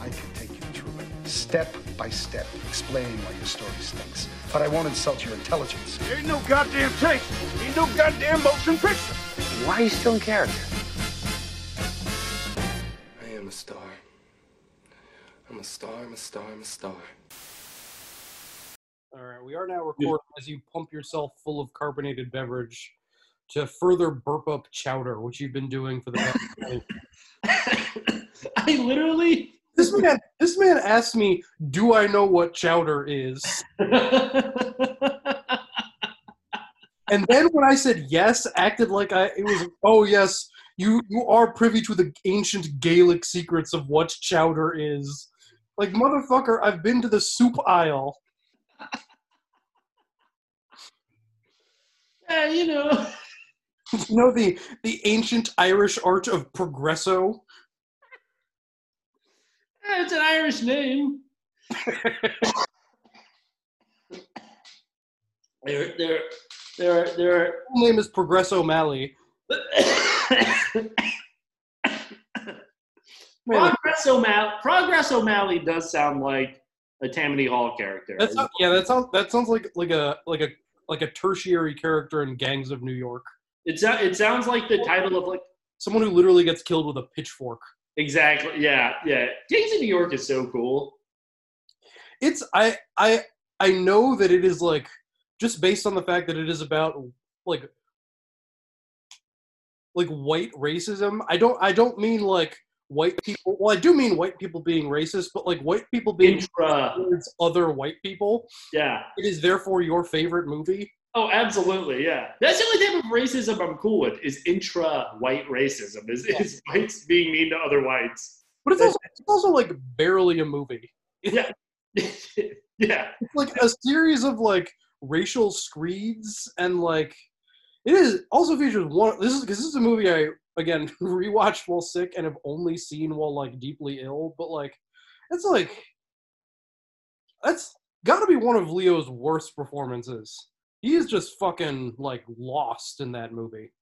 I can take you through it, step by step, explaining why your story stinks. But I won't insult your intelligence. There ain't no goddamn tape. Ain't no goddamn motion picture. Why are you still in character? I am a star. I'm a star, I'm a star, I'm a star. All right, we are now recording as you pump yourself full of carbonated beverage to further burp up chowder, which you've been doing for the past. I literally. this man, this man asked me, "Do I know what chowder is?" And then when I said yes, acted like I it was. Oh yes, you you are privy to the ancient Gaelic secrets of what chowder is. Like motherfucker, I've been to the soup aisle. Yeah, you know. You know the the ancient Irish art of progresso. It's an Irish name. there, there, there, there. Full name is Progresso Malley. Man, Progress O'Malley. Progress O'Malley does sound like a Tammany Hall character. that's not, yeah, that sounds that sounds like like a like a like a tertiary character in Gangs of New York. It, sou- it sounds like the title of like Someone who literally gets killed with a pitchfork. exactly. Yeah, yeah. Gangs in New York is so cool. It's I I I know that it is like just based on the fact that it is about like like white racism. I don't I don't mean like white people. Well, I do mean white people being racist, but like white people being Intra. towards other white people. Yeah. It is therefore your favorite movie. Oh, absolutely. Yeah. That's the only type of racism I'm cool with is intra-white racism. Is, is whites being mean to other whites. But it's also, it's also like barely a movie. Yeah. yeah. It's like a series of like racial screeds and like it is also features one. This is because this is a movie I again rewatched while sick and have only seen while like deeply ill. But like it's like that's got to be one of Leo's worst performances. He is just fucking like lost in that movie.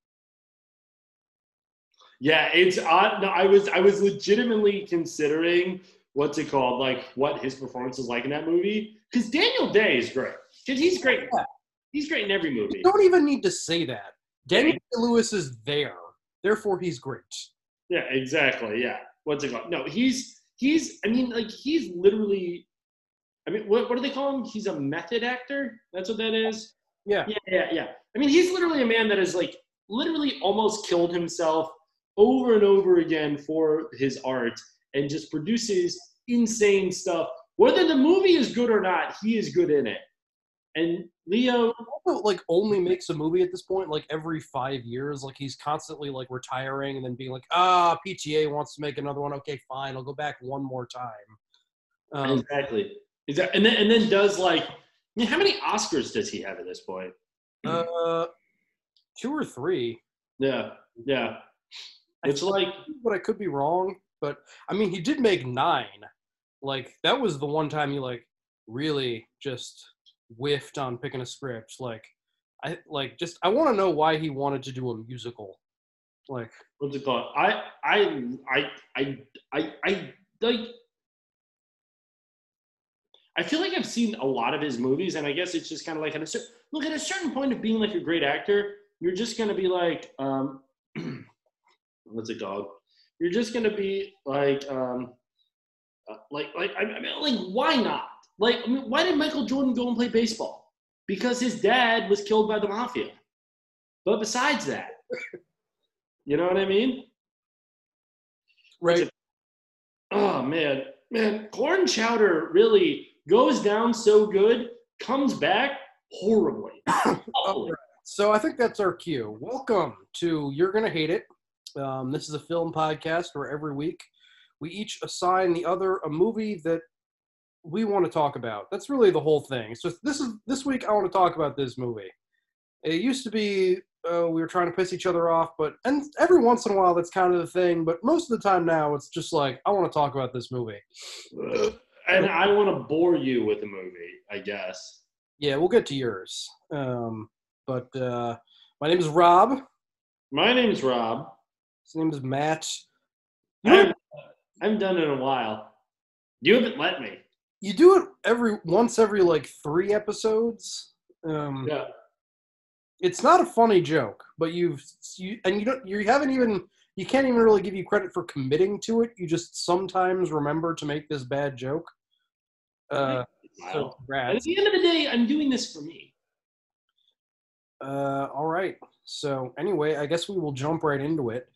Yeah, it's odd. No, I was I was legitimately considering what's it called, like what his performance is like in that movie. Because Daniel Day is great. Because he's great. Yeah. He's great in every movie. You don't even need to say that. Daniel Lewis is there, therefore he's great. Yeah, exactly. Yeah. What's it called? No, he's he's. I mean, like he's literally. I mean, what what do they call him? He's a method actor. That's what that is. Yeah. Yeah, yeah, yeah. I mean, he's literally a man that has like literally almost killed himself over and over again for his art and just produces insane stuff. Whether the movie is good or not, he is good in it. And Leo, also like only makes a movie at this point like every five years like he's constantly like retiring and then being like ah pta wants to make another one okay fine i'll go back one more time um, exactly, exactly, and then and then does like, I mean, how many Oscars does he have at this point? uh two or three Yeah, yeah. It's like but i could be wrong but i mean he did make nine like that was the one time he like really just whiffed on picking a script like i like just i want to know why he wanted to do a musical like what's it called? I I I I I I like. I feel like I've seen a lot of his movies, and I guess it's just kind of like at a certain look at a certain point of being like a great actor, you're just gonna be like, um, what's it called? You're just gonna be like, um, uh, like like I mean, like why not? Like I mean, why did Michael Jordan go and play baseball? Because his dad was killed by the mafia. But besides that, you know what I mean? right Oh man, man, corn chowder really goes down so good, comes back horribly. Awfully. So I think that's our cue. Welcome to You're Gonna Hate It. Um, this is a film podcast where every week we each assign the other a movie that we want to talk about. That's really the whole thing. It's just this is this week I want to talk about this movie. It used to be uh, we were trying to piss each other off, but and every once in a while that's kind of the thing. But most of the time now it's just like I want to talk about this movie. and I want to bore you with a movie, I guess. Yeah, we'll get to yours. Um, but uh, my name is Rob. My name is Rob. His name is Matt. You I haven't, I haven't done it in a while. You haven't let me. you do it every once every like three episodes. Um, Yeah. it's not a funny joke, but you've you and you don't you haven't even you can't even really give you credit for committing to it. You just sometimes remember to make this bad joke. Uh, so And at the end of the day, I'm doing this for me. Uh, all right. So anyway, I guess we will jump right into it.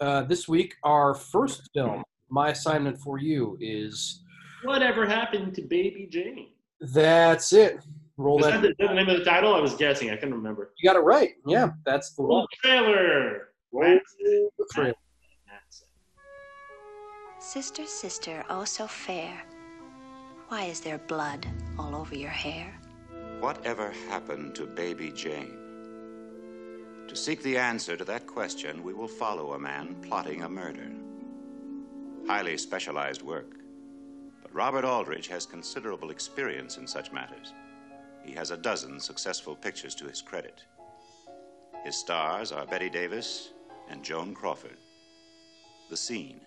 Uh, this week, our first film. My assignment for you is Whatever happened to Baby Jane? that's it. Roll Is that. that the, the name of the title? I was guessing. I couldn't remember. You got it right. Yeah, that's the Roll one. the trailer. Roll the trailer. Sister, sister, oh so fair. Why is there blood all over your hair? Whatever happened to baby Jane? To seek the answer to that question, we will follow a man plotting a murder. Highly specialized work. But Robert Aldrich has considerable experience in such matters. He has a dozen successful pictures to his credit. His stars are Bette Davis and Joan Crawford. The scene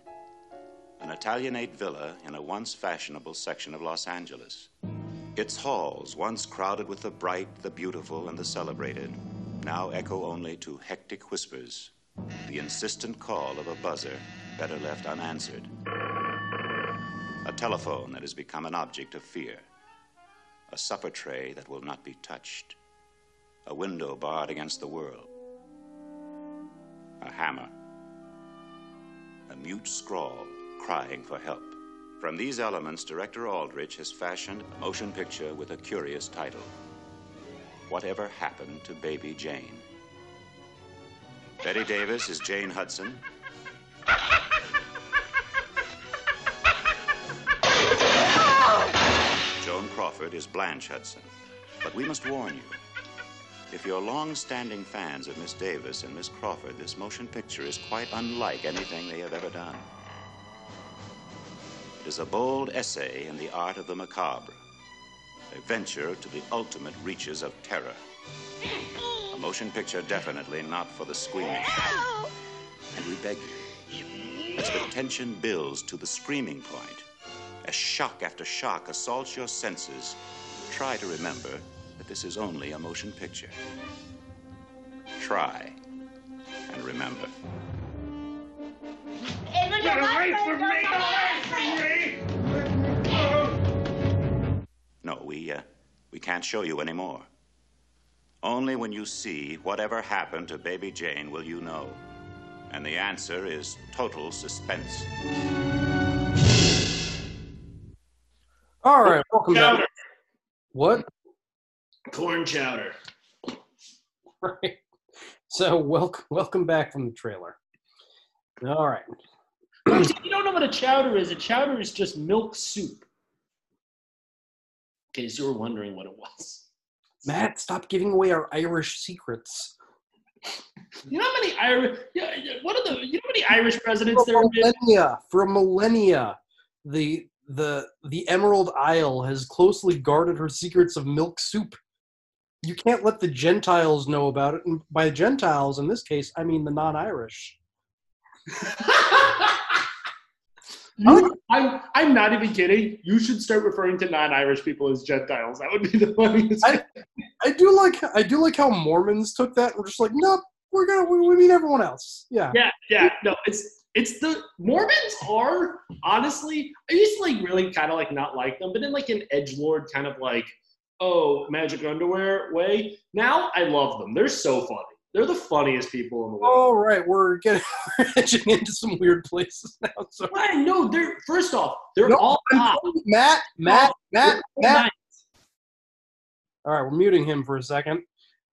an Italianate villa in a once fashionable section of Los Angeles. Its halls, once crowded with the bright, the beautiful, and the celebrated, now echo only to hectic whispers, the insistent call of a buzzer better left unanswered. A telephone that has become an object of fear. A supper tray that will not be touched. A window barred against the world. A hammer. A mute scrawl crying for help. From these elements, director Aldrich has fashioned a motion picture with a curious title Whatever Happened to Baby Jane? Bette Davis is Jane Hudson. Joan Crawford is Blanche Hudson. But we must warn you. If you're long standing fans of Miss Davis and Miss Crawford, this motion picture is quite unlike anything they have ever done. It is a bold essay in the art of the macabre, a venture to the ultimate reaches of terror. A motion picture definitely not for the squeamish. And we beg you, as the tension builds to the screaming point, as shock after shock assaults your senses, try to remember that this is only a motion picture. Try and remember. Get away from me! Away from me! No, we, uh, we can't show you anymore. Only when you see whatever happened to baby Jane will you know. And the answer is total suspense. All right, welcome Chowder. back. What? Corn chowder. Right. So welcome, welcome back from the trailer. All right. If you don't know what a chowder is, a chowder is just milk soup. In case you were wondering what it was. Matt, stop giving away our Irish secrets. You know how many Irish? What are the? You know how many Irish presidents For there have been? millennia, for millennia, the the the Emerald Isle has closely guarded her secrets of milk soup. You can't let the Gentiles know about it, and by Gentiles in this case, I mean the non-Irish. I'm, I'm not even kidding. You should start referring to non-Irish people as Gentiles. That would be the funniest. I, I do like I do like how Mormons took that and were just like, nope, we're gonna we, we mean everyone else. Yeah. yeah, yeah. No, it's it's the Mormons are honestly. I used to like really kind of like not like them, but in like an edge lord kind of like oh magic underwear way. Now I love them. They're so funny. They're the funniest people in the world. All right, we're getting we're edging into some weird places now. So Why? No, they're first off, they're No, all I'm hot. telling Matt, Matt, Matt, Matt. nice. All right, we're muting him for a second.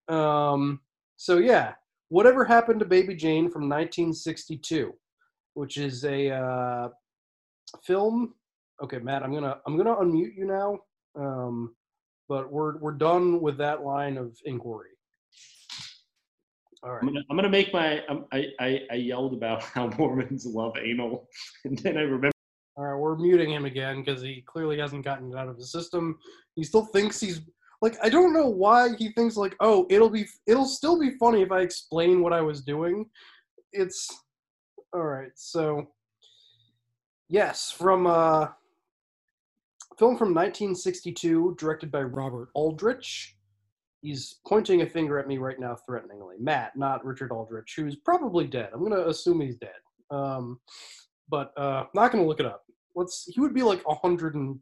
Um, so yeah, whatever happened to Baby Jane from 1962, which is a uh, film. Okay, Matt, I'm gonna I'm gonna unmute you now. Um, but we're we're done with that line of inquiry. All right. I'm gonna, I'm gonna make my. Um, I, I I yelled about how Mormons love anal, and then I remember. All right, we're muting him again because he clearly hasn't gotten it out of his system. He still thinks he's like I don't know why he thinks like oh it'll be it'll still be funny if I explain what I was doing. It's all right. So yes, from uh film from 1962 directed by Robert Aldrich. He's pointing a finger at me right now threateningly. Matt, not Richard Aldrich, who's probably dead. I'm going to assume he's dead. Um but uh not going to look it up. Let's he would be like a 100 and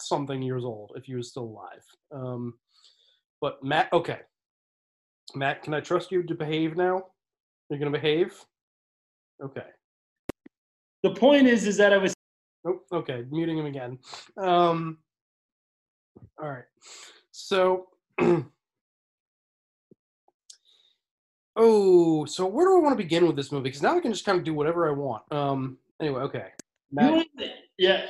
something years old if he was still alive. Um, but Matt, okay, Matt, can I trust you to behave now? You're gonna behave. Okay. The point is, is that I was. Oh, okay, muting him again. Um, all right. So. oh, so where do I want to begin with this movie? Because now I can just kind of do whatever I want. Um. Anyway, okay. Matt, yeah,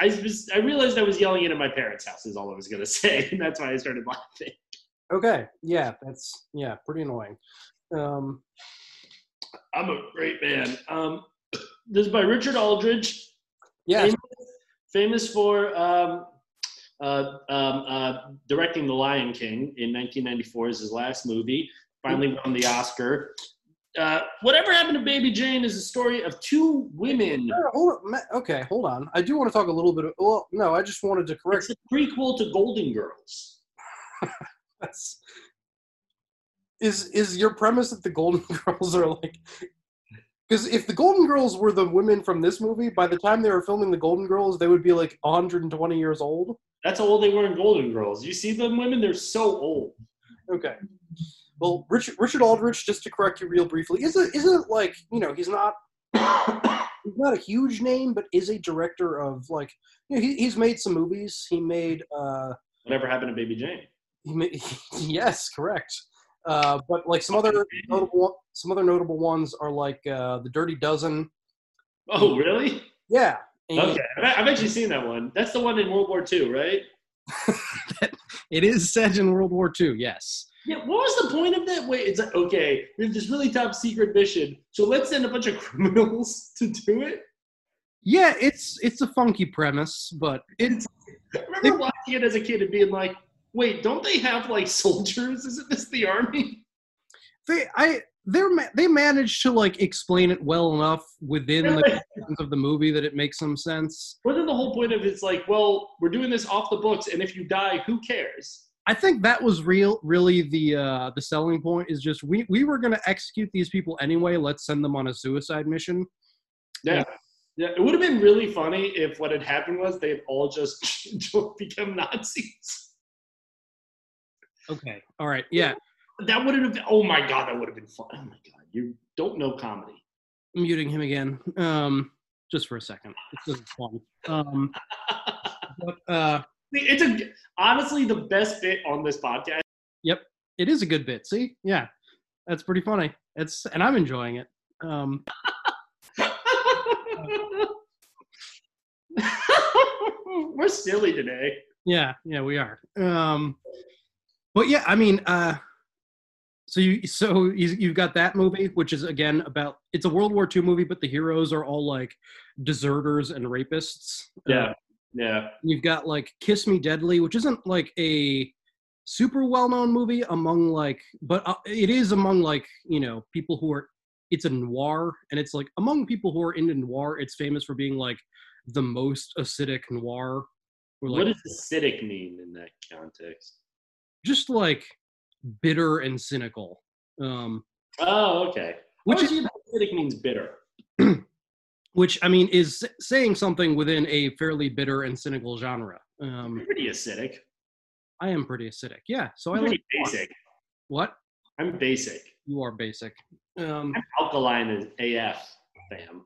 I was. I realized I was yelling it at my parents' house. Is all I was gonna say, and that's why I started laughing. Okay. Yeah, that's yeah, pretty annoying. Um, I'm a great man. Um, this is by Richard Aldrich. Yeah. Famous, famous for um, uh, um, uh, directing The Lion King in 1994 is his last movie. Finally won the Oscar. Uh, Whatever Happened to Baby Jane is a story of two women. Hold okay, hold on. I do want to talk a little bit. Of, well, no, I just wanted to correct. It's a prequel to Golden Girls. That's, is is your premise that the Golden Girls are like? Because if the Golden Girls were the women from this movie, by the time they were filming the Golden Girls, they would be like 120 years old. That's how old they were in Golden Girls. You see them women; they're so old. Okay. Well, Richard Richard Aldrich, just to correct you real briefly, isn't isn't like you know he's not he's not a huge name, but is a director of like you know he, he's made some movies. He made uh Whatever happened to Baby Jane? he made, yes, correct. Uh, but like some other notable some other notable ones are like uh, the Dirty Dozen. Oh, really? Yeah. and- Okay, I've I've actually seen that one. That's the one in World War II, right? It is set in World War II. Yes. Yeah, what was the point of that? Wait, it's like, okay, we have this really top secret mission, so let's send a bunch of criminals to do it. Yeah, it's it's a funky premise, but it's I remember watching it as a kid and being like, wait, don't they have like soldiers? Isn't this the army? they I they're they managed to like explain it well enough within the of the movie that it makes some sense. Wasn't the whole point of it's like, well, we're doing this off the books, and if you die, who cares? I think that was real really the uh the selling point is just we we were going to execute these people anyway, let's send them on a suicide mission. Yeah. Yeah, it would have been really funny if what had happened was they'd all just become Nazis. Okay. All right. Yeah. That would have been, oh my God, that would have been fun. Oh my God, you don't know comedy. muting him again. Um, just for a second. This is fun. Um, but, uh, It's a honestly the best bit on this podcast. yep, it is a good bit. See, yeah, that's pretty funny. It's and I'm enjoying it. Um, We're silly today. yeah, yeah, we are. Um, but yeah, I mean, uh, so you so you, you've got that movie, which is again about it's a World War II movie, but the heroes are all like deserters and rapists. Yeah, yeah. You've got like Kiss Me Deadly, which isn't like a super well-known movie among like, but uh, it is among like you know people who are. It's a noir, and it's like among people who are into noir, it's famous for being like the most acidic noir. Or, what does acidic mean in that context? just like bitter and cynical. Um, Oh, okay. Which is acidic means bitter. which I mean is saying something within a fairly bitter and cynical genre. Um, Pretty acidic. I am pretty acidic, yeah. So I I'm like pretty basic. what I'm basic. you are basic. Um, I'm alkaline as AF, fam.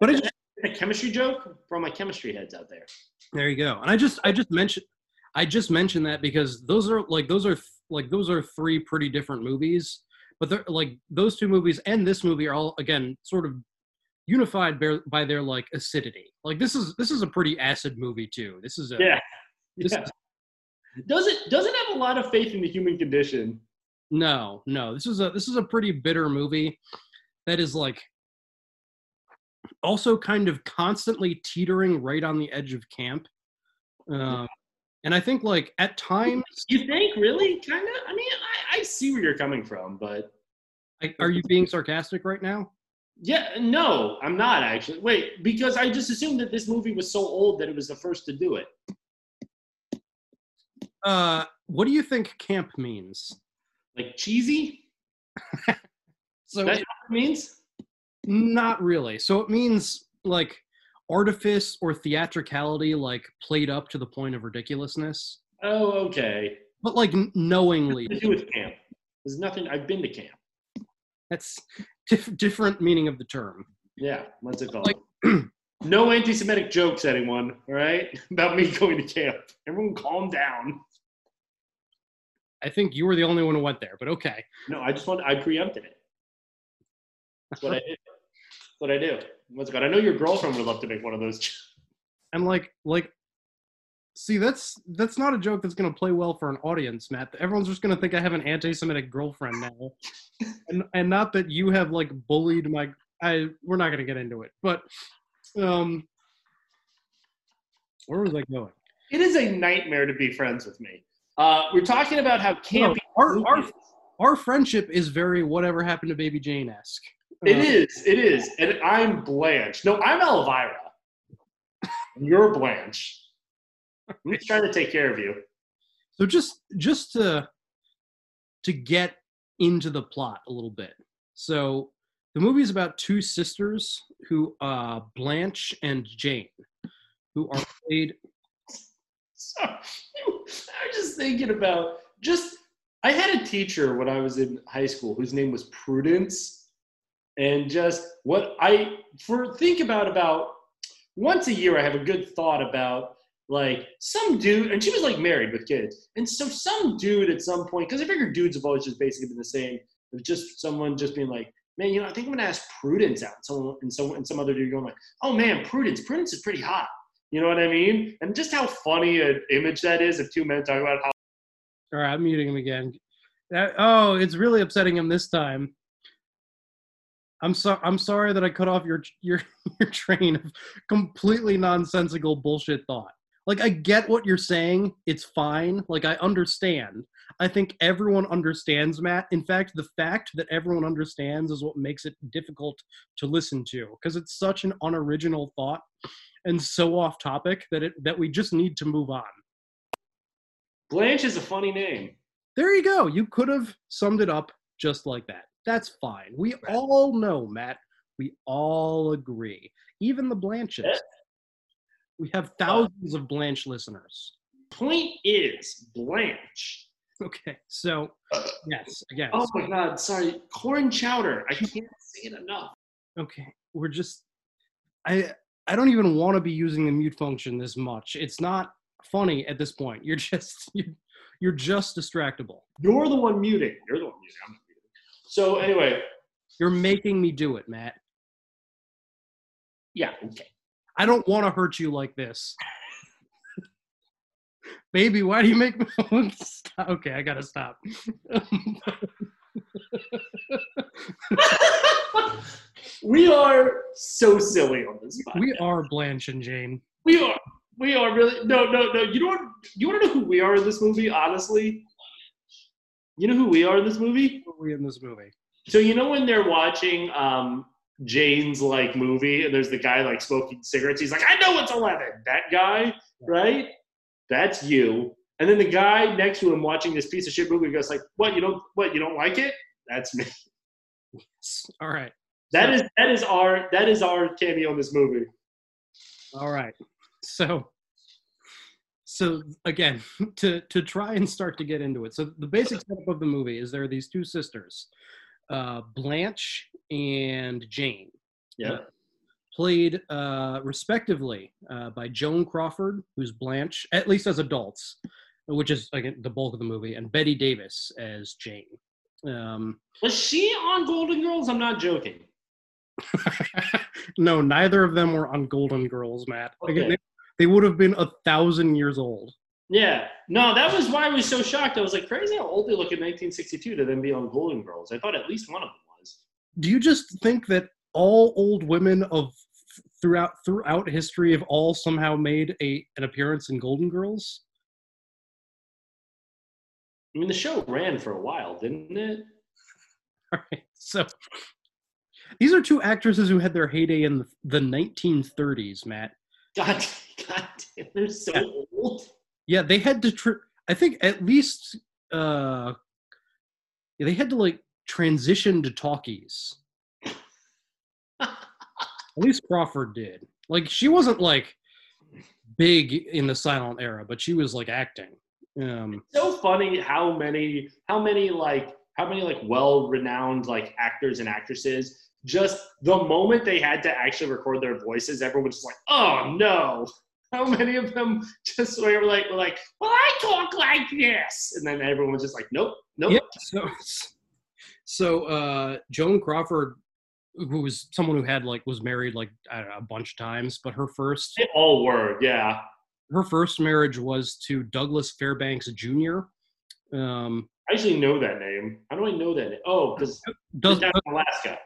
but I just A chemistry joke from my chemistry heads out there. There you go. And I just I just mentioned I just mentioned that because those are like those are like those are three pretty different movies, but they're like those two movies and this movie are all again sort of unified by, by their like acidity. Like this is this is a pretty acid movie too. This is a Yeah. This yeah. is- Doesn't doesn't have a lot of faith in the human condition. No, no. This is a this is a pretty bitter movie that is like also kind of constantly teetering right on the edge of camp. Um, and I think like at times, You think really? Kind of. I mean, I, I see where you're coming from, but like, are you being sarcastic right now? Yeah, no, I'm not actually. Wait, because I just assumed that this movie was so old that it was the first to do it. Uh, what do you think camp means? Like cheesy? So That's it- what it means? not really. So it means like artifice or theatricality, like played up to the point of ridiculousness, Oh, okay. but like knowingly. To do with camp. There's nothing. I've been to camp. That's diff- different meaning of the term. Yeah, what's it called? no anti-Semitic jokes, anyone. All right, about me going to camp. Everyone, calm down. I think you were the only one who went there, but okay. No, I just want. I preempted it. That's what I did. That's what I do. What's it called? I know your girlfriend would love to make one of those. jokes. And like like see that's that's not a joke that's going to play well for an audience, Matt. Everyone's just going to think I have an anti-Semitic girlfriend now. and and not that you have like bullied my I we're not going to get into it. But um where was I going? It is a nightmare to be friends with me. Uh, we're talking about how No, campy. our, our our friendship is very whatever happened to Baby Jane esque. It is. It is. And I'm Blanche. No, I'm Elvira. You're Blanche. I'm just trying to take care of you. So just just to to get into the plot a little bit. So the movie is about two sisters who uh Blanche and Jane who are played So, I was just thinking about just. I had a teacher when I was in high school whose name was Prudence, and just what I for think about about once a year I have a good thought about like some dude, and she was like married with kids, and so some dude at some point because I figure dudes have always just basically been the same. Of just someone just being like, man, you know, I think I'm gonna ask Prudence out. Someone and some and some other dude going like, oh man, Prudence, Prudence is pretty hot. You know what I mean? And just how funny an image that is of two men talking about how all right, I'm muting him again. That, oh, it's really upsetting him this time. I'm so I'm sorry that I cut off your your your train of completely nonsensical bullshit thought. Like I get what you're saying. It's fine. Like I understand. I think everyone understands Matt. In fact, the fact that everyone understands is what makes it difficult to listen to because it's such an unoriginal thought and so off topic that it that we just need to move on. Blanche is a funny name. There you go. You could have summed it up just like that. That's fine. We all know, Matt. We all agree. Even the Blanches. We have thousands of Blanche listeners. Point is, Blanche. Okay, so yes, again. Oh my God, sorry, corn chowder. I can't say it enough. Okay, we're just. I I don't even want to be using the mute function this much. It's not funny at this point. You're just you're, you're just distractible. You're the one muting. You're the one muting. I'm muting. So anyway, You're making me do it, Matt. yeah, okay. I don't want to hurt you like this. Baby, why do you make me? Okay, I gotta stop. we are so silly on this. Podcast. we are Blanche and Jane. We are. We are really. No, no, no. You don't. You want to know who we are in this movie? Honestly, you know who we are in this movie. Who are we in this movie? So you know when they're watching um, Jane's like movie, and there's the guy like smoking cigarettes. He's like, "I know it's 11. That guy, right? That's you. And then the guy next to him watching this piece of shit movie goes like, "What? You don't? What? You don't like it? That's me. All right. That is that is our that is our cameo in this movie. All right. So so again, to to try and start to get into it. So the basic setup of the movie is there are these two sisters, uh, Blanche and Jane. Yeah. Played uh, respectively uh, by Joan Crawford, who's Blanche, at least as adults, which is again the bulk of the movie, and Bette Davis as Jane. Um, Was she on Golden Girls? I'm not joking. no, neither of them were on Golden Girls, Matt. Again, Okay. they, they would have been a thousand years old. Yeah. No, that was why I was so shocked. I was like, crazy how old they look in 1962 to then be on Golden Girls. I thought at least one of them was. Do you just think that all old women of throughout throughout history have all somehow made a an appearance in Golden Girls? I mean, the show ran for a while, didn't it? All right, so these are two actresses who had their heyday in the, the 1930s, Matt. God, God damn, they're so Yeah. old. Yeah, they had to. Tr- I think at least uh, yeah, they had to like transition to talkies. at least Crawford did. Like she wasn't like big in the silent era, but she was like acting. Um, so funny how many how many like how many like well-renowned like actors and actresses just the moment they had to actually record their voices everyone was just like oh no how many of them just were like were like well i talk like this and then everyone was just like nope nope yeah. So, so uh, Joan Crawford, who was someone who had like was married like know, a bunch of times, but her first they all were yeah her first marriage was to Douglas Fairbanks Jr. Um, i actually know that name how do i know that name? oh because down in alaska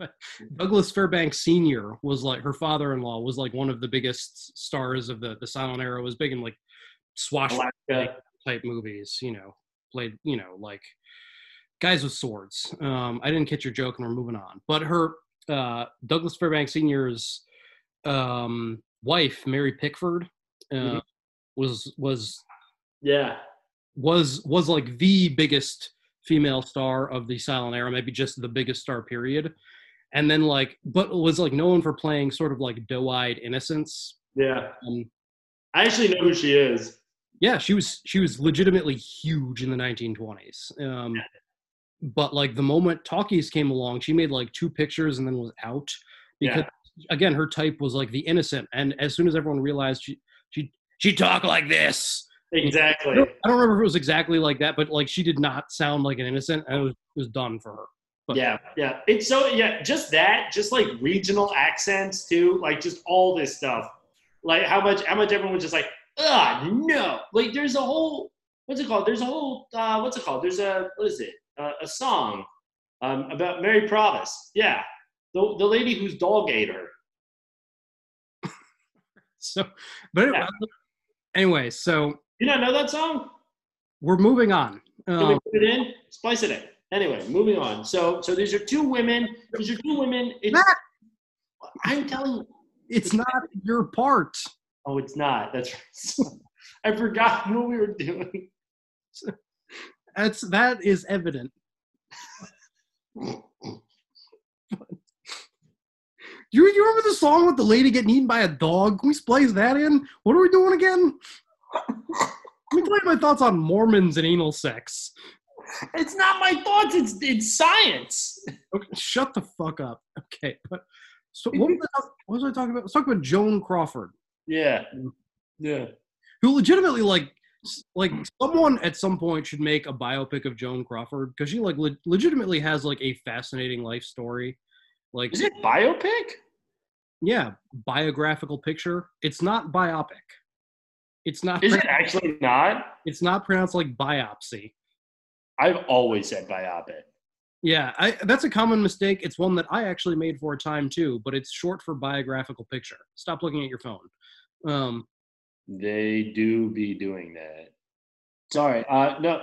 Douglas Fairbanks Sr. was like her father-in-law was like one of the biggest stars of the the silent era. Was big in like swashbuckling type movies. You know, played you know like guys with swords. Um, I didn't catch your joke, and we're moving on. But her uh, Douglas Fairbanks Sr.'s um, wife, Mary Pickford, uh, Mhm. was was yeah was was like the biggest female star of the silent era, maybe just the biggest star period. And then like, but was like known for playing sort of like doe-eyed innocence. yeah Um, i actually know who she is yeah, she was she was legitimately huge in the 1920s. Um, but like the moment talkies came along, she made like two pictures and then was out because again her type was like the innocent. And as soon as everyone realized she she she talked like this, exactly I don't, I don't remember if it was exactly like that, but like she did not sound like an innocent, and it was, it was done for her. But yeah, yeah. It's so yeah, just that, just like regional accents too, like just all this stuff. Like how much how much everyone was just like, ah no. Like there's a whole what's it called? There's a whole uh what's it called? There's a what is it? Uh, a song um about Mary Provis. Yeah. The the lady whose dog ate her. so, but anyway, anyway, so You not know that song? we're moving on. Can we Um, put it in? Splice it in. Anyway, moving on. So so these are two women. These are two women. It's, I'm telling you. it's not your part. Oh, it's not. That's right. I forgot what we were doing. That's that is evident. You, you remember the song with the lady getting eaten by a dog? Can we splice that in? What are we doing again? Let me tell you my thoughts on Mormons and anal sex. It's not my thoughts. It's it's science. Okay, shut the fuck up. Okay, but so what was, I, what was I talking about? Let's talk about Joan Crawford, Yeah. Yeah. who legitimately like like someone at some point should make a biopic of Joan Crawford because she like le- legitimately has like a fascinating life story. Like Is it biopic? yeah, biographical picture. It's not biopic. It's not. Is it actually not? It's not pronounced like biopsy. I've always said biopic. Yeah, I, that's a common mistake. It's one that I actually made for a time too, but it's short for biographical picture. Stop looking at your phone. Um, They do be doing that. Sorry. Uh no.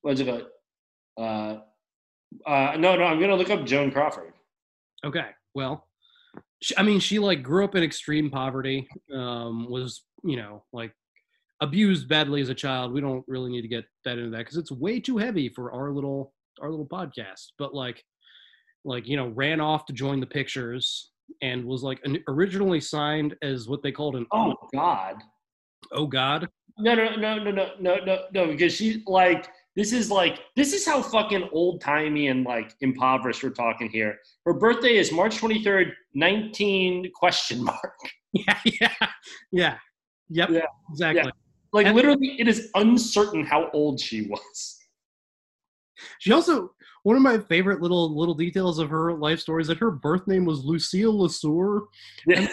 What's it called? Uh uh no no I'm gonna look up Joan Crawford. Okay, well, she, I mean, she like grew up in extreme poverty. Um, was you know like abused badly as a child. We don't really need to get that into that because it's way too heavy for our little our little podcast. But like, like you know, ran off to join the pictures and was like an, originally signed as what they called an Oh God. oh god No, no, no, no, no, no, no, no, because she like this is like this is how fucking old timey and like impoverished we're talking here. Her birthday is March twenty third, nineteen question mark. yeah yeah yeah yep Yeah, exactly. yeah. Like And- literally, it is uncertain how old she was. She also one of my favorite little little details of her life story is that her birth name was Lucille Lesueur. And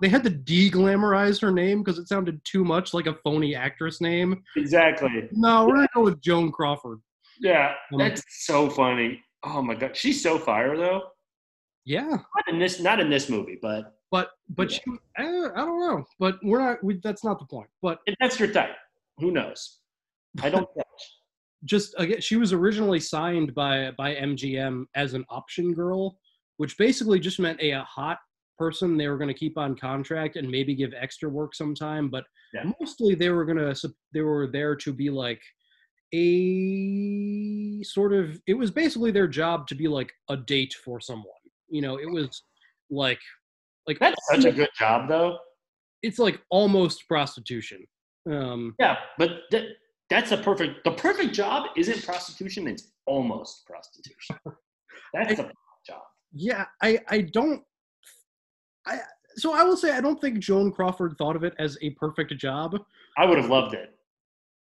they had to de-glamorize her name because it sounded too much like a phony actress name. Exactly. No, we're gonna go with Joan Crawford. Yeah, Um, that's so funny. Oh my god, she's so fire though. Yeah, Not in this, not in this movie, but but but she, I, I don't know. But we're not. We, that's not the point. But if that's your type, who knows? I don't judge. just again, she was originally signed by by MGM as an option girl, which basically just meant a, a hot person they were going to keep on contract and maybe give extra work sometime. But Yeah. mostly they were going to they were there to be like a sort of it was basically their job to be like a date for someone. You know, it was like like That's such a good job though. it's like almost prostitution. Um Yeah, but that, that's a perfect. The perfect job isn't prostitution; it's almost prostitution. That's the job. yeah i i don't i so i will say i don't think joan crawford thought of it as a perfect job I would have loved it.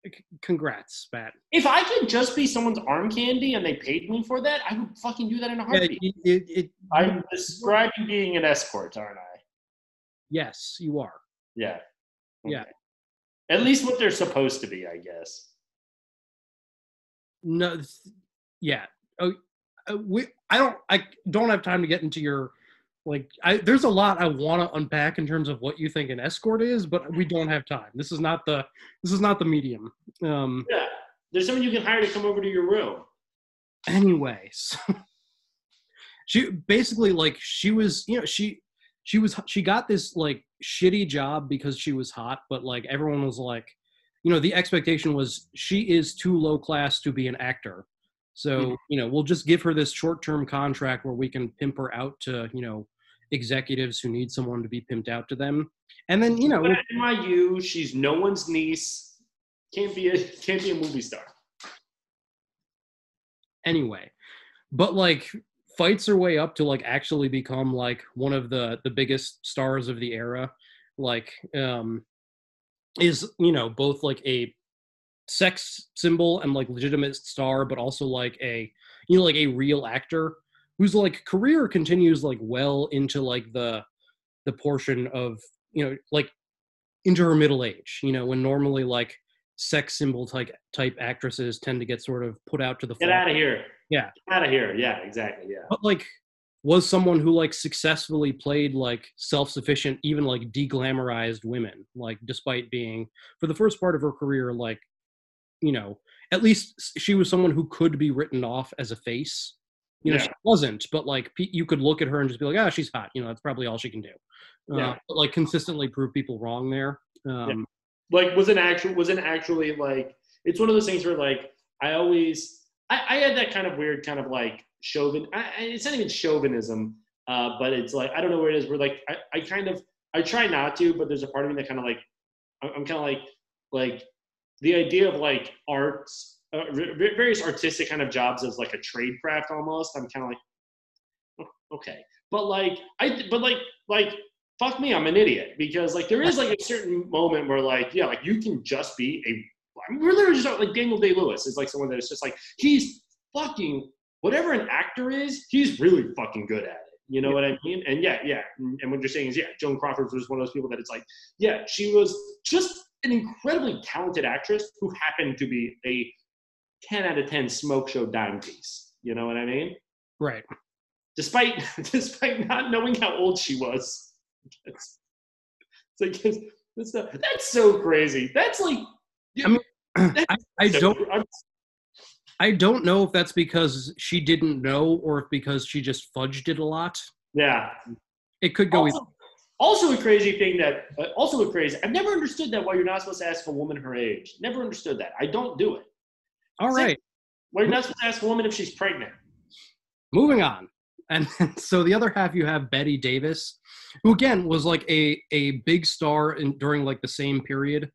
C- congrats matt If I could just be someone's arm candy and they paid me for that, I would fucking do that in a yeah, heartbeat. it, it, it, I'm describing being an escort, aren't I? yes you are Yeah. Yeah. At least what they're supposed to be, I guess. no th- yeah oh uh, we i don't i don't have time to get into your like i there's a lot i want to unpack in terms of what you think an escort is but we don't have time this is not the this is not the medium um Yeah. There's someone you can hire to come over to your room. anyways she basically like she was you know she she was she got this like shitty job because she was hot but like everyone was like you know the expectation was she is too low class to be an actor so Mhm. you know we'll just give her this short term contract where we can pimp her out to you know executives who need someone to be pimped out to them and then you know at NYU, she's no one's niece. Can't be a can't be a movie star. anyway but like fights her way up to like actually become like one of the the biggest stars of the era like um is you know both like a sex symbol and like legitimate star but also like a you know like a real actor whose like career continues like well into like the the portion of you know like into her middle age you know when normally like sex symbol type type actresses tend to get sort of put out to the Get floor. out of here. Yeah. Get out of here. Yeah, exactly. Yeah. but like was someone who like successfully played like self-sufficient even like deglamorized women like despite being for the first part of her career like you know at least she was someone who could be written off as a face you know Yeah. she wasn't but like you could look at her and just be like ah she's hot you know that's probably all she can do uh, Yeah. but like consistently prove people wrong there um like wasn't actually wasn't actually like it's one of those things where like I always I, I had that kind of weird kind of like chauvin I, it's not even chauvinism uh, but it's like I don't know where it is where like I, I kind of I try not to but there's a part of me that kind of like I'm kind of like like the idea of like arts uh, various artistic kind of jobs as like a trade craft almost I'm kind of like "Oh, okay but like I but like like fuck me, I'm an idiot because like there is like a certain moment where like yeah, like you can just be a. I mean, we're literally just like Daniel Day Lewis is like someone that is just like he's fucking whatever an actor is, he's really fucking good at it. You know what I mean? And yeah, yeah. And what you're saying is yeah, Joan Crawford was one of those people that it's like yeah, she was just an incredibly talented actress who happened to be a 10 out of 10 smoke show dime piece. You know what I mean? right despite despite not knowing how old she was. It's, it's like it's, not- that's so crazy. That's like I mean, that's I, I so- don't I'm- I don't know if that's because she didn't know or if because she just fudged it a lot. yeah. It could go either. Also, also a crazy thing that uh, also a crazy. I've never understood that why you're not supposed to ask a woman her age. Never understood that. I don't do it. All right, Why you're not supposed to ask a woman if she's pregnant. moving on. And so the other half, you have Bette Davis, who again was like a a big star in during like the same period,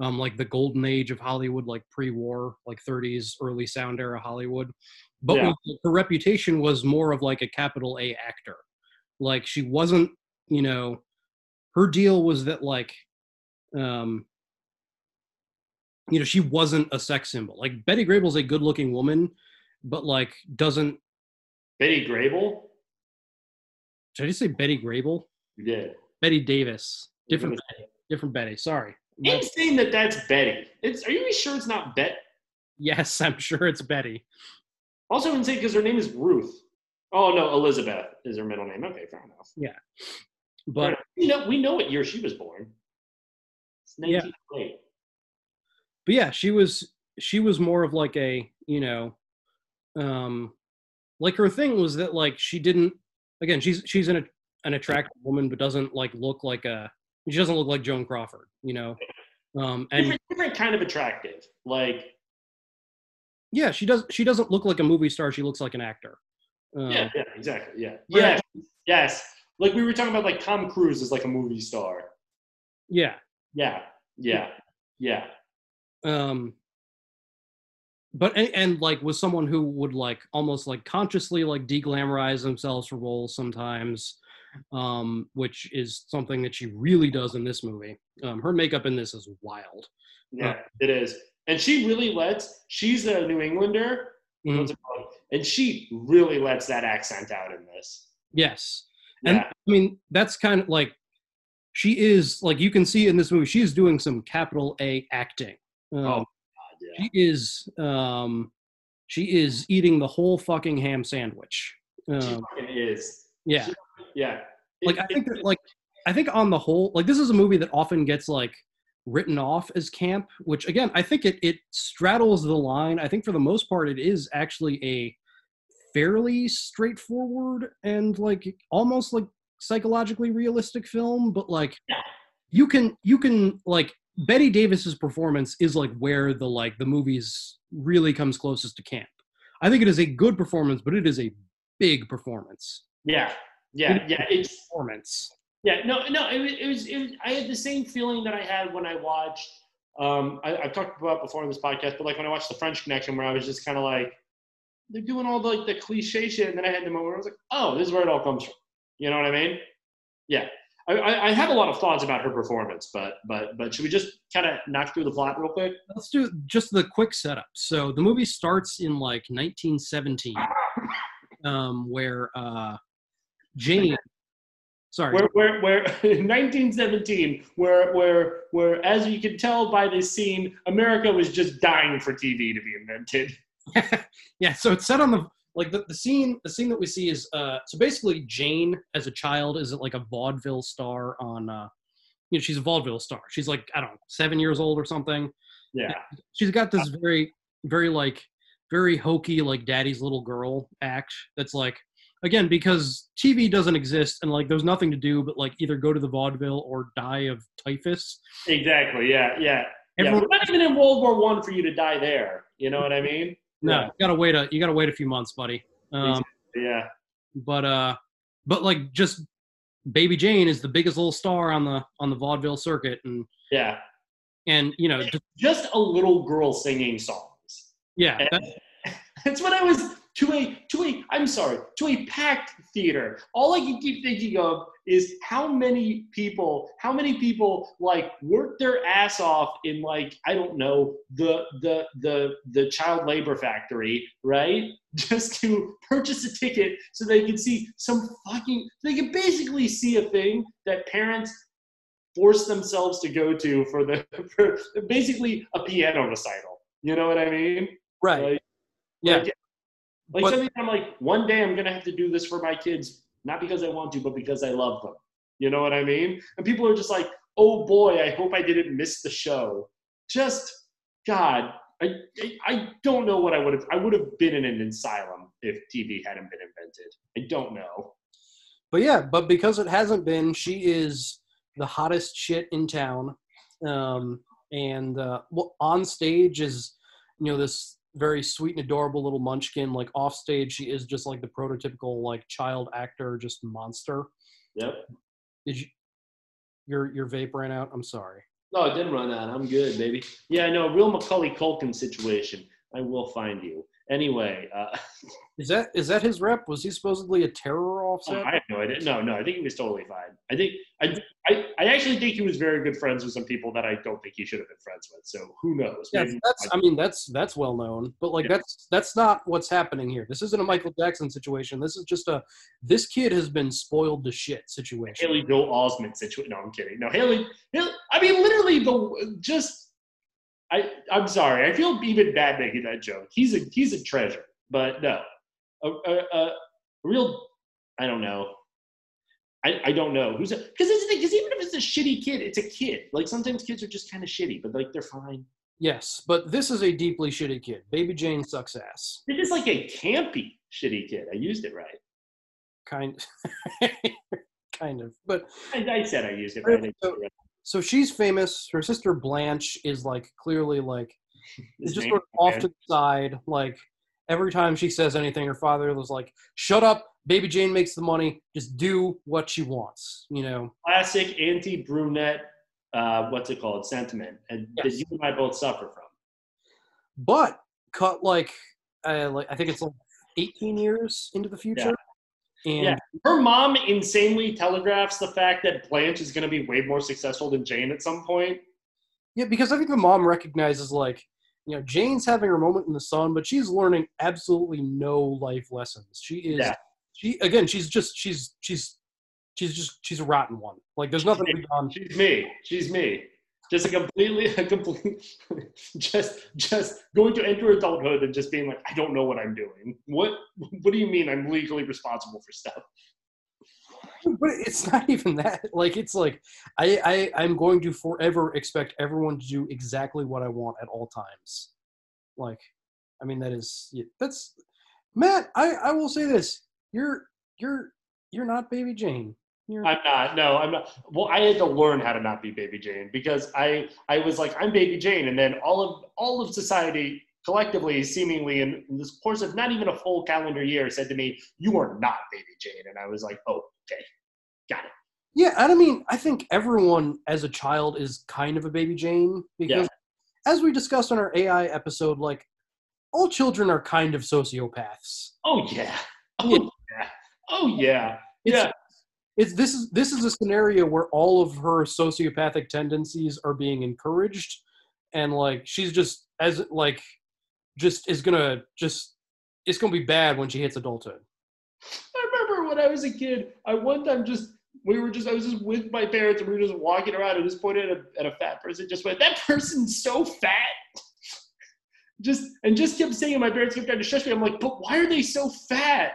um, like the golden age of Hollywood, like pre-war, like 30s, early sound era Hollywood. But Yeah. was- her reputation was more of like a capital A actor. Like she wasn't, you know, her deal was that like, um, you know, she wasn't a sex symbol. Like Betty Grable's a good-looking woman, but like doesn't. Betty Grable. Did I just say Betty Grable? You did. Bette Davis. Different. Betty. Different Betty. Sorry. I'm saying that that's Betty. It's. Are you sure it's not Bet? Yes, I'm sure it's Betty. Also insane because her name is Ruth. Oh no, Elizabeth is her middle name. Okay, fair enough. Yeah. But we know we know what year she was born. It's Yeah. 1908. But yeah, she was she was more of like a you know, um, like her thing was that like she didn't again she's she's an an attractive woman but doesn't like look like a she doesn't look like Joan Crawford, you know, um, and different, different kind of attractive. Like yeah, she does she doesn't look like a movie star. She looks like an actor. Um, yeah, yeah, exactly. Yeah. Yeah. Yes. Yes. Like we were talking about like Tom Cruise is like a movie star. yeah. Yeah. Yeah. Yeah. Um but and, and like was someone who would like almost like consciously like deglamorize themselves for roles sometimes um which is something that she really does in this movie um her makeup in this is wild Yeah, it is. And she really lets, she's a New Englander, Mhm. called? and she really lets that accent out in this. yes and Yeah. i mean that's kind of like she is like you can see in this movie she's doing some capital a acting um, Oh, God, yeah. she is um she is eating the whole fucking ham sandwich She um, fucking is. yeah Yeah. like It- I think that, like I think on the whole, like this is a movie that often gets like written off as camp, which again I think it it straddles the line. I think for the most part it is actually a fairly straightforward and like almost like psychologically realistic film, but like Yeah. you can you can like Bette Davis's performance is like where the like the movie's really comes closest to camp. I think it is a good performance, but it is a big performance. yeah. Yeah. Yeah. It's, Performance. Yeah, no, no. It was, it was, it was. I had the same feeling that I had when I watched. Um, I, I've talked about before in this podcast, but like when I watched The French Connection, where I was just kind of like, they're doing all the like the cliche shit, and then I had the moment where I was like, oh, this is where it all comes from. You know what I mean? Yeah. I, I, have a lot of thoughts about her performance, but but but should we just kind of knock through the plot real quick? Let's do just the quick setup. So the movie starts in like 1917, um, where uh, Jane. Sorry. Where where where 1917, where where where as you can tell by this scene, America was just dying for TV to be invented. yeah. So it's set on the like the, the scene. The scene that we see is uh, so basically Jane as a child is like a vaudeville star on. Uh, you know, she's a vaudeville star. She's like I don't know, seven years old or something. Yeah. she's got this very very like very hokey like daddy's little girl act that's like again because tv doesn't exist and like there's nothing to do but like either go to the vaudeville or die of typhus Exactly. Yeah. Yeah. Yeah. Everyone- We're not even in World War One for you to die there. You know what I mean? No you gotta wait a you gotta wait a few months buddy um Yeah. but uh but like just baby jane is the biggest little star on the on the vaudeville circuit and Yeah. and you know just, Just a little girl singing songs. yeah And that- That's what I was to a to a I'm sorry to a packed theater. All I can keep thinking of is how many people how many people like work their ass off in like I don't know the the the the child labor factory right just to purchase a ticket so they can see some fucking they can basically see a thing that parents force themselves to go to for the for basically a piano recital. You know what I mean? right Like, yeah like, like But- something I'm like, one day I'm gonna have to do this for my kids, not because I want to, but because I love them. You know what I mean? And people are just like, oh boy, I hope I didn't miss the show. Just God, I I, don't know what I would have. I would have been in an asylum if TV hadn't been invented. I don't know. But yeah, but because it hasn't been, she is the hottest shit in town. Um, and uh, well, on stage is, you know, this very sweet and adorable little munchkin. Like off stage, she is just like the prototypical like child actor, just monster. Yep. Did you? Your your vape ran out. I'm sorry. No, it didn't run out. I'm good, baby. Yeah, no, real Macaulay Culkin situation. I will find you. Anyway, uh, Is that is that his rep? Was he supposedly a terror offset? I have no idea. No, no, I think he was totally fine. I think I, I, I actually think he was very good friends with some people that I don't think he should have been friends with. So who knows? Yeah, Maybe- that's. I mean, that's that's well known, but like Yeah. that's that's not what's happening here. This isn't a Michael Jackson situation. This is just a this kid has been spoiled to shit situation. Haley Joel Osment situation. No, I'm kidding. No, Haley, Haley. I mean, literally, the just. I I'm sorry. I feel even bad making that joke. He's a he's a treasure, but no, a a, a, real. I don't know. I, I don't know who's because because even if it's a shitty kid, it's a kid. Like sometimes kids are just kind of shitty, but like they're fine. Yes, but this is a deeply shitty kid. Baby Jane sucks ass. This is like a campy shitty kid. I used it right. Kind, kind of. But I, I said I used it right. So- it right. So she's famous. Her sister Blanche is like clearly like is just sort of off to the side. Like every time she says anything, her father was like, "Shut up, baby Jane makes the money. Just do what she wants." You know. classic anti-brunette. Uh, what's it called? Sentiment, and that you and I both suffer from. But cut like, uh, like I think it's like 18 years into the future. And Yeah, her mom insanely telegraphs the fact that Blanche is going to be way more successful than Jane at some point. Yeah, because I think the mom recognizes like, you know, Jane's having her moment in the sun, but she's learning absolutely no life lessons. She is Yeah. she again, she's just she's she's she's just she's a rotten one. Like there's nothing to be done. She's me. She's me. Just a completely, a complete, just, just going to enter adulthood and just being like, I don't know what I'm doing. What, what do you mean I'm legally responsible for stuff? But it's not even that. Like it's like I, I I'm going to forever expect everyone to do exactly what I want at all times. Like, I mean that is that's Matt. I I will say this: you're you're you're not Baby Jane. You're I'm not. No, I'm not. Well, I had to learn how to not be Baby Jane because I, I was like, I'm Baby Jane, and then all of all of society collectively, seemingly in, in this course of not even a full calendar year, said to me, "You are not Baby Jane," and I was like, "Oh, okay, got it." Yeah, and I mean, I think everyone as a child is kind of a baby Jane because, as we discussed on our AI episode, like all children are kind of sociopaths. Oh yeah. Oh yeah. Oh yeah. Yeah. It's this is this is a scenario where all of her sociopathic tendencies are being encouraged, and like she's just as like just is gonna just it's gonna be bad when she hits adulthood. I remember when I was a kid, I one time just we were just I was just with my parents and we were just walking around and just pointed at a, at a fat person, just went, That person's so fat. Just and just kept saying, my parents kept trying to shush me. I'm like, but why are they so fat?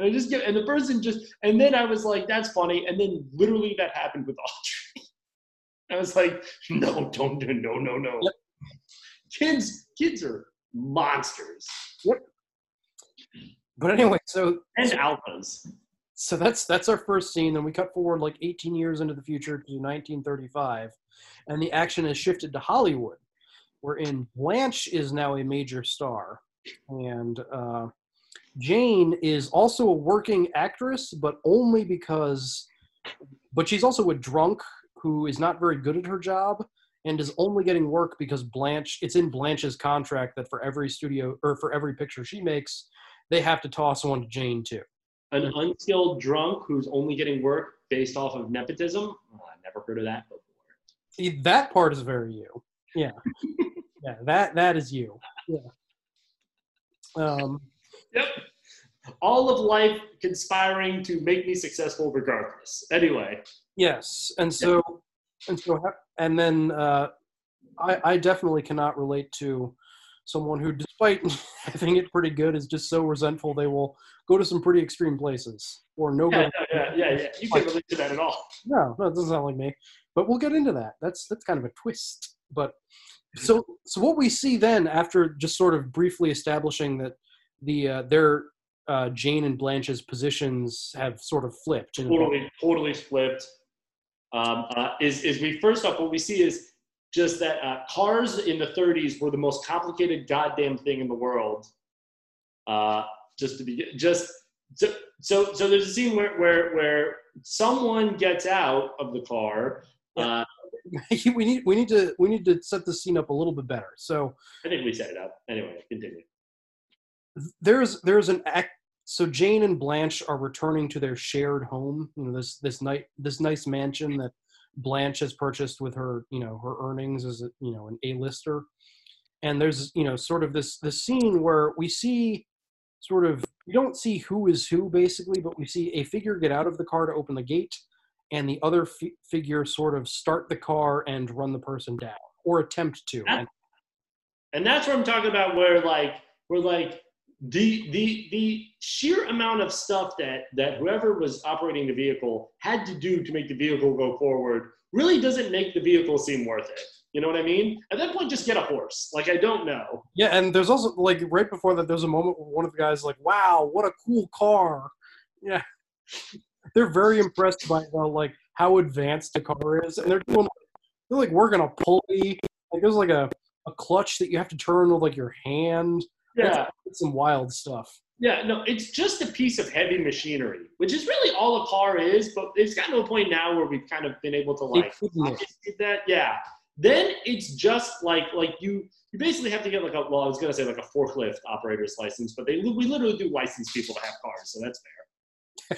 And I just get and the person just and then I was like, that's funny. And then literally that happened with Audrey. I was like, no, don't do no, no, no. Kids, kids are monsters. But anyway, so And alphas. so that's that's our first scene. Then we cut forward like 18 years into the future to 1935, and the action is shifted to Hollywood, wherein Blanche is now a major star, and uh, Jane is also a working actress, but only because, but she's also a drunk who is not very good at her job and is only getting work because Blanche. It's in Blanche's contract that for every studio or for every picture she makes, they have to toss one to Jane too. An unskilled drunk who's only getting work based off of nepotism. Oh, I never heard of that before. See, that part is very you. Yeah. yeah, that that is you. Yeah. Um Yep. All of life conspiring to make me successful regardless. Anyway, yes. And so and so and then uh I I definitely cannot relate to someone who despite having it pretty good is just so resentful they will go to some pretty extreme places or no yeah, no, yeah, yeah, yeah. You can't relate to that at all. No, no, it doesn't sound like me. But we'll get into that. That's that's kind of a twist. But so so what we see then after just sort of briefly establishing that the uh, their uh, Jane and Blanche's positions have sort of flipped. Totally, totally flipped. Um, uh, is is we first off what we see is just that uh, cars in the 30s were the most complicated goddamn thing in the world. Uh, just to be just so so, so there's a scene where where where someone gets out of the car. Uh, we need we need to we need to set the scene up a little bit better. So I think we set it up. Anyway, continue. There's there's an act so Jane and Blanche are returning to their shared home, you know, this this night this nice mansion that Blanche has purchased with her, you know, her earnings as a, you know, an A-lister. And there's, you know, sort of this this scene where we see sort of we don't see who is who basically, but we see a figure get out of the car to open the gate and the other fi- figure sort of start the car and run the person down or attempt to. And and that's what I'm talking about. Where like we're like the the the sheer amount of stuff that that whoever was operating the vehicle had to do to make the vehicle go forward really doesn't make the vehicle seem worth it. You know what I mean? At that point, just get a horse. Like I don't know. Yeah, and there's also like right before that, there's a moment where one of the guys like, "Wow, what a cool car!" Yeah, they're very impressed by uh, like how advanced the car is, and they're doing they're like working a pulley. Like there's like a a clutch that you have to turn with like your hand. Yeah. It's some wild stuff. Yeah, no, it's just a piece of heavy machinery, which is really all a car is. But it's gotten to a point now where we've kind of been able to like did that. Yeah. Then it's just like like you you basically have to get like a well, I was gonna say like a forklift operator's license, but they we literally do license people to have cars, so that's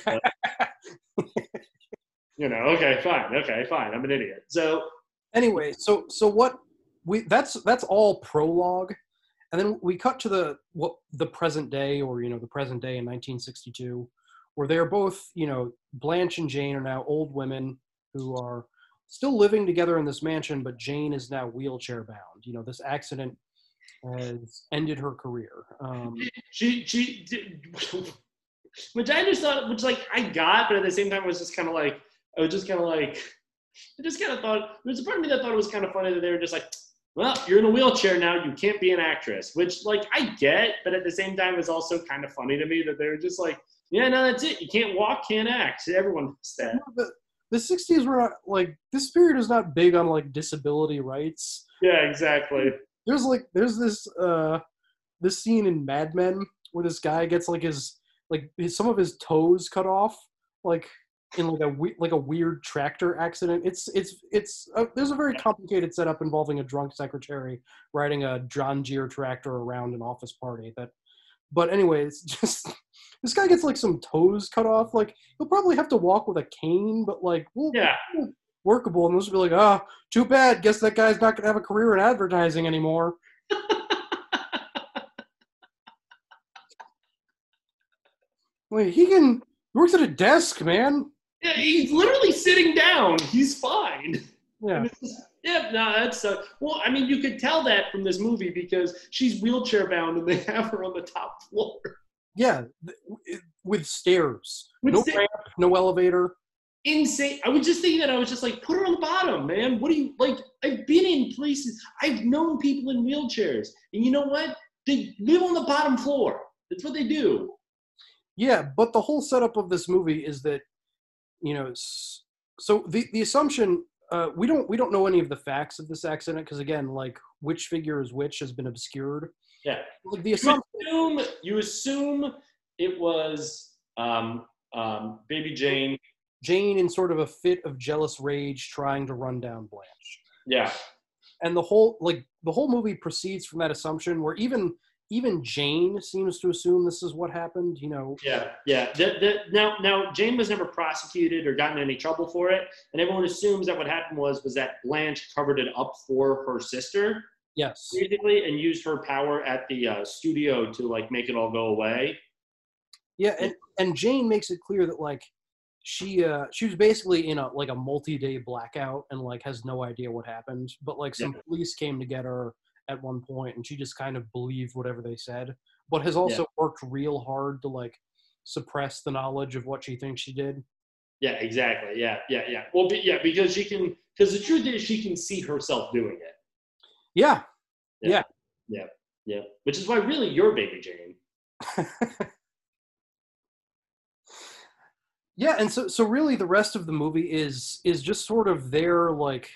fair. But- you know, okay, fine, okay, fine. I'm an idiot. So Anyway, so so what we that's that's all prologue, and then we cut to the what the present day, or you know the present day in 1962, where they're both you know Blanche and Jane are now old women who are still living together in this mansion, but Jane is now wheelchair bound. You know this accident has ended her career. Um, she she which I just thought which like I got, but at the same time was just kind of like I was just kind of like I just kind of thought there's a part of me that thought it was kind of funny that they were just like, well, you're in a wheelchair now, you can't be an actress, which like I get, but at the same time it's also kind of funny to me that they were just like, yeah, no, that's it. You can't walk, can't act. Everyone does that. the, the 60s were not like this period is not big on like disability rights. Yeah, exactly. there's like there's this uh this scene in Mad Men where this guy gets like his like his, some of his toes cut off like in like a like a weird tractor accident. It's it's it's uh, there's a very complicated setup involving a drunk secretary riding a John Deere tractor around an office party that but anyway, it's just this guy gets like some toes cut off. Like he'll probably have to walk with a cane, but like we'll Yeah. workable. And they'll be like, ah, too bad. Guess that guy's not gonna have a career in advertising anymore. Wait, he can he works at a desk, man. Yeah, he's literally sitting down. He's fine. Yeah. Just- yeah, no, that's uh, well. I mean, you could tell that from this movie because she's wheelchair bound and they have her on the top floor. Yeah, th- with stairs, With no ramp, no elevator. Insane. I was just thinking that I was just like, put her on the bottom, man. What do you like? I've been in places. I've known people in wheelchairs, and you know what? They live on the bottom floor. That's what they do. Yeah, but the whole setup of this movie is that, you know, so the the assumption uh, we don't we don't know any of the facts of this accident because again, like which figure is which has been obscured. Yeah. Like the You assumption, assume you assume it was um, um, Baby Jane. Jane in sort of a fit of jealous rage trying to run down Blanche. Yeah. and the whole like the whole movie proceeds from that assumption where even even Jane seems to assume this is what happened. You know, Yeah, yeah. The, the, now, now Jane was never prosecuted or gotten in any trouble for it, and everyone assumes that what happened was was that Blanche covered it up for her sister, yes, basically, and used her power at the uh, studio to like make it all go away. yeah, and and Jane makes it clear that like she uh she was basically in a like a multi-day blackout and like has no idea what happened but like some police came to get her at one point and she just kind of believed whatever they said but has also worked real hard to like suppress the knowledge of what she thinks she did Yeah, exactly. Yeah, yeah, yeah. Well, be, yeah, because she can. Because the truth is, she can see herself doing it. yeah Yeah, yeah, yeah. Which is why, really, you're Baby Jane. yeah and so so really the rest of the movie is is just sort of their like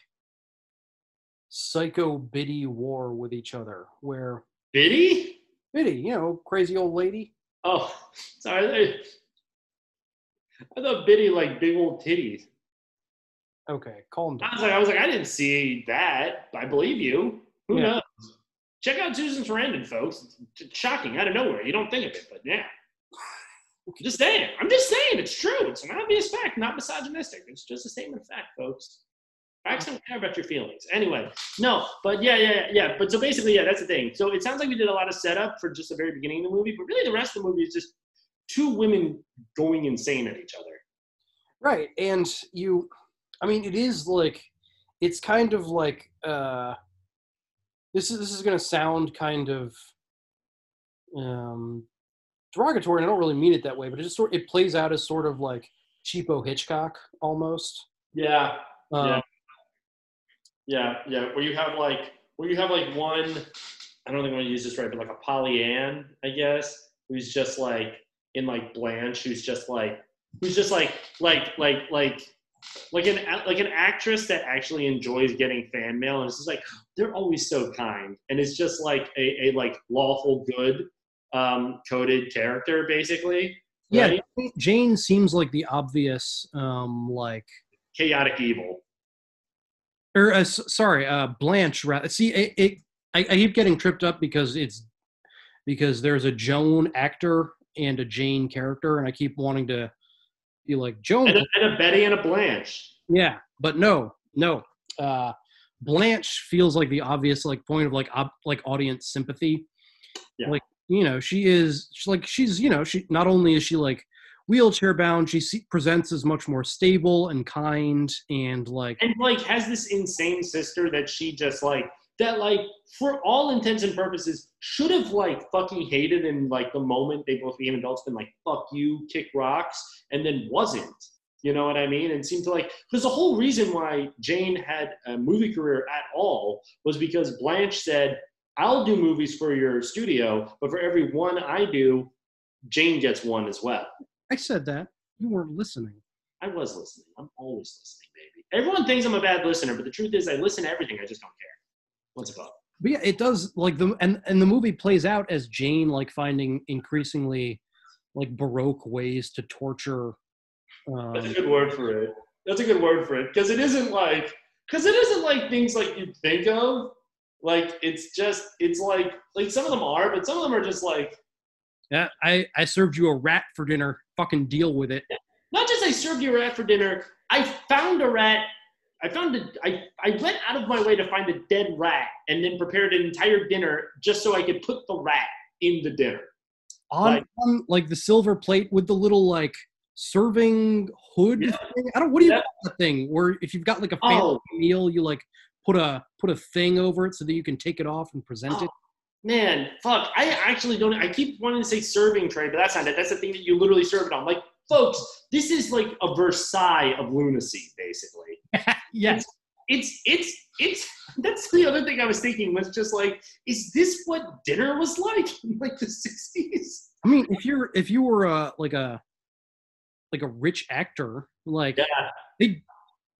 psycho biddy war with each other where Biddy? biddy you know crazy old lady Oh, sorry. I, I thought Biddy like big old titties. okay calm I down was like, I was like, I didn't see that. I believe you. Who Yeah. knows? check out Susan Sarandon, folks. It's shocking out of nowhere. You don't think of it, but yeah. Just saying. I'm just saying. It's true. It's an obvious fact, not misogynistic. It's just a statement of fact, folks. Facts don't care about your feelings. Anyway, no, but yeah, yeah, yeah. But so basically, yeah, that's the thing. So it sounds like we did a lot of setup for just the very beginning of the movie, but really the rest of the movie is just two women going insane at each other. Right, and you, I mean, it is like, it's kind of like, uh, this is this is gonna sound kind of, um, derogatory, and I don't really mean it that way, but it just sort it plays out as sort of like cheapo Hitchcock almost. Yeah. Um, yeah. Yeah, yeah. Where you have like where you have like one I don't think I'm gonna use this right, but like a Pollyann, I guess, who's just like in like Blanche, who's just like who's just like like like like like an like an actress that actually enjoys getting fan mail and it's just like they're always so kind and it's just like a, a like lawful good um coded character basically Yeah, right? Jane seems like the obvious, um, like chaotic evil or uh, sorry, uh, Blanche. Rather, see, it, it I, I keep getting tripped up because it's because there's a Joan actor and a Jane character, and I keep wanting to be like Joan. and a, and a Bette and a Blanche Yeah, but no, no. Uh, Blanche feels like the obvious like point of like ob- like audience sympathy. Yeah. Like you know, she is she's like she's you know she not only is she like wheelchair bound, she se- presents as much more stable and kind and like and like has this insane sister that she just like that like for all intents and purposes should have like fucking hated in like the moment they both became adults been like fuck you kick rocks and then wasn't. You know what i mean? And seemed to like because the whole reason why jane had a movie career at all was because blanche said i'll do movies for your studio but for every one i do jane gets one as well I said that you weren't listening. I was listening. I'm always listening, baby. Everyone thinks I'm a bad listener, but the truth is, I listen to everything. I just don't care. What's it called? But yeah, it does like the and and the movie plays out as Jane like finding increasingly like baroque ways to torture. Um, That's a good word for it. That's a good word for it because it isn't like because it isn't like things like you think of. Like it's just it's like like some of them are, but some of them are just like yeah, I I served you a rat for dinner. Fucking deal with it. not just I served you a rat for dinner. I found a rat. I found a. I I went out of my way to find a dead rat and then prepared an entire dinner just so I could put the rat in the dinner. On, Like- on like the silver plate with the little like serving hood Yeah. thing. I don't. What do you Yeah. call that thing? Where if you've got like a fancy Oh. meal, you like put a put a thing over it so that you can take it off and present it. Oh. Man, fuck. I actually don't. I keep wanting to say serving tray, but that's not it. That's the thing that you literally serve it on. Like, folks, this is like a Versailles of lunacy, basically. Yes. It's it's it's. That's the other thing I was thinking was just like, is this what dinner was like in like the '60s? I mean, if you're if you were a like a like a rich actor, like Yeah. they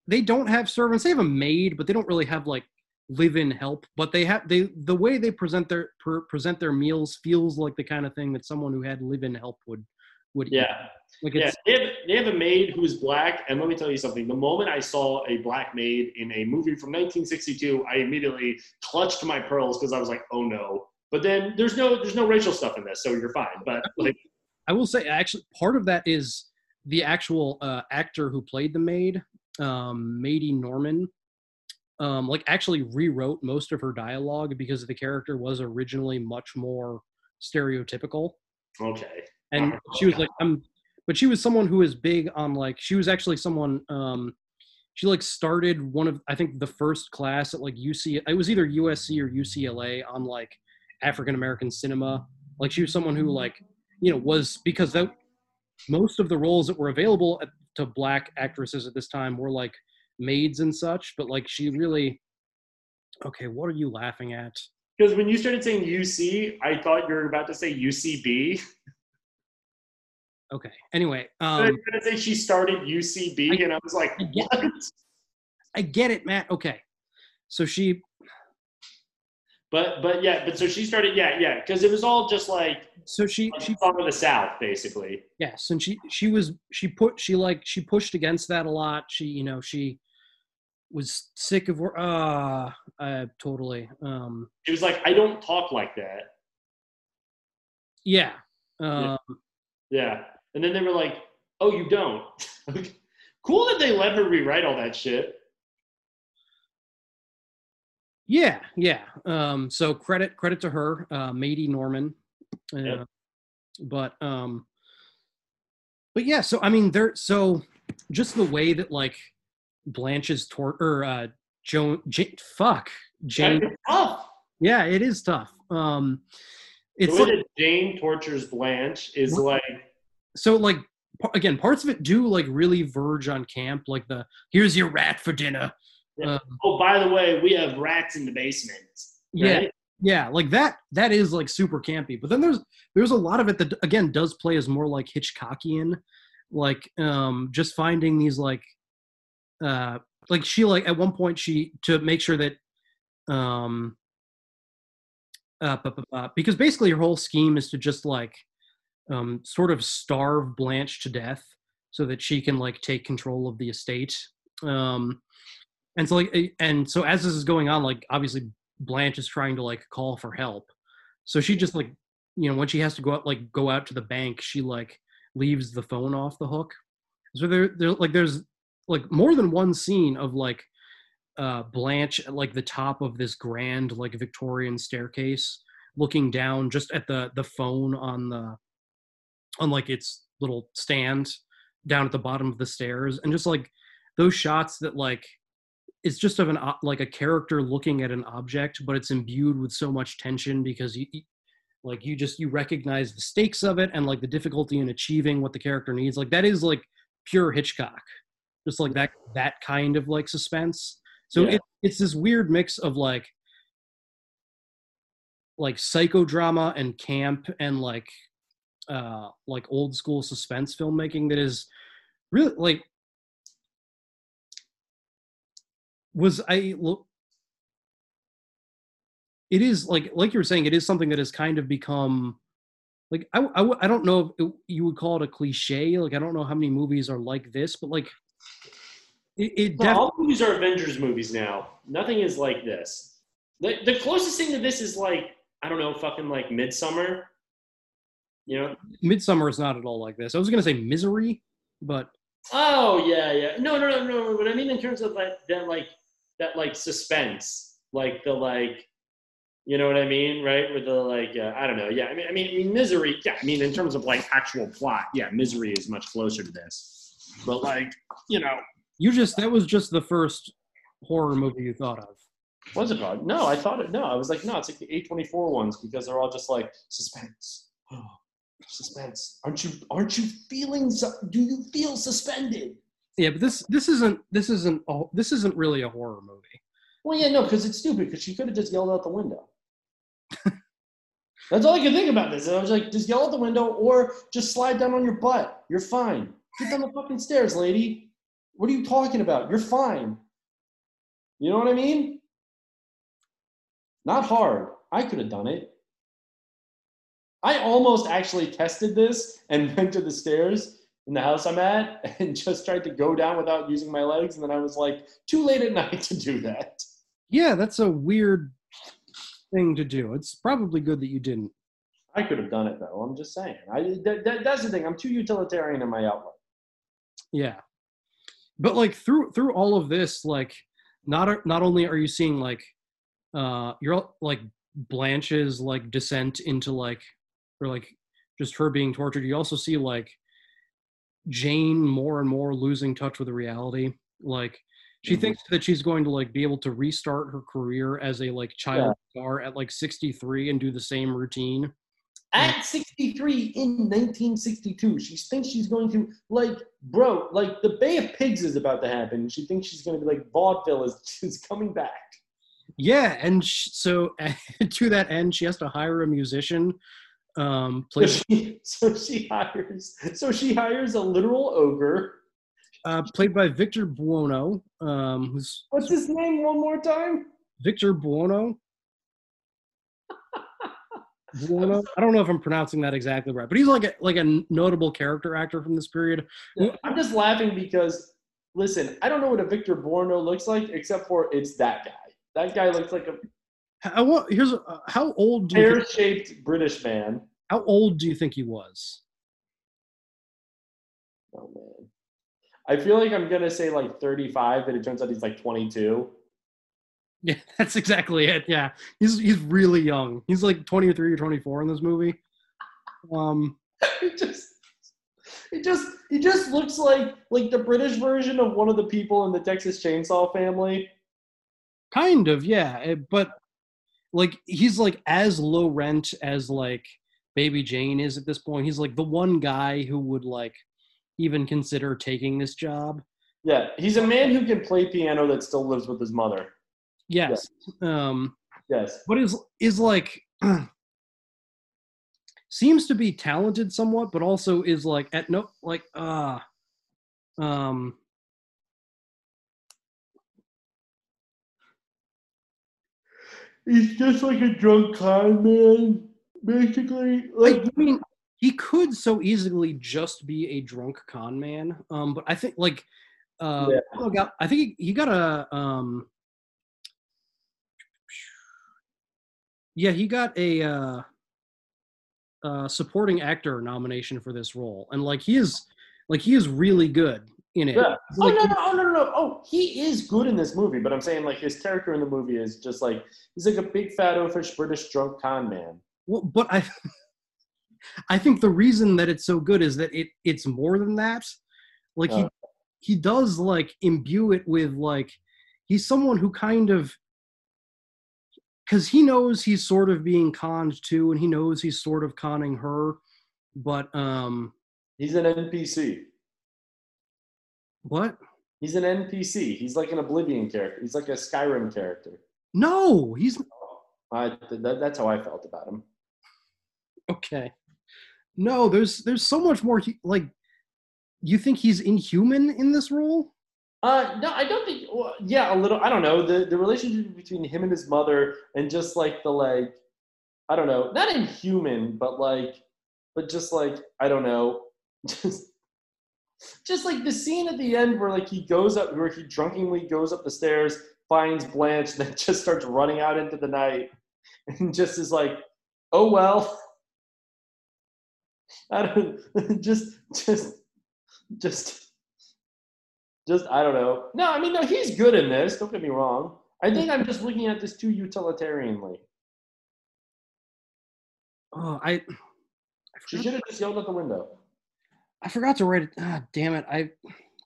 they don't have servants. They have a maid, but they don't really have like live-in help. But they have they the way they present their per, present their meals feels like the kind of thing that someone who had live-in help would would eat. Yeah. Like Yeah, they have, they have a maid who's black, and let me tell you something. The moment I saw a black maid in a movie from 1962, I immediately clutched my pearls because I was like, "Oh no!" But then there's no there's no racial stuff in this, so you're fine. But like, I will say actually part of that is the actual uh, actor who played the maid, um, Maidie Norman, um, like actually rewrote most of her dialogue because the character was originally much more stereotypical. okay, And she was like, I'm, but she was someone who was big on like, she was actually someone, um, she like started one of, I think the first class at like UC, it was either USC or UCLA on like African American cinema. Like she was someone who like, you know, was because that most of the roles that were available at, to black actresses at this time were like maids and such, but like she really, okay, what are you laughing at? because when you started saying UC, I thought you were about to say UCB. Okay. Anyway, I was um, to say she started UCB, and I was like, I get- "What?" I get it, Matt. Okay. So she, But but yeah, but so she started, yeah, yeah, because it was all just like so she, like she of the South, basically. Yes, and she she was she put she like she pushed against that a lot. She you know she was sick of wor- uh, uh totally um It was like, I don't talk like that. yeah um Yeah. Yeah. And then they were like, oh, you don't. cool that they let her rewrite all that shit. Yeah, yeah. Um, so credit credit to her, uh, Maidie Norman. Uh, Yep. But um, but yeah. So I mean, there. So just the way that like Blanche's tor or uh, Joan, J- fuck Jane. Tough. Yeah, it is tough. Um, it's like, Jane tortures Blanche is like, so like again, parts of it do like really verge on camp. Like the here's your rat for dinner. Yeah. oh, by the way, we have rats in the basement. yeah yeah like that that is like super campy but then there's there's a lot of it that again does play as more like hitchcockian like um just finding these like uh like she like at one point she to make sure that um uh, because basically her whole scheme is to just like um sort of starve blanche to death so that she can like take control of the estate. Um and so like eh, and so as this is going on like obviously blanche is trying to like call for help. So she just like you know when she has to go out like go out to the bank she like leaves the phone off the hook. So there there like there's like more than one scene of like uh blanche at like the top of this grand like victorian staircase looking down just at the the phone on the on like its little stand down at the bottom of the stairs and just like those shots that like it's just of an like a character looking at an object but it's imbued with so much tension because you like you just you recognize the stakes of it and like the difficulty in achieving what the character needs. Like that is like pure hitchcock just like that that kind of like suspense so Yeah. it, it's this weird mix of like like psychodrama and camp and like uh like old school suspense filmmaking that is really like was I look it is like like you were saying it is something that has kind of become like I I don't know if it, you would call it a cliche like I don't know how many movies are like this but like it, it definitely all movies are Avengers movies now. Nothing is like this. The, the closest thing to this is like, I don't know, fucking like Midsommar. You know? Midsommar is not at all like this I was gonna say Misery but Oh yeah, yeah. No, no, no, no. What I mean in terms of like that, like that, like suspense, like the like, you know what I mean, right? With the like, uh, I don't know. Yeah, I mean, I mean, I mean, misery. Yeah, I mean, in terms of like actual plot, yeah, misery is much closer to this. But like, you know, you just that was just the first horror movie you thought of Was it called? No, I thought it. No, I was like, no, it's like the A24 ones because they're all just like suspense. suspense. Aren't you? Aren't you feeling? Do you feel suspended? yeah but this this isn't this isn't a, this isn't really a horror movie Well, yeah, no, because it's stupid. Because she could have just yelled out the window. That's all I could think about this. And I was like, just yell out the window or just slide down on your butt. You're fine. Get down the fucking stairs, lady. What are you talking about? You're fine. You know what I mean? Not hard. I could have done it. I almost actually tested this and went to the stairs in the house I'm at and just tried to go down without using my legs. And then I was like, too late at night to do that. yeah that's a weird thing to do it's probably good that you didn't I could have done it though. I'm just saying. I that, that, that's the thing. I'm too utilitarian in my outlook. Yeah. But like through through all of this, like not not only are you seeing like uh you're like Blanche's like descent into like or like just her being tortured, you also see like Jane more and more losing touch with the reality. Like she Mhm. thinks that she's going to like be able to restart her career as a like child star at like 63 and do the same routine. At 63 in 1962, she thinks she's going to like, bro, like the Bay of Pigs is about to happen. She thinks she's going to be like vaudeville is, is coming back. Yeah, and sh- so to that end, she has to hire a musician. Um, So she, so she hires, so she hires a literal ogre. uh, played by Victor Buono, um, who's What's his name? One more time. Victor Buono. Buono. I don't know if I'm pronouncing that exactly right, but he's like a, like a notable character actor from this period. I'm just laughing because listen, I don't know what a Victor Borno looks like, except for it's that guy. That guy looks like a How, here's a, how old do you think, pear-shaped British man. how old do you think he was? Oh man, I feel like I'm gonna say like 35, but it turns out he's like 22. Yeah, that's exactly it. Yeah, he's he's really young. He's like 23 or 24 in this movie. Um, he just, he just, he just looks like like the British version of one of the people in the Texas Chainsaw family. kind of, yeah, eh, but like he's like as low rent as like Baby Jane is at this point. He's like the one guy who would like even consider taking this job. Yeah, he's a man who can play piano that still lives with his mother. Yes. Um, Yes. but is is like seems to be talented somewhat, but also is like at no like uh um He's just like a drunk con man, basically. like I mean he could so easily just be a drunk con man. Um, but I think like uh Yeah. I think he, he got a um yeah he got a uh, uh supporting actor nomination for this role and like he is like he is really good in it. Yeah. He's Oh no, no, oh, no, no, no. Oh, he is good in this movie, but I'm saying like his character in the movie is just like he's like a big fat oafish British drunk con man. Well, but I, I think the reason that it's so good is that it it's more than that. Like he Uh. he does like imbue it with like he's someone who kind of because he knows he's sort of being conned too, and he knows he's sort of conning her, but um, He's an NPC. what? He's an NPC. He's like an Oblivion character. He's like a Skyrim character. No, he's I, that, that's how I felt about him. okay. No, there's there's so much more. Like, you think he's inhuman in this role? Uh, no, I don't think. Well, yeah, a little. I don't know the the relationship between him and his mother, and just like the like, I don't know, not inhuman, but like, but just like I don't know, just just like the scene at the end where like he goes up, where he drunkenly goes up the stairs, finds Blanche, then just starts running out into the night, and just is like, oh well. I don't just just just just I don't know. No, I mean no, he's good in this. Don't get me wrong. I think I'm just looking at this too utilitarianly. Oh, I She should have just yelled out the window. I forgot to write it. Ah, damn it! I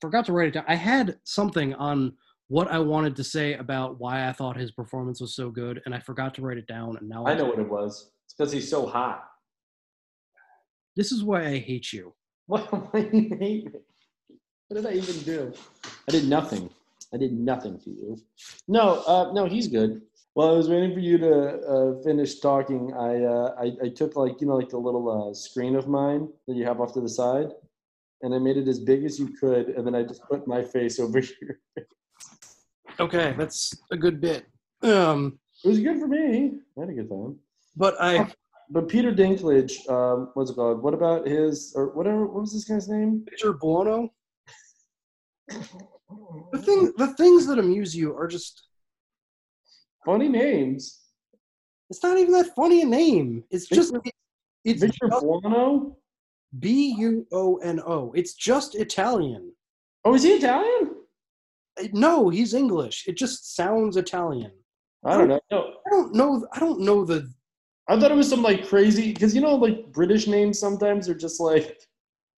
forgot to write it down. I had something on what I wanted to say about why I thought his performance was so good, and I forgot to write it down. And now I know what it was. It's because he's so hot. This is why I hate you. Why, why do you hate me? What did I even do? I did nothing. I did nothing to you. No, uh, no, he's good. Well, I was waiting for you to uh, finish talking, I, uh, I I took like you know like the little uh, screen of mine that you have off to the side, and I made it as big as you could, and then I just put my face over here. Okay, that's a good bit. Um, It was good for me. I had a good time. but I But Peter Dinklage, um, what's it called? What about his or whatever? What was this guy's name? Peter Buono. The thing, the things that amuse you are just. Funny names. It's not even that funny a name. It's just. Victor- It, it's Victor just Buono. B U O N O. It's just Italian. Oh, is he Italian? Uh, No, he's English. It just sounds Italian. I don't know. I don't know. I don't know the. I thought it was some like crazy because you know like British names sometimes are just like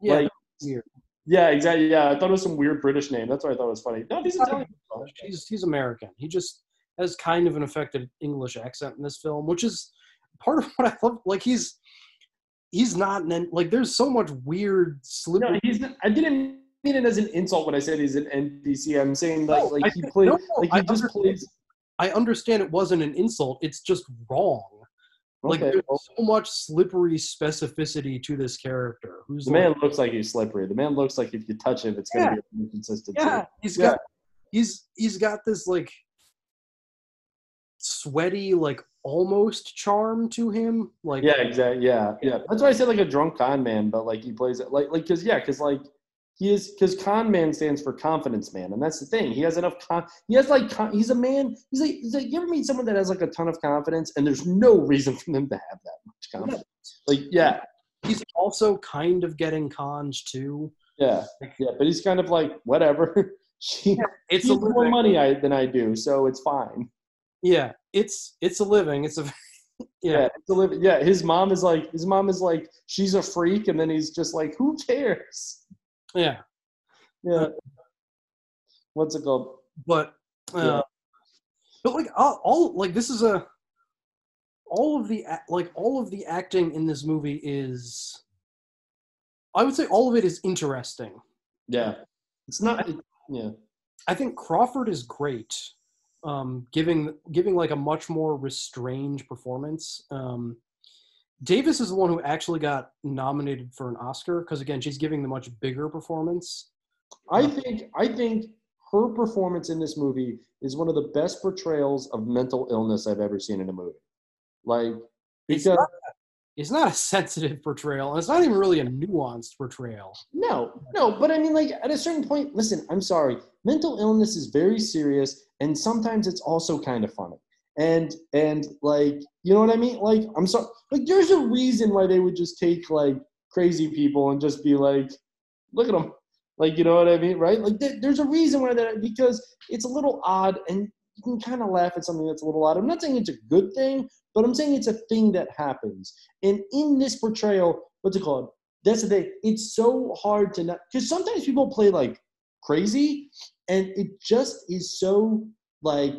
Yeah, like weird. Yeah exactly yeah I thought it was some weird British name that's why I thought it was funny. No, he's Italian. He's he's American. He just has kind of an affected English accent in this film, which is part of what I love. Like he's he's not an like. There's so much weird slippery. No, he's. I didn't mean it as an insult when I said he's an NPC. I'm saying like No, like I he plays no, no, like he I just understand. plays. I understand it wasn't an insult. It's just wrong. Like Okay, there's well, so much slippery specificity to this character. Who's the like, man looks like he's slippery. The man looks like if you touch him, it's gonna be inconsistent. yeah, he's Yeah. got he's he's got this like sweaty like almost charm to him. Like Yeah, exactly. Yeah, yeah. That's why I said like a drunk con man, but like he plays it like like because yeah, because like he is because con man stands for confidence man, and that's the thing. He has enough con. He has like con, he's a man. He's like, he's like you ever meet someone that has like a ton of confidence, and there's no reason for them to have that much confidence. Like yeah, He's also kind of getting cons too. yeah, yeah, but he's kind of like whatever. she, It's a more money I, than I do, so it's fine. Yeah, it's it's a living. It's a Yeah, yeah. it's a live- yeah. His mom is like, his mom is like, she's a freak, and then he's just like, who cares? Yeah. Yeah. What's it called? but uh, Yeah. but like all, all like this is a all of the like all of the acting in this movie is i would say all of it is interesting Yeah, it's not. It, yeah, i think crawford is great um giving giving like a much more restrained performance um davis is the one who actually got nominated for an oscar because again she's giving the much bigger performance I think I think her performance in this movie is one of the best portrayals of mental illness I've ever seen in a movie. Like it's because not, it's not a sensitive portrayal and it's not even really a nuanced portrayal no, no, but I mean, like at a certain point, listen, I'm sorry, mental illness is very serious, and sometimes it's also kind of funny. And and like you know what I mean? Like I'm sorry, like there's a reason why they would just take like crazy people and just be like, look at them, like you know what I mean, right? Like there, there's a reason why that because it's a little odd, and you can kind of laugh at something that's a little odd. I'm not saying it's a good thing, but I'm saying it's a thing that happens. And in this portrayal, what's it called? That's the thing. It's so hard to not because sometimes people play like crazy, and it just is so like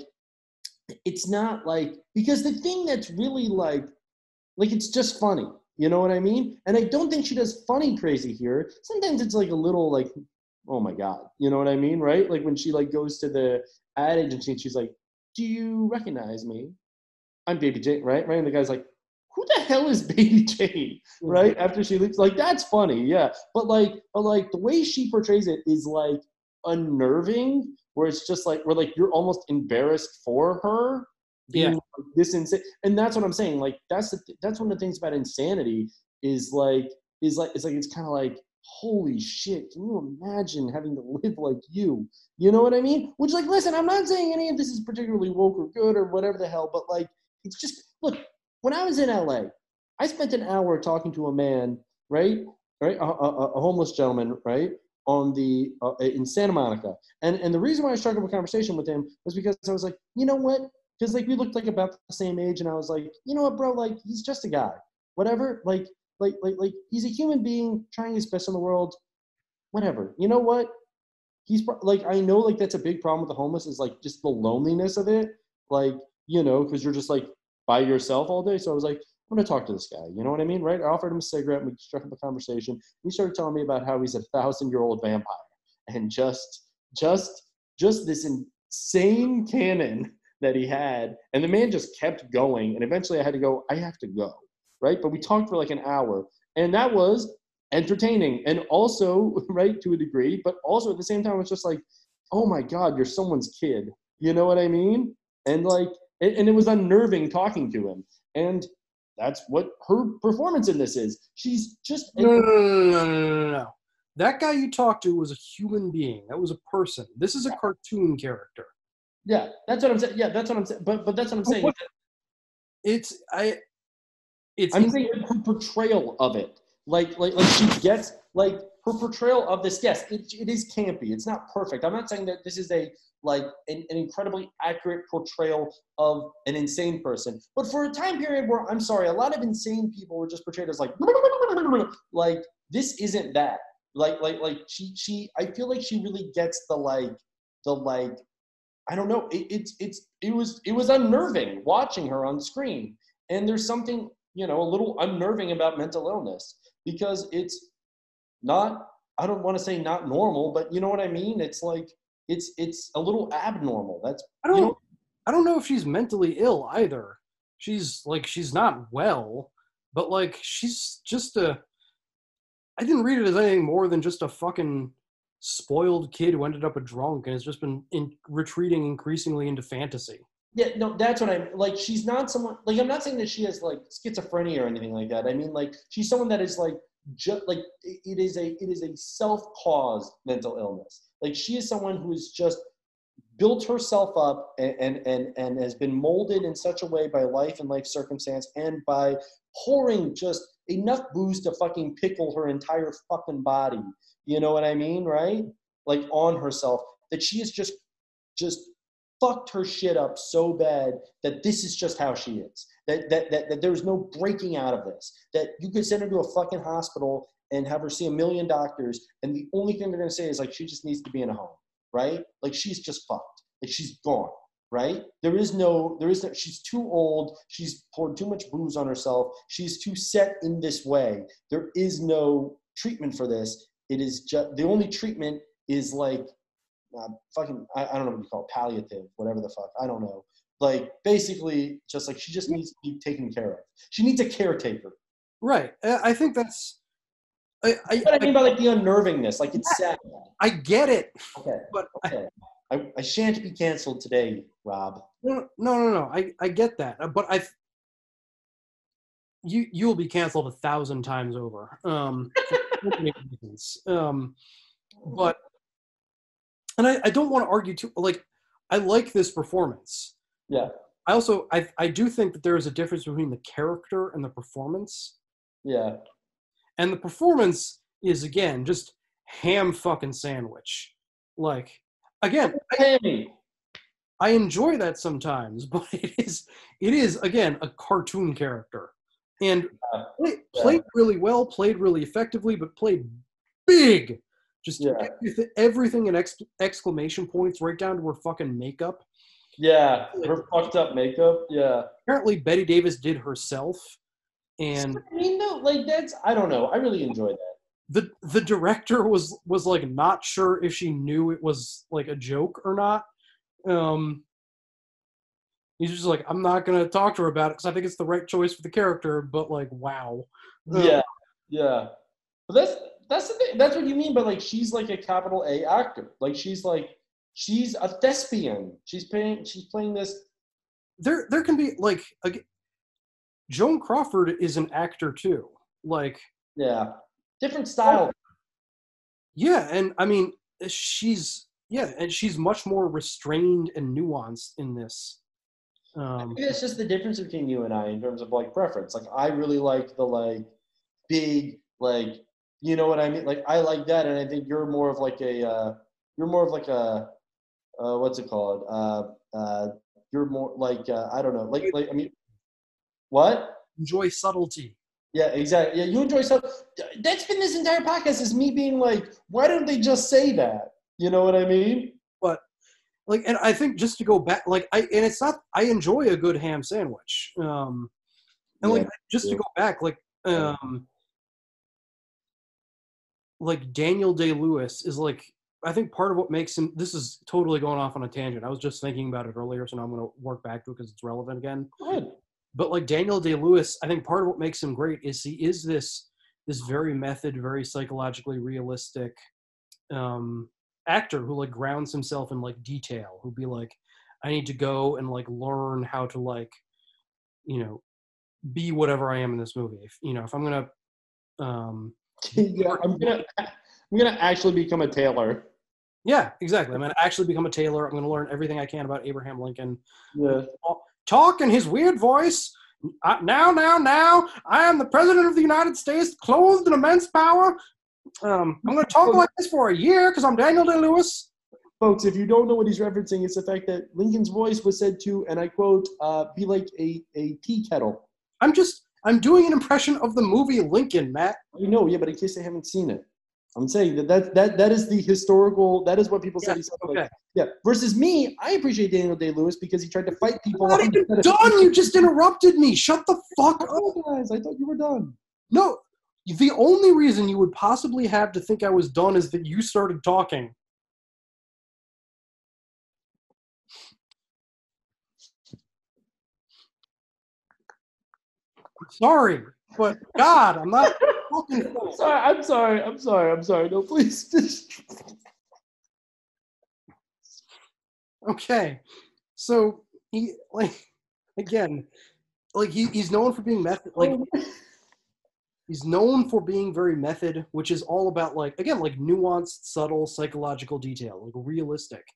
it's not like because the thing that's really like like it's just funny. You know what I mean? And I don't think she does funny crazy here. Sometimes it's like a little like, oh my god, you know what I mean, right? Like when she like goes to the ad agency and she's like, "Do you recognize me? I'm Baby Jane, right?" Right? And the guy's like, "Who the hell is Baby Jane?" Right? After she leaves, like that's funny, yeah. But like, but like the way she portrays it is like unnerving, where it's just like where like you're almost embarrassed for her being Yeah. like, this insane and that's what i'm saying like that's the th- that's one of the things about insanity is like is like it's like it's kind of like holy shit can you imagine having to live like you you know what i mean which like listen i'm not saying any of this is particularly woke or good or whatever the hell but like it's just look when i was in la i spent an hour talking to a man right right a, a, a homeless gentleman right on the uh, in santa monica. And and the reason why i struck up a conversation with him was because i was like you know what? Because like we looked like about the same age and i was like you know what bro? Like he's just a guy. Whatever like like like like he's a human being trying his best in the world. Whatever. You know what? He's pro- like i know like that's a big problem with the homeless is like just the loneliness of it. Like you know because you're just like by yourself all day. So i was like i'm gonna talk to this guy you know what i mean right? I offered him a cigarette and we struck up a conversation. He started telling me about how he's a thousand year old vampire and just just just this insane canon that he had and the man just kept going and eventually i had to go i have to go right? But we talked for like an hour and that was entertaining and also right to a degree but also at the same time it's just like oh my god you're someone's kid you know what i mean? And like and it was unnerving talking to him and that's what her performance in this is. She's just no, no, no, no, no, no, no. That guy you talked to was a human being. That was a person. This is a cartoon character. Yeah, that's what I'm saying. Yeah, that's what I'm saying. But but that's what I'm saying. It's I. It's I'm saying her portrayal of it. Like like like she gets like her portrayal of this. Yes, it, it is campy. It's not perfect. I'm not saying that this is a like an, an incredibly accurate portrayal of an insane person. But for a time period where I'm sorry, a lot of insane people were just portrayed as like like this isn't that. Like like like she she I feel like she really gets the like the like I don't know. It, it's it's it was it was unnerving watching her on screen. And there's something you know a little unnerving about mental illness because it's not. I don't want to say not normal, but you know what I mean. It's like it's it's a little abnormal. That's I don't you know, I don't know if she's mentally ill either. She's like she's not well, but like she's just a I didn't read it as anything more than just a fucking spoiled kid who ended up a drunk and has just been in, retreating increasingly into fantasy. Yeah, no, that's what I'm like. She's not someone like I'm not saying that she has like schizophrenia or anything like that. I mean, like she's someone that is like just like it is a it is a self-caused mental illness. Like she is someone who is just built herself up and, and and and has been molded in such a way by life and life circumstance and by pouring just enough booze to fucking pickle her entire fucking body. You know what I mean, right? Like on herself that she is just just fucked her shit up so bad that this is just how she is. That that that, that there's no breaking out of this. That you could send her to a fucking hospital and have her see a million doctors, and the only thing they're gonna say is like she just needs to be in a home, right? Like she's just fucked. Like she's gone, right? There is no, there is no, she's too old. She's poured too much booze on herself. She's too set in this way. There is no treatment for this. It is just the only treatment is like uh, fucking I, I don't know what you call it, palliative, whatever the fuck. I don't know. Like basically, just like she just needs to be taken care of. She needs a caretaker. Right. I I think that's. I, I, What I mean by like the unnervingness, like it's sad. I get it. Okay, but okay. I, I shan't be canceled today, Rob. No, no, no, no. I, I get that, Uh, but I. You you will be canceled a thousand times over. Um, for so many reasons. um, but and I, I don't want to argue too. Like, I like this performance. Yeah. I also I I do think that there is a difference between the character and the performance. Yeah. And the performance is again just ham fucking sandwich. Like again, I, I enjoy that sometimes, but it is it is again a cartoon character, and play, played really well, played really effectively, but played big. Just Yeah. everything, everything in ex, exclamation points, right down to her fucking makeup. Yeah, her fucked up makeup. Yeah. Apparently, Bette Davis did herself, and I mean, no, like that's I don't know. I really enjoyed that. the the director was was like not sure if she knew it was like a joke or not. Um, he's just like, I'm not gonna talk to her about it because I think it's the right choice for the character. But like, wow. Uh, Yeah, yeah. But that's that's the thing. That's what you mean by like she's like a capital A actor. Like she's like she's a thespian. She's playing she's playing this. there there can be like ag- Joan Crawford is an actor too. Like Yeah, different style. yeah, and I mean she's yeah, and she's much more restrained and nuanced in this. Um, Maybe it's just the difference between you and I in terms of like preference. Like I really like the like big like you know what I mean. Like I like that, and I think you're more of like a uh, you're more of like a uh, what's it called? Uh, uh, you're more like uh, I don't know. Like like I mean, what? enjoy subtlety. Yeah, exactly. Yeah, you enjoy stuff. That's been this entire podcast is me being like, why don't they just say that? You know what I mean? but like and i think just to go back like i and it's not i enjoy a good ham sandwich um and like Yeah, just to go back like um like daniel day lewis is like i think part of what makes him this is totally going off on a tangent i was just thinking about it earlier so now i'm going to work back to it because it's relevant again Good. but like Daniel Day Lewis, I think part of what makes him great is he is this this very method, very psychologically realistic um, actor who like grounds himself in like detail. Who'd be like, I need to go and like learn how to like, you know, be whatever I am in this movie. If you know, if I'm gonna, um, yeah, I'm gonna I'm gonna actually become a tailor. yeah, exactly. I'm gonna actually become a tailor. I'm gonna learn everything I can about Abraham Lincoln. Yeah. talk in his weird voice. I, now, now, now, I am the president of the United States, clothed in immense power. Um, I'm going to talk like this for a year because I'm Daniel Day Lewis. Folks, if you don't know what he's referencing, it's the fact that Lincoln's voice was said to, and I quote, uh, be like a, a tea kettle. I'm just, I'm doing an impression of the movie Lincoln, Matt. I know, yeah, but in case they haven't seen it, I'm saying that that, that, that is the historical, that is what people said he sounded like. Okay. Yeah. Versus me, I appreciate Daniel Day Lewis because he tried to fight people. Not even done. You just interrupted me. Shut the fuck up. guys. I thought you were done. No, the only reason you would possibly have to think I was done is that you started talking. Sorry, but God, I'm not fucking. Sorry, I'm sorry. I'm sorry. I'm sorry. No, please. Just... Okay, so he like again, like he, he's known for being method. Like He's known for being very method, which is all about like again like nuanced, subtle psychological detail, like realistic.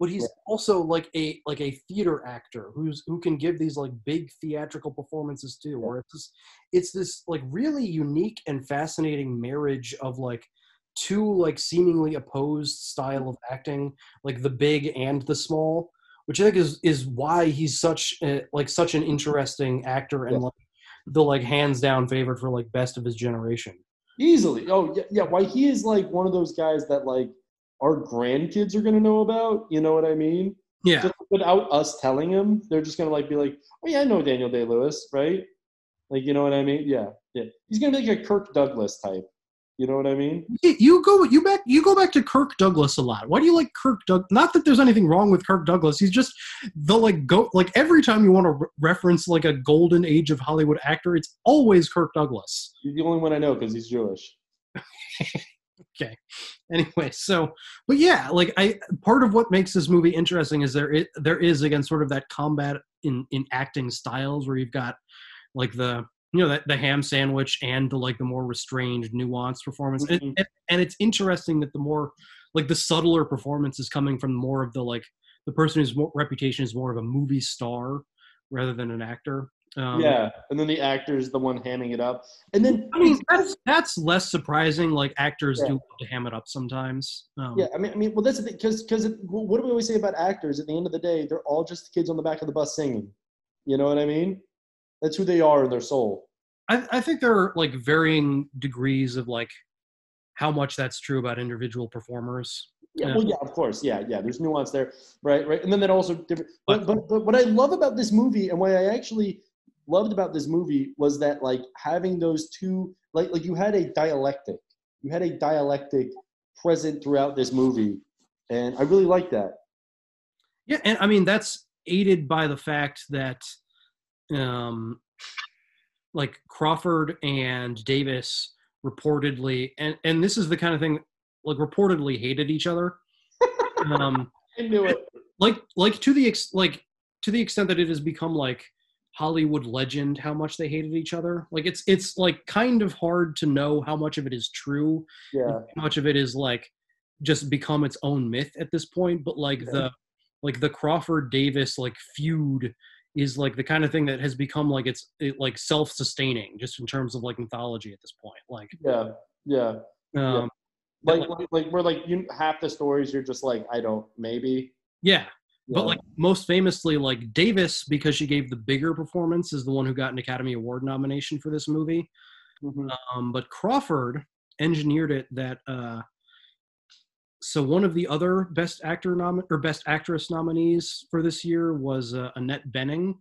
But he's also like a like a theater actor who's who can give these like big theatrical performances too. Where it's this, it's this like really unique and fascinating marriage of like two like seemingly opposed style of acting, like the big and the small, which I think is is why he's such a, like such an interesting actor and like the like hands down favorite for like best of his generation. Easily. Oh yeah, yeah. Why he is like one of those guys that like our grandkids are gonna know about. You know what I mean? Yeah. Just without us telling them, they're just gonna like be like, oh yeah, I know Daniel Day Lewis, right? Like you know what I mean? Yeah, yeah. He's gonna be like a Kirk Douglas type. You know what I mean? You go you back you go back to Kirk Douglas a lot. Why do you like Kirk Doug? Not that there's anything wrong with Kirk Douglas. He's just the like go like every time you want to re- reference like a golden age of Hollywood actor, it's always Kirk Douglas. He's the only one I know because he's Jewish. okay. Anyway, so but yeah, like I part of what makes this movie interesting is there is, there is again sort of that combat in in acting styles where you've got like the you know that the ham sandwich and the like the more restrained nuanced performance. And, mm-hmm. and, and it's interesting that the more like the subtler performance is coming from more of the like the person whose reputation is more of a movie star rather than an actor um, yeah, and then the actor is the one hamming it up, and then I mean that's that's less surprising. Like actors Yeah. do love to ham it up sometimes. Um, Yeah, I mean, I mean, well, that's the thing, because because what do we always say about actors? At the end of the day, they're all just kids on the back of the bus singing. You know what I mean? That's who they are in their soul. I, I think there are like varying degrees of like how much that's true about individual performers. Yeah, well, yeah, of course, yeah, yeah. There's nuance there, right, right, and then that also different. But but but what I love about this movie and why I actually loved about this movie was that like having those two, like like you had a dialectic, you had a dialectic present throughout this movie, and I really like that. Yeah, and I mean that's aided by the fact that um like Crawford and Davis reportedly and and this is the kind of thing like reportedly hated each other. um I knew it. like like to the ex- like to the extent that it has become like Hollywood legend how much they hated each other. Like it's it's like kind of hard to know how much of it is true. Yeah. How much of it is like just become its own myth at this point. But like the like the Crawford Davis like feud is like the kind of thing that has become like it's it, like self sustaining just in terms of like mythology at this point. Like Yeah, yeah. yeah. um Like, like, like, where like you half the stories you're just like I don't maybe. Yeah. But like most famously, like Davis, because she gave the bigger performance, is the one who got an Academy Award nomination for this movie. Mm-hmm. Um, but Crawford engineered it that uh, so one of the other best actor nom- or best actress nominees for this year was uh, Annette Bening,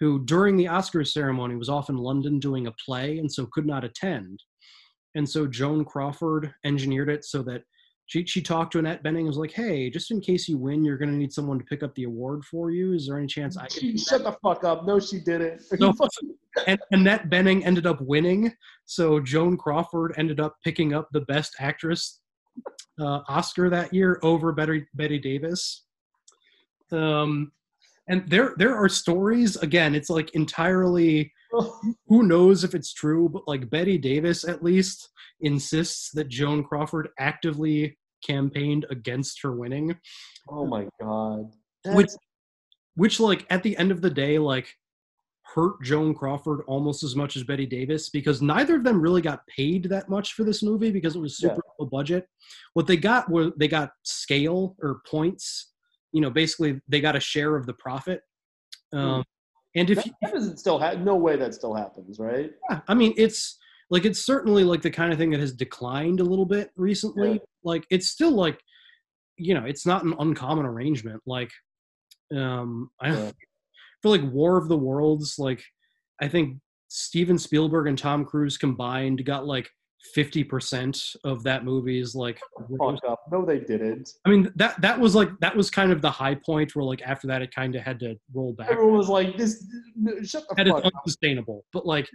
who during the Oscars ceremony was off in London doing a play and so could not attend. And so Joan Crawford engineered it so that she she talked to Annette Bening and was like, "Hey, just in case you win, you're going to need someone to pick up the award for you. Is there any chance I can?" She, shut the fuck up. No, she didn't. No, and Annette Bening ended up winning, so Joan Crawford ended up picking up the Best Actress uh, Oscar that year over Bette Bette Davis. Um, and there there are stories again. It's like entirely who knows if it's true, but like Bette Davis at least insists that Joan Crawford actively campaigned against her winning oh my god. which which like at the end of the day like hurt joan crawford almost as much as bette davis because neither of them really got paid that much for this movie because it was Yeah. super low budget what they got were they got scale or points you know basically they got a share of the profit um, and if that, you, that doesn't still happen. No way that still happens, right? yeah, I mean, it's like it's certainly like the kind of thing that has declined a little bit recently. Yeah. Like it's still like, you know, it's not an uncommon arrangement. Like, um, I Yeah. for like War of the Worlds, like I think Steven Spielberg and Tom Cruise combined got like fifty percent of that movie is like. Fuck up. No, they didn't. I mean that that was like that was kind of the high point where like after that it kind of had to roll back. Everyone was like, "This, shut the is fuck up." unsustainable. But like,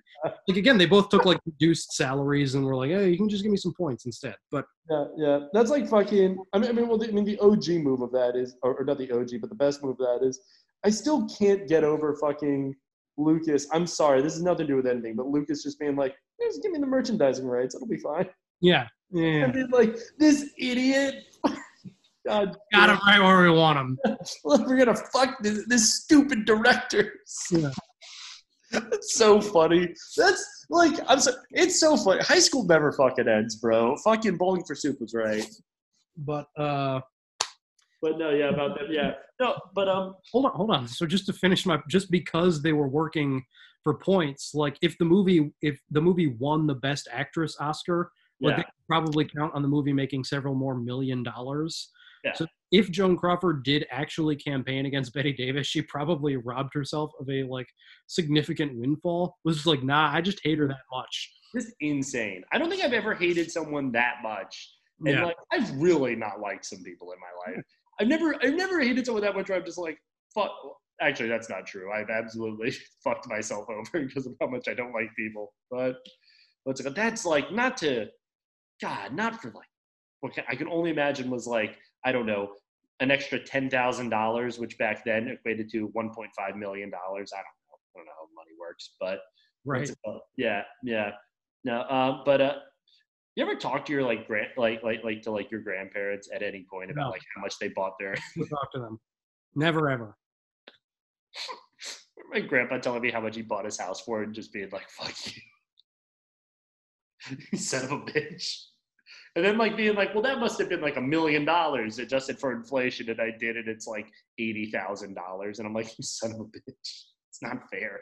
like again, they both took like reduced salaries and were like, "Hey, you can just give me some points instead." But Yeah, yeah. That's like fucking. I mean, I mean, well, the, I mean, the OG move of that is, or, or not the OG, but the best move of that is, I still can't get over fucking Lucas. I'm sorry, this has nothing to do with anything, but Lucas just being like, Just give me the merchandising rights. It'll be fine. Yeah. Yeah. I mean, like this idiot. God, Got him right where we want him. We're gonna fuck this, this stupid director. Yeah. That's so funny. That's like I'm so. It's so funny. High school never fucking ends, bro. Fucking bowling for soup was right. But uh But no, yeah, about that, yeah. No, but um, hold on, hold on. So just to finish my just because they were working for points, like if the movie if the movie won the best actress Oscar, like they could probably count on the movie making several more million dollars. Yeah. So if Joan Crawford did actually campaign against Bette Davis, she probably robbed herself of a like significant windfall. Was just like, nah, I just hate her that much. just insane. I don't think I've ever hated someone that much. And Yeah. like I've really not liked some people in my life. I've never I've never hated someone that much where I'm just like, fuck actually that's not true. I've absolutely fucked myself over because of how much I don't like people. But called? That's like not to God, not for like what I can only imagine was like, I don't know, an extra ten thousand dollars, which back then equated to one point five million dollars. I don't know. I don't know how money works, but Right. What's it called? Yeah, yeah. No, uh, but uh, you ever talk to your like grand, like like like to like your grandparents at any point about No. like how much they bought their? Talk to them. Never ever. My grandpa telling me how much he bought his house for, and just being like, "Fuck you, son of a bitch." And then like being like, "Well, that must have been like a million dollars adjusted for inflation," and I did it. It's like eighty thousand dollars, and I'm like, "You son of a bitch! It's not fair."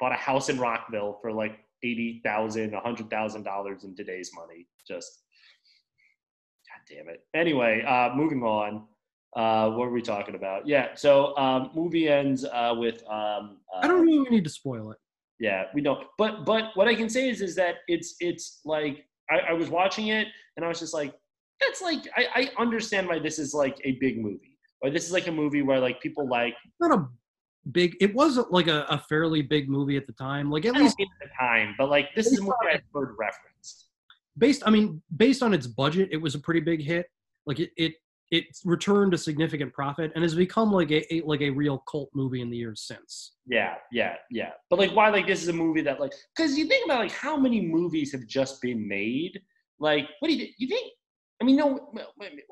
Bought a house in Rockville for like eighty thousand, a hundred thousand dollars in today's money. Just, god damn it. Anyway, uh, moving on. Uh, what were we talking about? Yeah, so um, movie ends uh, with um, uh, I don't really need to spoil it. yeah, we don't. But but what I can say is is that it's it's like I, I was watching it and I was just like, that's like I, I understand why this is like a big movie. Or this is like a movie where like people like Not a big. It wasn't like a, a fairly big movie at the time. Like at I least at the time, but like this is a movie I've heard referenced. based. I mean, based on its budget, it was a pretty big hit. Like it it it returned a significant profit and has become like a, a like a real cult movie in the years since. Yeah, yeah, yeah. But like why like this is a movie that like because you think about like how many movies have just been made. Like what do you you think? I mean, no.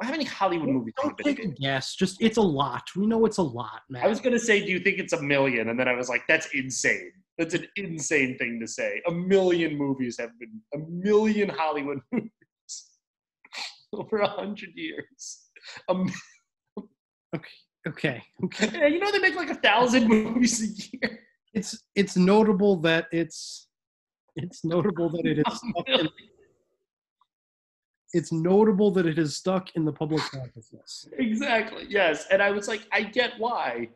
How many Hollywood movies Don't take a guess. Just it's a lot. We know it's a lot, man. I was gonna say, do you think it's a million? And then I was like, that's insane. That's an insane thing to say. A million movies have been a million Hollywood movies over a hundred years. Um, a mi- okay. yeah, you know they make like a thousand movies a year. It's it's notable that it's it's notable that it is oh, stuck in, it's notable that it is stuck in the public consciousness. Exactly. Yes, and I was like, I get why.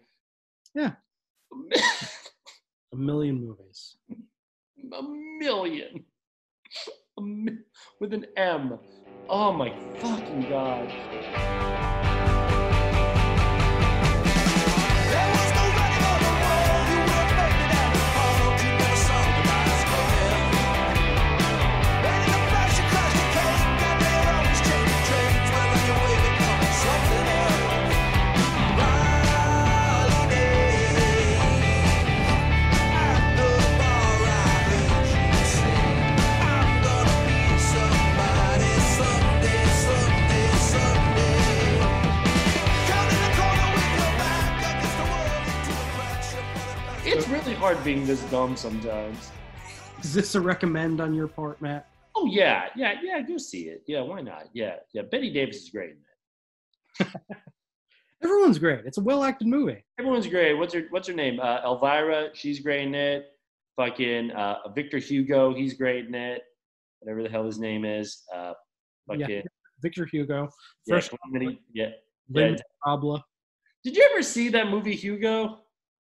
Yeah. A million movies. a million A mi- with an M. Oh my fucking god. Really hard being this dumb sometimes. Is this a recommend on your part, Matt? Oh yeah, yeah, yeah. Go see it. Yeah, why not? Yeah, yeah. Bette Davis is great in it. Everyone's great. It's a well acted movie. Everyone's great. What's her What's her name? Uh, Elvira. She's great in it. Fucking uh, Victor Hugo. He's great in it. Whatever the hell his name is. Uh, fucking Yeah. Victor Hugo. yeah, Fresh comedy. Yeah. Linda yeah. Did you ever see that movie Hugo?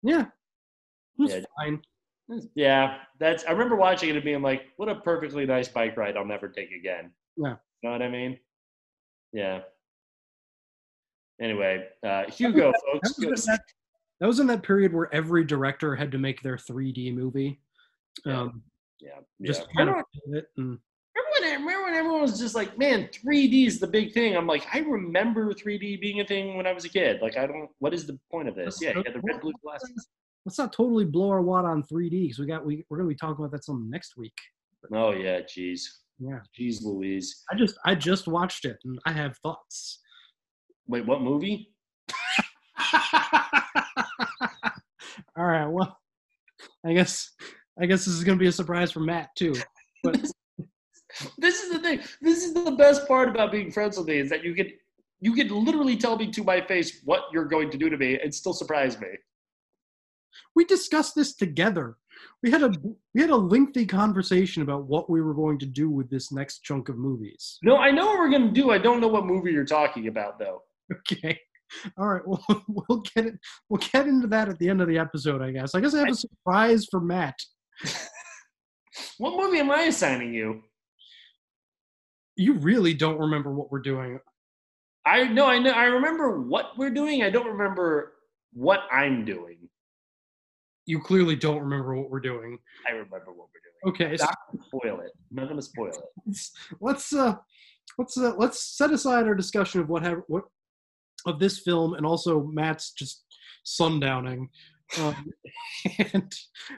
Yeah. It's Yeah. fine. Yeah, that's. I remember watching it and being like, "What a perfectly nice bike ride. I'll never take again." Yeah. You know what I mean? Yeah. Anyway, uh, Hugo, folks. That was, in that, that was in that period where every director had to make their 3D movie. Um, yeah, Just yeah. kind of Remember- it and Remember when, remember when everyone was just like, man, 3D is the big thing? I'm like, I remember 3D being a thing when I was a kid. Like, I don't, what is the point of this? Yeah, you had the red blue glasses. Let's not totally blow our wad on 3D because we got we we're gonna be talking about that some next week. Oh yeah, jeez, Yeah, jeez, Louise. I just I just watched it and I have thoughts. Wait, what movie? All right, well, I guess I guess this is gonna be a surprise for Matt too. But This is the thing. This is the best part about being friends with me is that you can you can literally tell me to my face what you're going to do to me and still surprise me. We discussed this together. We had a we had a lengthy conversation about what we were going to do with this next chunk of movies. No, I know what we're gonna do. I don't know what movie you're talking about though. Okay. All right. Well, we'll get it. We'll get into that at the end of the episode, I guess. I guess I have a surprise for Matt. What movie am I assigning you? You really don't remember what we're doing. I know, I know, I remember what we're doing. I don't remember what I'm doing. You clearly don't remember what we're doing. I remember what we're doing. Okay. So Not spoil it. I'm not gonna spoil it. let's let's uh let's uh, let's set aside our discussion of what have what of this film and also Matt's just sundowning um, and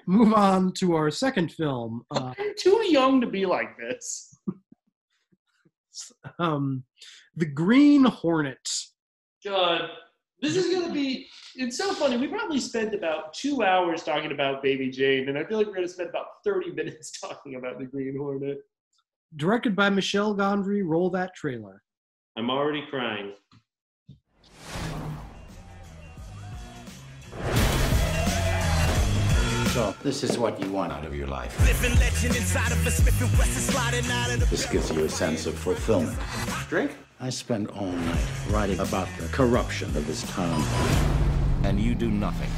move on to our second film uh, I'm too young to be like this. um the green hornet God, this is gonna be. It's so funny. We probably spent about two hours talking about Baby Jane, and I feel like we're gonna spend about thirty minutes talking about the Green Hornet. directed by michel gondry roll that trailer I'm already crying. So, this is what you want out of your life. Living legend inside of a Smith and Wesson sliding out of the This gives you a sense of fulfillment. Drink? I spend all night writing about the corruption of this town. And you do nothing.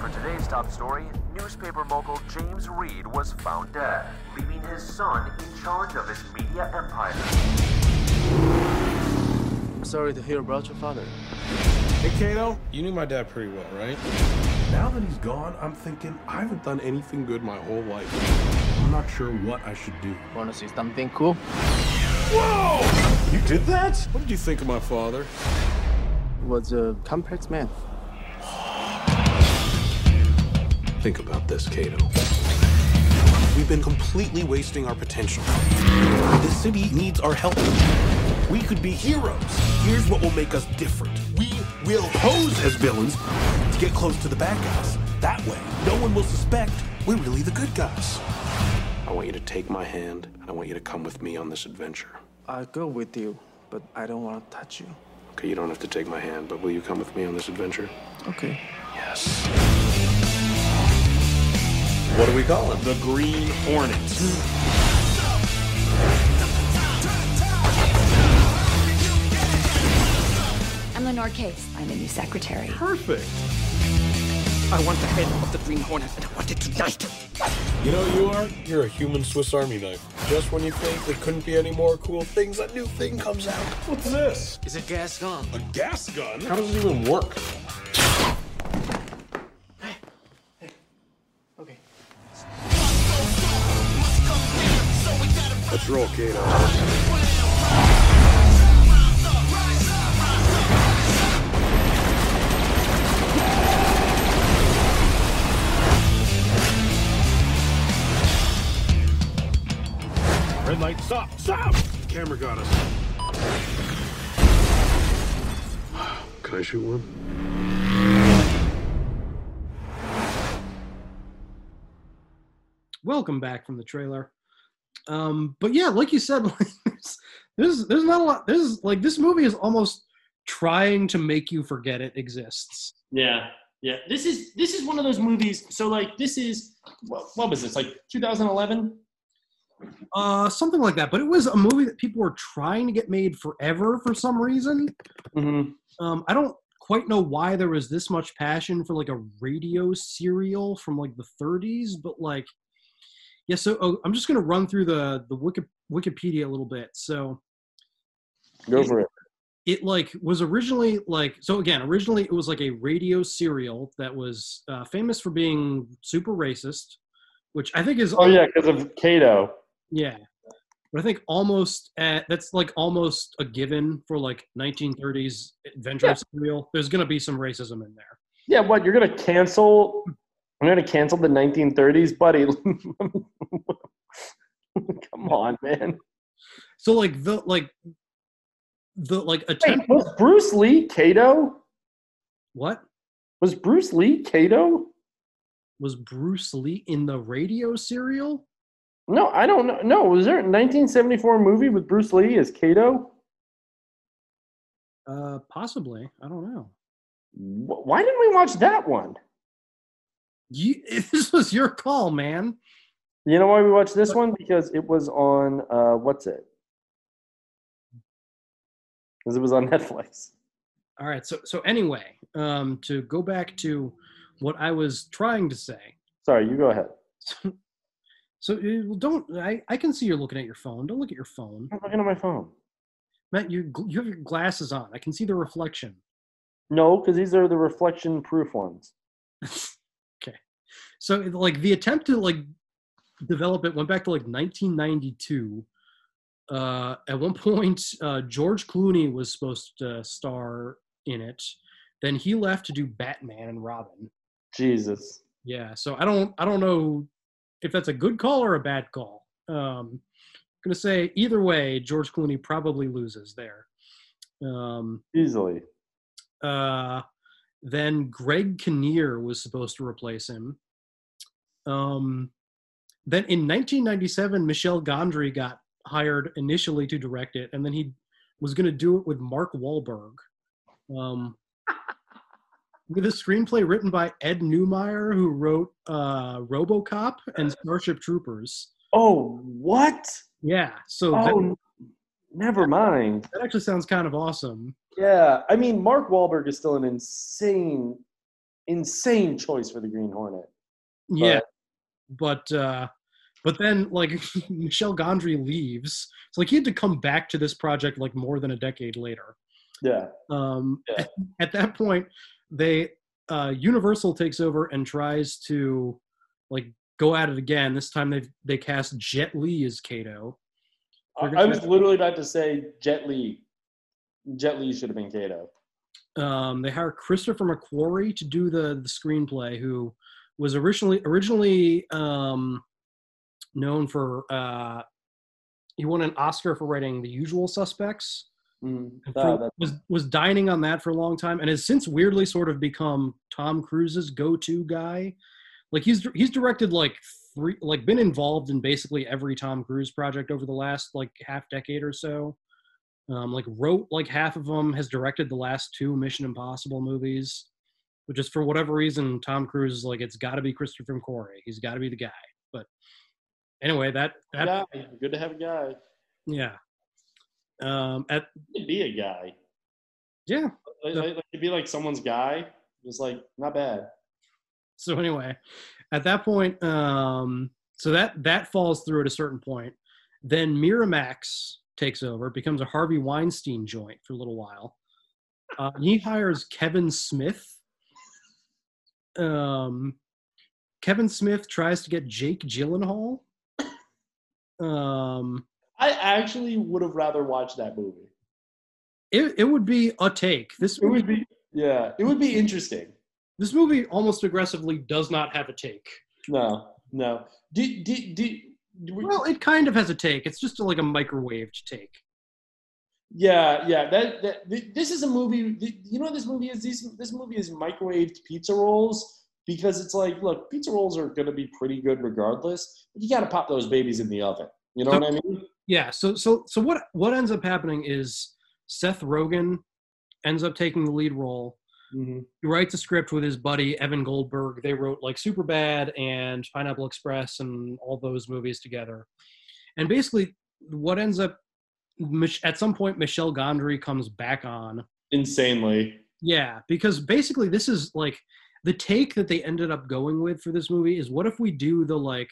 For today's top story, newspaper mogul James Reid was found dead, leaving his son in charge of his media empire. Sorry to hear about your father. Hey, Kato, you knew my dad pretty well, right? Now that he's gone, I'm thinking I haven't done anything good my whole life. I'm not sure what I should do. Wanna see something cool? Whoa! You did that? What did you think of my father? Was a complex man. Think about this, Kato. We've been completely wasting our potential. The city needs our help. We could be heroes. Here's what will make us different. We will pose as villains to get close to the bad guys. That way, no one will suspect we're really the good guys. I want you to take my hand, and I want you to come with me on this adventure. I'll go with you, but I don't want to touch you. Okay, you don't have to take my hand, but will you come with me on this adventure? Okay. Yes. What do we call him? The Green Hornet. I'm Lenore Case. I'm the new secretary. Perfect. I want the head of the Green Hornet, and I want it tonight. You know you are? You're a human Swiss Army knife. Just when you think there couldn't be any more cool things, a new thing comes out. What's this? It's a gas gun. A gas gun? How does it even work? Hey. Hey. Okay. Let's roll, Kato. Red light, stop! Stop! Camera got us. Can I shoot one? welcome back from the trailer um but yeah like you said like, there's, there's there's not a lot there's like this movie is almost trying to make you forget it exists Yeah, yeah. This is this is one of those movies. So like this is what, what was this like 2011? Uh something like that but it was a movie that people were trying to get made forever for some reason Mm-hmm. um i don't quite know why there was this much passion for like a radio serial from like the 30s but like yeah so oh, i'm just going to run through the the Wiki, wikipedia a little bit so Go for it. it like was originally like so again originally it was like a radio serial that was uh, famous for being super racist which i think is Oh yeah, because of Kato. Yeah but i think almost at, that's like almost a given for like 1930s adventure Yeah. serial there's going to be some racism in there Yeah, what you're gonna cancel I'm gonna cancel the 1930s, buddy. Come on, man. So like the like the like Wait, attempt. was Bruce Lee Kato? What Was Bruce Lee Kato? was Bruce Lee in the radio serial? No, I don't know. No, was there a 1974 movie with Bruce Lee as Kato? Uh, possibly. I don't know. Why didn't we watch that one? You, this was your call, man. You know why we watched this one? Because it was on uh, what's it? Because it was on Netflix. All right. So so anyway, um, to go back to what I was trying to say. Sorry, you go ahead. So uh, well, don't. I I can see you're looking at your phone. Don't look at your phone. I'm looking at my phone. Matt, you you have your glasses on. I can see the reflection. No, because these are the reflection-proof ones. Okay. So like the attempt to like develop it went back to like 1992. Uh, at one point, uh, George Clooney was supposed to star in it. Then he left to do Batman and Robin. Jesus. Yeah. So I don't I don't know if that's a good call or a bad call. Um, I'm gonna say either way, George Clooney probably loses there. Um, Easily. uh, then Greg Kinnear was supposed to replace him. Um, then in 1997, Michel Gondry got hired initially to direct it, and then he was going to do it with Mark Wahlberg. Um, with a screenplay written by Ed Neumeier, who wrote uh, RoboCop and Starship Troopers. Oh, what? Yeah, so Oh, that, never mind. that actually sounds kind of awesome. Yeah, I mean, Mark Wahlberg is still an insane, insane choice for the Green Hornet. Yeah, but uh, but then like Michel Gondry leaves, so like he had to come back to this project like more than a decade later. Yeah. Um, At that point, they uh, Universal takes over and tries to like go at it again. This time they they cast Jet Li as Kato. I, I was literally about to say Jet Li. Jet Li should have been Kato. Um, they hire Christopher McQuarrie to do the the screenplay, who was originally originally um, known for uh, he won an Oscar for writing The Usual Suspects. Mm. Ah, for- was was dining on that for a long time, and has since weirdly sort of become Tom Cruise's go-to guy. Like he's he's directed like three, like been involved in basically every Tom Cruise project over the last like half decade or so. Um, like wrote like half of them, has directed the last two Mission Impossible movies. But just for whatever reason, Tom Cruise is like it's got to be Christopher McQuarrie. He's got to be the guy. But anyway, that that Guy. Good to have a guy. yeah. Um, at be a guy. yeah. Like, like, like, to be like someone's guy. It's like not bad. so anyway at that point um so that that falls through at a certain point then miramax takes over becomes a harvey weinstein joint for a little while uh, he hires kevin smith um kevin smith tries to get jake gyllenhaal um I actually would have rather watched that movie. it, it would be a take this It would be yeah. It would be interesting. this movie almost aggressively does not have a take No, no. Do, do, do, do we- well it kind of has a take it's just like a microwaved take Yeah, yeah. That, that this is a movie. You know what this movie is? This this movie is microwaved pizza rolls because it's like, look, pizza rolls are going to be pretty good regardless. But you got to pop those babies in the oven. You know So- what I mean? Yeah. So so so what what ends up happening is Seth Rogen ends up taking the lead role. Mm-hmm. He writes a script with his buddy Evan Goldberg. They wrote like Superbad and Pineapple Express and all those movies together. And basically, what ends up at some point, Michel Gondry comes back on. Insanely. Yeah, because basically, this is like the take that they ended up going with for this movie is what if we do the like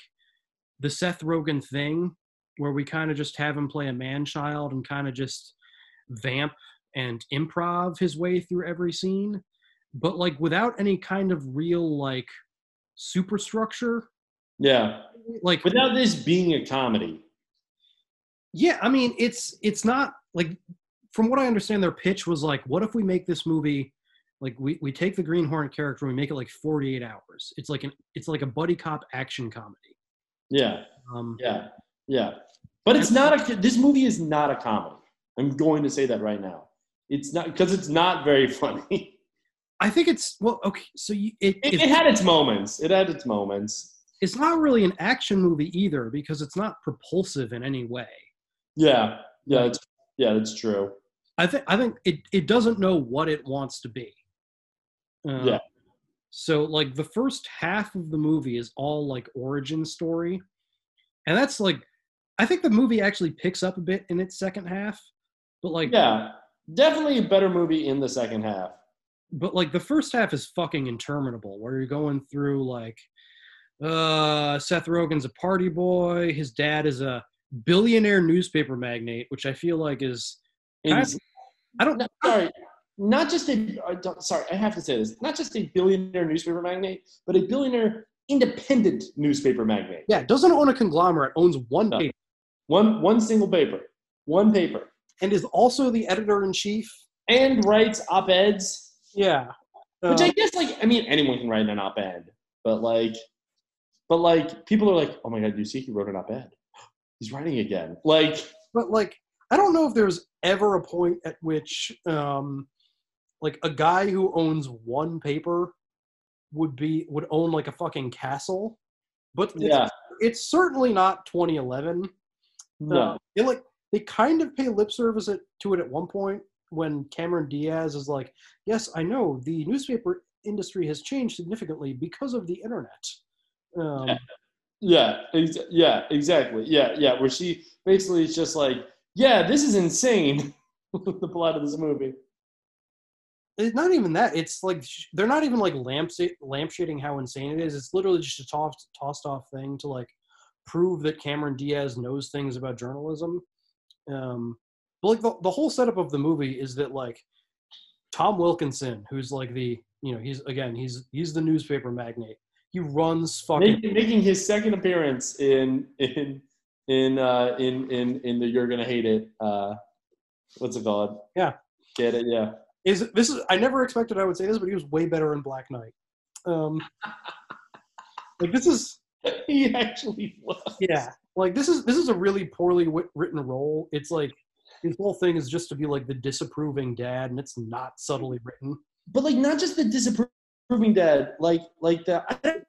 the Seth Rogen thing where we kind of just have him play a man child and kind of just vamp and improv his way through every scene, but like without any kind of real like superstructure. Yeah. Like without this being a comedy. Yeah, I mean it's it's not like from what I understand their pitch was like what if we make this movie like we, we take the Green Hornet character and we make it like 48 hours. It's like an it's like a buddy cop action comedy. Yeah. Um, Yeah. Yeah. But it's not a. This movie is not a comedy. I'm going to say that right now. It's not because it's not very funny. I think it's well okay. So you, it, It, it had its moments. It had its moments. it's not really an action movie either because it's not propulsive in any way. Yeah. Yeah. It's, yeah. It's true. I think I think it, it doesn't know what it wants to be. Uh, Yeah. So like the first half of the movie is all like origin story, and that's like I think the movie actually picks up a bit in its second half, but like Yeah. Definitely a better movie in the second half. but like the first half is fucking interminable where you're going through like uh Seth Rogen's a party boy, his dad is a billionaire newspaper magnate, which I feel like is kind of- I don't No, sorry, not just a. uh, don't- Sorry, I have to say this. Not just a billionaire newspaper magnate, but a billionaire independent newspaper magnate. yeah, doesn't own a conglomerate, owns one No. paper, One one single paper, one paper, and is also the editor in chief. and writes op eds. Yeah. Which Uh, I guess, like, I mean, anyone can write an op ed, but like, but like, people are like, oh my god, you see, he wrote an op ed. He's writing again. Like, but like I don't know if there's ever a point at which um like a guy who owns one paper would be would own like a fucking castle. But it's, Yeah. it's certainly not 2011. No, like they kind of pay lip service it, to it at one point when Cameron Diaz is like, "Yes, I know the newspaper industry has changed significantly because of the internet." Um, Yeah. yeah, ex- yeah, exactly, yeah, yeah. Where she basically is just like, yeah, this is insane. the plot of this movie. it's not even that. It's like they're not even like lamp lampshading how insane it is. It's literally just a tossed tossed off thing to like prove that Cameron Diaz knows things about journalism. Um, but like the, the whole setup of the movie is that like Tom Wilkinson, who's like the you know he's again he's he's the newspaper magnate. He runs fucking Making, making his second appearance in in in uh, in in in the "You're Gonna Hate It." Uh, what's it called? yeah. Get it? Yeah. Is this is I never expected I would say this, but he was way better in Black Knight. Um, like this is he actually was. yeah. Like this is this is a really poorly wit- written role. It's like his whole thing is just to be like the disapproving dad and it's not subtly written. But like not just the disapproving dad, like like the I don't,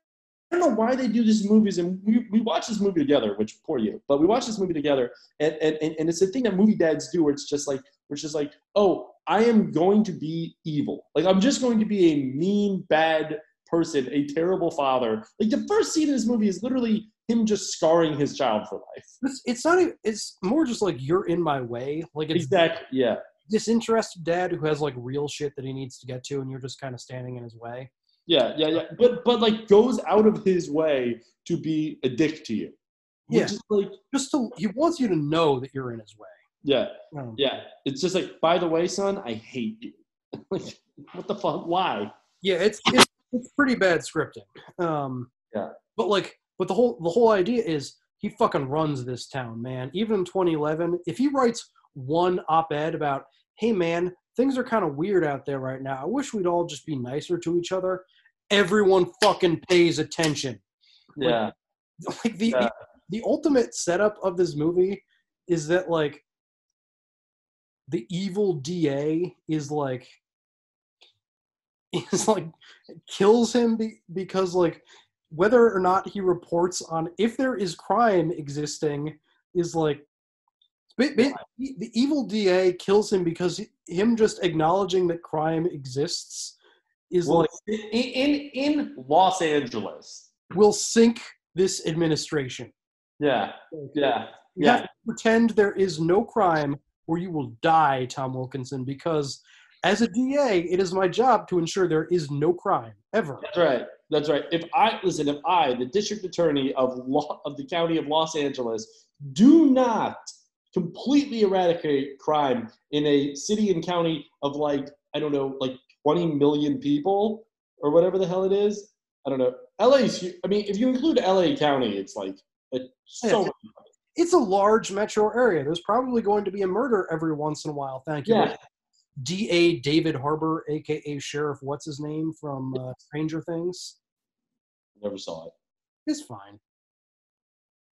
I don't know why they do this movies, and we, we watch this movie together, which poor you, but we watch this movie together, and and, and and it's a thing that movie dads do, where it's just like it's just like, oh, I am going to be evil, like I'm just going to be a mean, bad person, a terrible father. Like the first scene in this movie is literally him just scarring his child for life. it's, it's not even it's more just like you're in my way like it's Exactly. Yeah. disinterested dad who has like real shit that he needs to get to and you're just kind of standing in his way Yeah, yeah, yeah. But but like goes out of his way to be a dick to you. Yeah. is like just to he wants you to know that you're in his way Yeah, Um, yeah. It's just like, by the way, son, I hate you. like, what the fuck? Why? yeah it's it's, it's pretty bad scripting um Yeah. but like but the whole the whole idea is he fucking runs this town man even in 2011 if he writes one op-ed about hey man things are kind of weird out there right now i wish we'd all just be nicer to each other everyone fucking pays attention Like- Yeah. like the, Yeah. the the ultimate setup of this movie is that like the evil da is like is like kills him be, because like whether or not he reports on if there is crime existing is like ba- ba- the evil da kills him because he- him just acknowledging that crime exists is Well, like in, in in Los Angeles. will sink this administration Yeah, yeah, you yeah. pretend there is no crime or you will die tom wilkinson because as a da it is my job to ensure there is no crime ever That's right. That's right. If I listen, if I, the district attorney of Lo, of the county of Los Angeles, do not completely eradicate crime in a city and county of like I don't know, like 20 million people or whatever the hell it is. I don't know. LA's. I mean, if you include LA County, it's like it's oh, so. Yeah. it's a large metro area there's probably going to be a murder every once in a while thank you Yeah. D.A. David Harbour, aka Sheriff What's His Name from uh, Stranger Things. Never saw it. It's fine.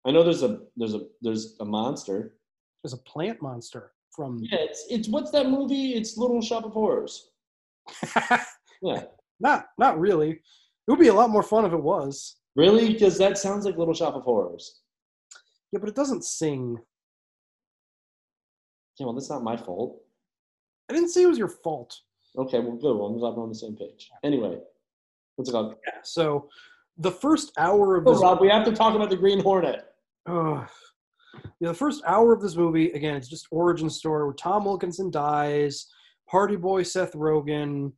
I know there's a there's a there's a monster. There's a plant monster from. Yeah, it's it's what's that movie? It's Little Shop of Horrors. yeah. Not not really. It would be a lot more fun if it was. Really? Because that sounds like Little Shop of Horrors. Yeah, but it doesn't sing. Yeah, well, that's not my fault. I didn't say it was your fault. Okay, well, good. Well, I'm glad we're on the same page. Anyway, what's it called? Yeah. So, the first hour of Oh, this. Rob, we have to talk about the Green Hornet. Ugh. yeah, the first hour of this movie, again, it's just origin story where Tom Wilkinson dies, party boy Seth Rogen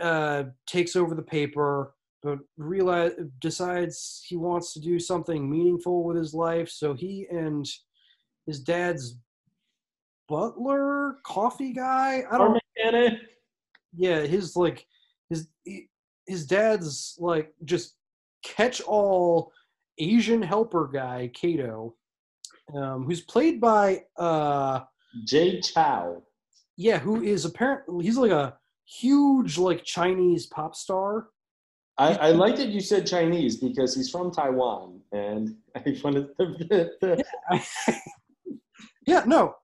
uh, takes over the paper, but realize decides he wants to do something meaningful with his life. So he and his dad's butler, coffee guy, I don't mechanic. yeah his like his his dad's like just catch all asian helper guy kato um who's played by uh Jay Chou. yeah who is apparently he's like a huge like chinese pop star I, I like that you said Chinese because he's from Taiwan, and I wanted to. yeah no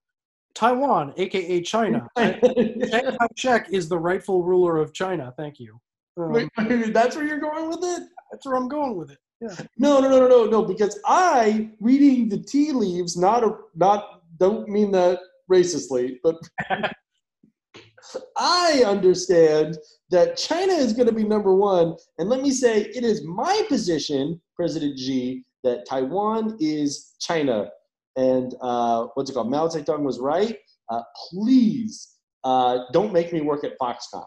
taiwan aka china Chiang Kai-shek is the rightful ruler of china thank you um, Wait, wait, that's where you're going with it? that's where i'm going with it yeah No, no, no, no, no, no. Because I reading the tea leaves, not a, not don't mean that racistly, but I understand that China is going to be number one. And let me say, it is my position, President Xi, that Taiwan is China. And uh, what's it called? Mao Zedong was right. Uh, please uh, don't make me work at Foxconn.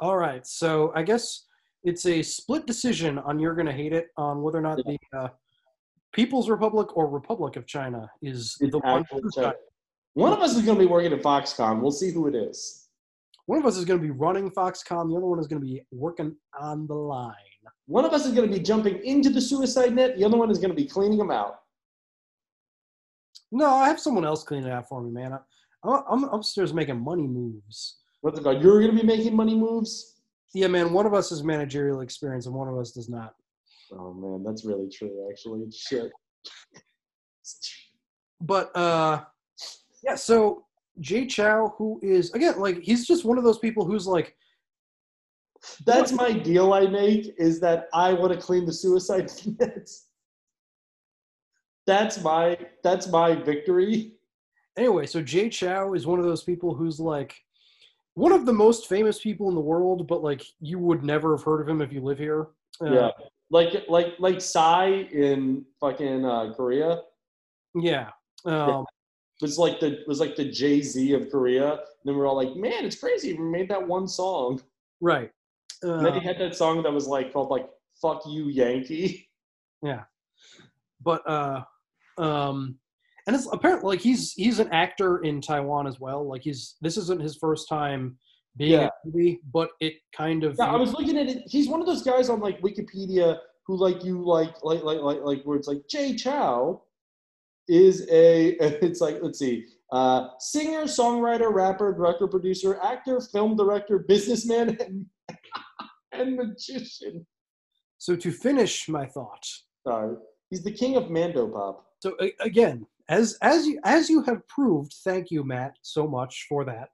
All right, so I guess it's a split decision on you're going to hate it on whether or not the uh, People's Republic or Republic of China is the one. One of us is going to be working at Foxconn. We'll see who it is. One of us is going to be running Foxconn. The other one is going to be working on the line. One of us is going to be jumping into the suicide net. The other one is going to be cleaning them out. No, I have someone else cleaning it out for me, man. I, I'm upstairs making money moves. What's it called? You're going to be making money moves. Yeah, man. One of us has managerial experience, and one of us does not. Oh man, that's really true. Actually, shit. But uh, yeah. So Jay Chou, who is again like he's just one of those people who's like That's my deal. I make is that I want to clean the suicide nets. That's my that's my victory. Anyway, so Jay Chou is one of those people who's like one of the most famous people in the world, but like you would never have heard of him if you live here. Uh, Yeah, like like like Psy in fucking uh, Korea. Yeah. Um, was like the it was like the Jay Z of Korea. And then we're all like, man, it's crazy. We made that one song. Right. and then Uh, he had that song that was like called like "Fuck You Yankee." yeah. But uh, um, and it's apparently like he's he's an actor in Taiwan as well. Like he's this isn't his first time being Yeah. a movie, but it kind of Yeah, I was looking at it. He's one of those guys on like Wikipedia who like you like like like like like where it's like Jay Chou is a it's like let's see uh singer songwriter rapper record producer actor film director businessman and, and magician so to finish my thought. sorry he's the king of mando pop So again, as as you as you have proved, thank you, Matt, so much for that.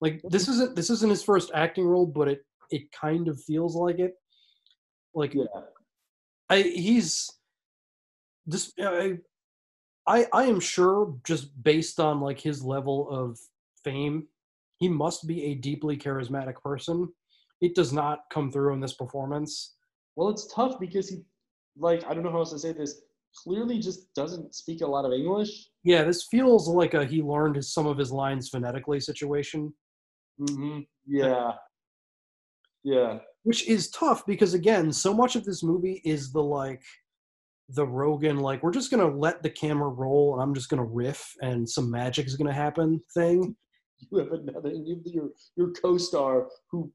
Like this isn't this isn't his first acting role, but it it kind of feels like it. Like yeah, I he's this I I I am sure just based on like his level of fame, he must be a deeply charismatic person. It does not come through in this performance. well it's tough because he like I don't know how else to say this clearly just doesn't speak a lot of English Yeah, this feels like a he learned his, some of his lines phonetically situation. mm-hmm. yeah yeah which is tough because again so much of this movie is the like the rogen like we're just gonna let the camera roll and i'm just gonna riff and some magic is gonna happen thing you have another you have your your co-star who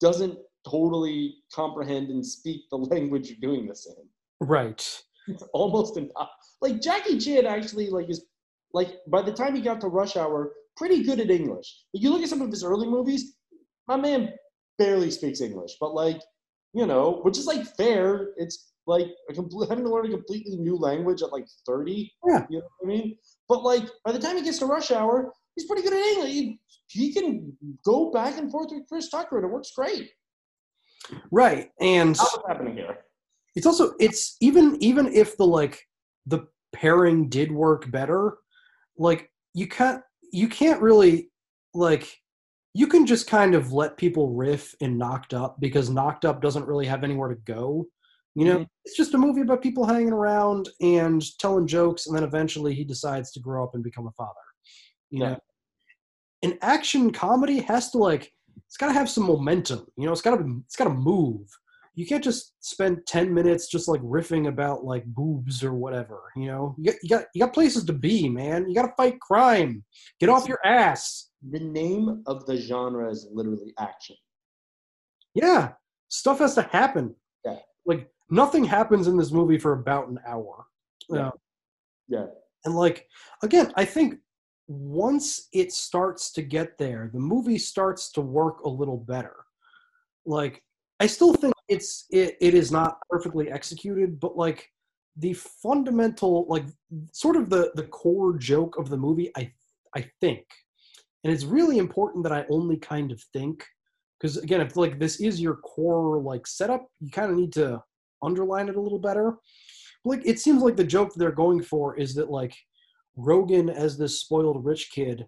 doesn't totally comprehend and speak the language you're doing this in. right It's almost impossible. Like Jackie Chan actually like is like by the time he got to Rush Hour, pretty good at English. If you look at some of his early movies, my man barely speaks English, but like, you know, which is like fair. It's like a complete, having to learn a completely new language at like 30. Yeah. You know what I mean? But like, by the time he gets to Rush Hour, he's pretty good at English. He, he can go back and forth with Chris Tucker, and it works great. Right. And That's what's happening here. It's also it's even even if the like the pairing did work better, like you can't you can't really like you can just kind of let people riff in Knocked Up because Knocked Up doesn't really have anywhere to go. You know, Mhm. it's just a movie about people hanging around and telling jokes, and then eventually he decides to grow up and become a father. You know, an action comedy has to like it's got to have some momentum. You know, it's got to it's got to move. You can't just spend ten minutes just like riffing about like boobs or whatever. You know, you got you got you got places to be, man. You got to fight crime. Get off your ass. The name of the genre is literally action. Yeah, stuff has to happen. Yeah. Like nothing happens in this movie for about an hour. Yeah. Uh, Yeah. And like again, I think once it starts to get there, the movie starts to work a little better. Like I still think it's it, it is not perfectly executed, but like the fundamental like sort of the the core joke of the movie I I think. And it's really important that I only kind of think because again if like this is your core like setup, you kind of need to underline it a little better like it seems like the joke they're going for is that like Rogen as this spoiled rich kid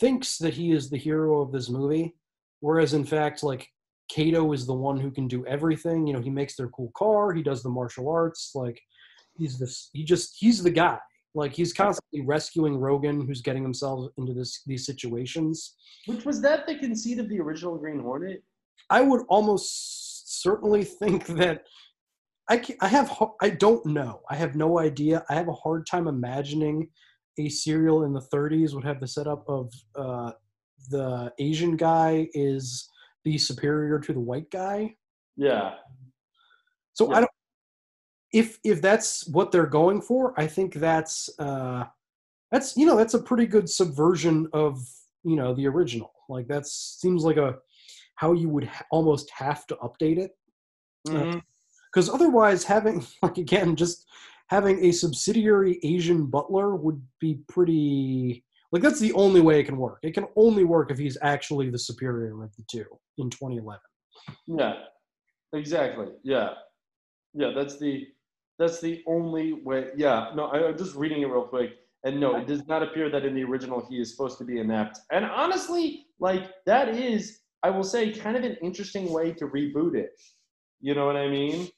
thinks that he is the hero of this movie, whereas in fact like Kato is the one who can do everything. You know, he makes their cool car, he does the martial arts, like he's this he just he's the guy. Like he's constantly rescuing Rogen who's getting himself into this these situations. Which was that the conceit of the original Green Hornet? I would almost certainly think that I ca I have I don't know. I have no idea. I have a hard time imagining a serial in the 30s would have the setup of uh, the Asian guy is the superior to the white guy. Yeah. So I don't. If if that's what they're going for, I think that's uh, that's you know that's a pretty good subversion of you know the original. Like that seems like a how you would ha- almost have to update it because otherwise having like again just having a subsidiary asian butler would be pretty like that's the only way it can work it can only work if he's actually the superior of the two in 2011 Yeah, exactly. Yeah, yeah. That's the that's the only way. Yeah. No, I, I'm just reading it real quick, and no, it does not appear that in the original he is supposed to be inept. And honestly, like that is, I will say, kind of an interesting way to reboot it. You know what I mean?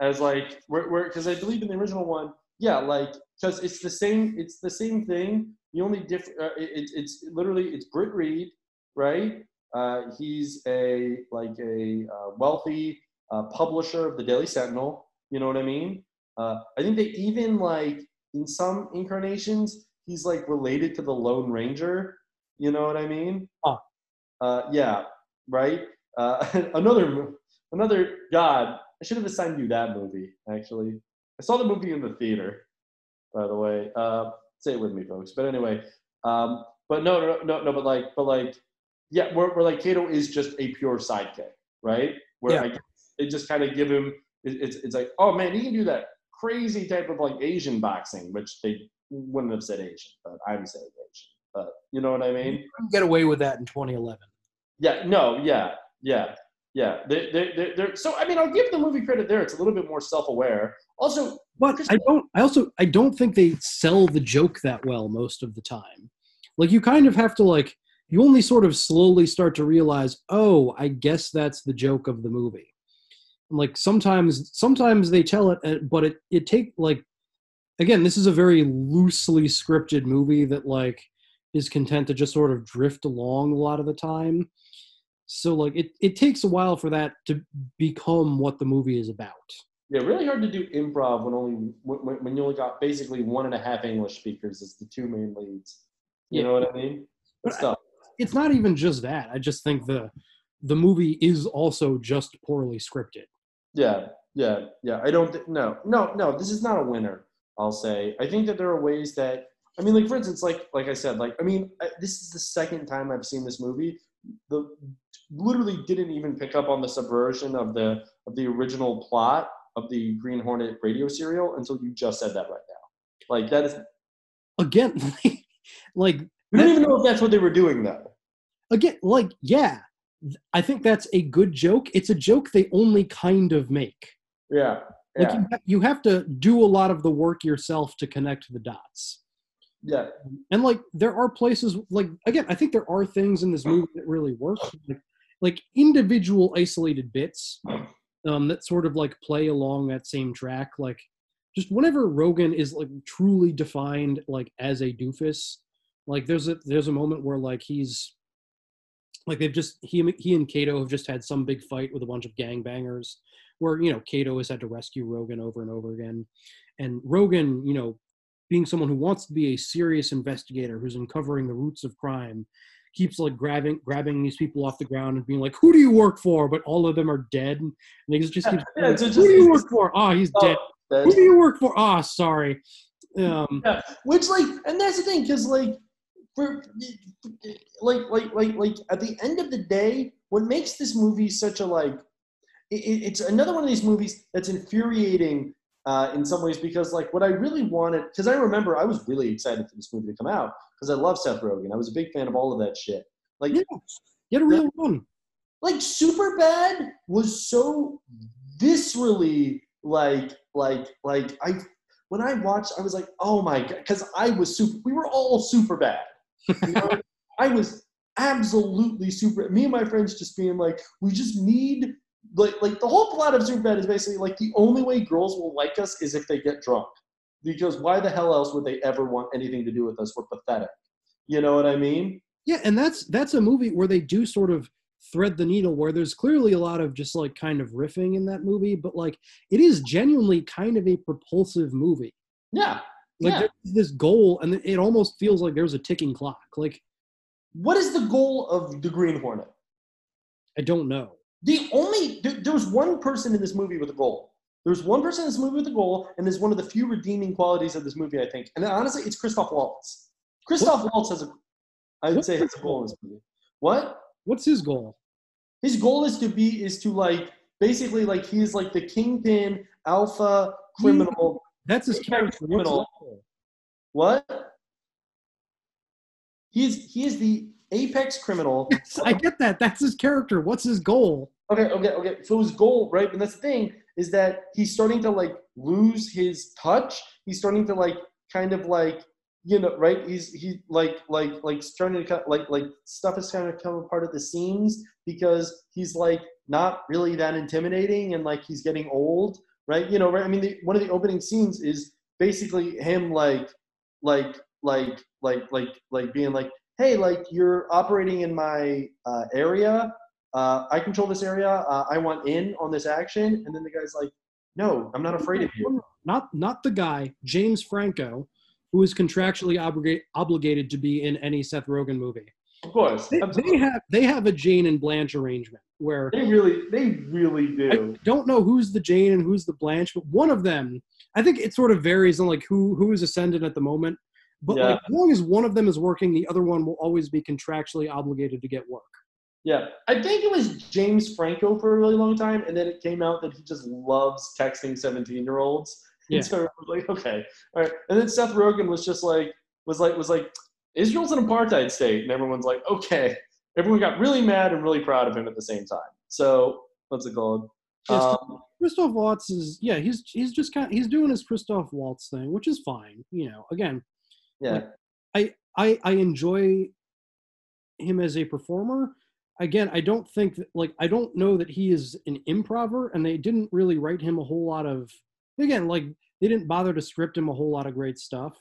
As like, where because I believe in the original one, yeah, like because it's the same, it's the same thing. The only diff, uh, it, it's- it's literally it's Britt Reed, right? Uh, he's a like a uh, wealthy uh, publisher of the Daily Sentinel. You know what I mean? Uh, I think they even like in some incarnations he's like related to the Lone Ranger. You know what I mean? Huh. Uh, yeah, right. Uh, another another God. I should have assigned you that movie. Actually, I saw the movie in the theater. By the way, uh, say it with me, folks. But anyway, um, but no, no, no, no. But like, but like, yeah, we're, we're like Kato is just a pure sidekick, right? Where Yeah. like they just kind of give him. It, it's it's like, oh man, he can do that crazy type of like Asian boxing, which they wouldn't have said Asian, but I'm saying Asian. But you know what I mean? Get away with that in 2011 Yeah, no, yeah, yeah, yeah. They, they, they, they're, so, I mean, I'll give the movie credit there. It's a little bit more self aware. Also, but i don't i also i don't think they sell the joke that well most of the time. Like you kind of have to like you only sort of slowly start to realize oh i guess that's the joke of the movie. Like sometimes sometimes they tell it uh, but it it take like again this is a very loosely scripted movie that like is content to just sort of drift along a lot of the time. So like it, it takes a while for that to become what the movie is about yeah, really hard to do improv when only when, when you only got basically one and a half English speakers as the two main leads. You Yeah. know what I mean? It's tough. it's not even just that i just think the the movie is also just poorly scripted Yeah, yeah, yeah. I don't. Th- no, no, no. This is not a winner. I'll say. I think that there are ways that I mean, like for instance, like like I said, like I mean, I, this is the second time I've seen this movie. The literally didn't even pick up on the subversion of the of the original plot of the Green Hornet radio serial until you just said that right now. Like that is again, like we don't even know if that's what they were doing though. again, like yeah, I think that's a good joke. It's a joke they only kind of make. Yeah. Like Yeah. you, ha- you have to do a lot of the work yourself to connect the dots. Yeah. And like there are places like again, I think there are things in this movie that really work. Like, like individual isolated bits um, that sort of like play along that same track. Like just whenever Rogen is like truly defined like as a doofus, like there's a there's a moment where like he's like they've just he he and Kato have just had some big fight with a bunch of gangbangers where you know Kato has had to rescue Rogen over and over again, and Rogen, you know, being someone who wants to be a serious investigator who's uncovering the roots of crime, keeps like grabbing grabbing these people off the ground and being like, "Who do you work for?" But all of them are dead, and he just keeps, Yeah, like, just- "Who do you work for?" Ah, he's Oh, dead. dead. Who do you work for? Ah, sorry. Um, Yeah, which like, and that's the thing, because like, for like, like, like, like, at the end of the day, what makes this movie such a like, it- it's another one of these movies that's infuriating uh, in some ways because like what I really wanted, because I remember I was really excited for this movie to come out because I love Seth Rogen. I was a big fan of all of that shit. Like, you get a real one. Like, Superbad was so viscerally like, like, like I when I watched, I was like, oh my god, because I was super. We were all super bad. You know? I was absolutely super. Me and my friends just being like, we just need like like the whole plot of Superbad is basically like the only way girls will like us is if they get drunk. Because why the hell else would they ever want anything to do with us? We're pathetic. You know what I mean? Yeah, and that's that's a movie where they do sort of thread the needle where there's clearly a lot of just like kind of riffing in that movie, but like it is genuinely kind of a propulsive movie. Yeah. Like yeah. there's this goal and it almost feels like there's a ticking clock. Like What is the goal of the Green Hornet? I don't know. The only there, there was one person in this movie with a goal. There's one person in this movie with a goal, and there's one of the few redeeming qualities of this movie, I think. And honestly, it's Christoph Waltz. Christoph Waltz has a, I would say, has a goal in this movie. What? What's his goal? His goal is to be is to like basically like he's like the kingpin alpha criminal. That's his character. Criminal. What? He's he is the apex criminal. I get that. That's his character. What's his goal? Okay, okay, okay. So his goal, right? And that's the thing is that he's starting to like lose his touch. He's starting to like kind of like you know, right? He's he like like like starting to cut like like stuff is kind of come apart at the seams because he's like not really that intimidating and like he's getting old, right? You know, right? I mean, the, one of the opening scenes is basically him like like like like like like being like, hey, like you're operating in my uh, area uh, I control this area. Uh, I want in on this action. And then the guy's like, no, I'm not afraid of you. Not not the guy, James Franco, who is contractually obligated obligated to be in any Seth Rogen movie. Of course. They, they have they have a Jane and Blanche arrangement where They really, they really do. I don't know who's the Jane and who's the Blanche, but one of them, I think it sort of varies on like who who is ascendant at the moment. But Yeah. like, as long as one of them is working, the other one will always be contractually obligated to get work. Yeah. I think it was James Franco for a really long time. And then it came out that he just loves texting 17 year olds. Yeah. And so I was like, okay. All right. And then Seth Rogen was just like, was like, was like, Israel's an apartheid state. And everyone's like, okay. Everyone got really mad and really proud of him at the same time. So what's it called? Yes, Um, Christoph Waltz is yeah, he's he's just kind of, he's doing his Christoph Waltz thing, which is fine. You know, again, yeah. like, I I I enjoy him as a performer. Again, I don't think that like I don't know that he is an improver, and they didn't really write him a whole lot of. Again, like they didn't bother to script him a whole lot of great stuff.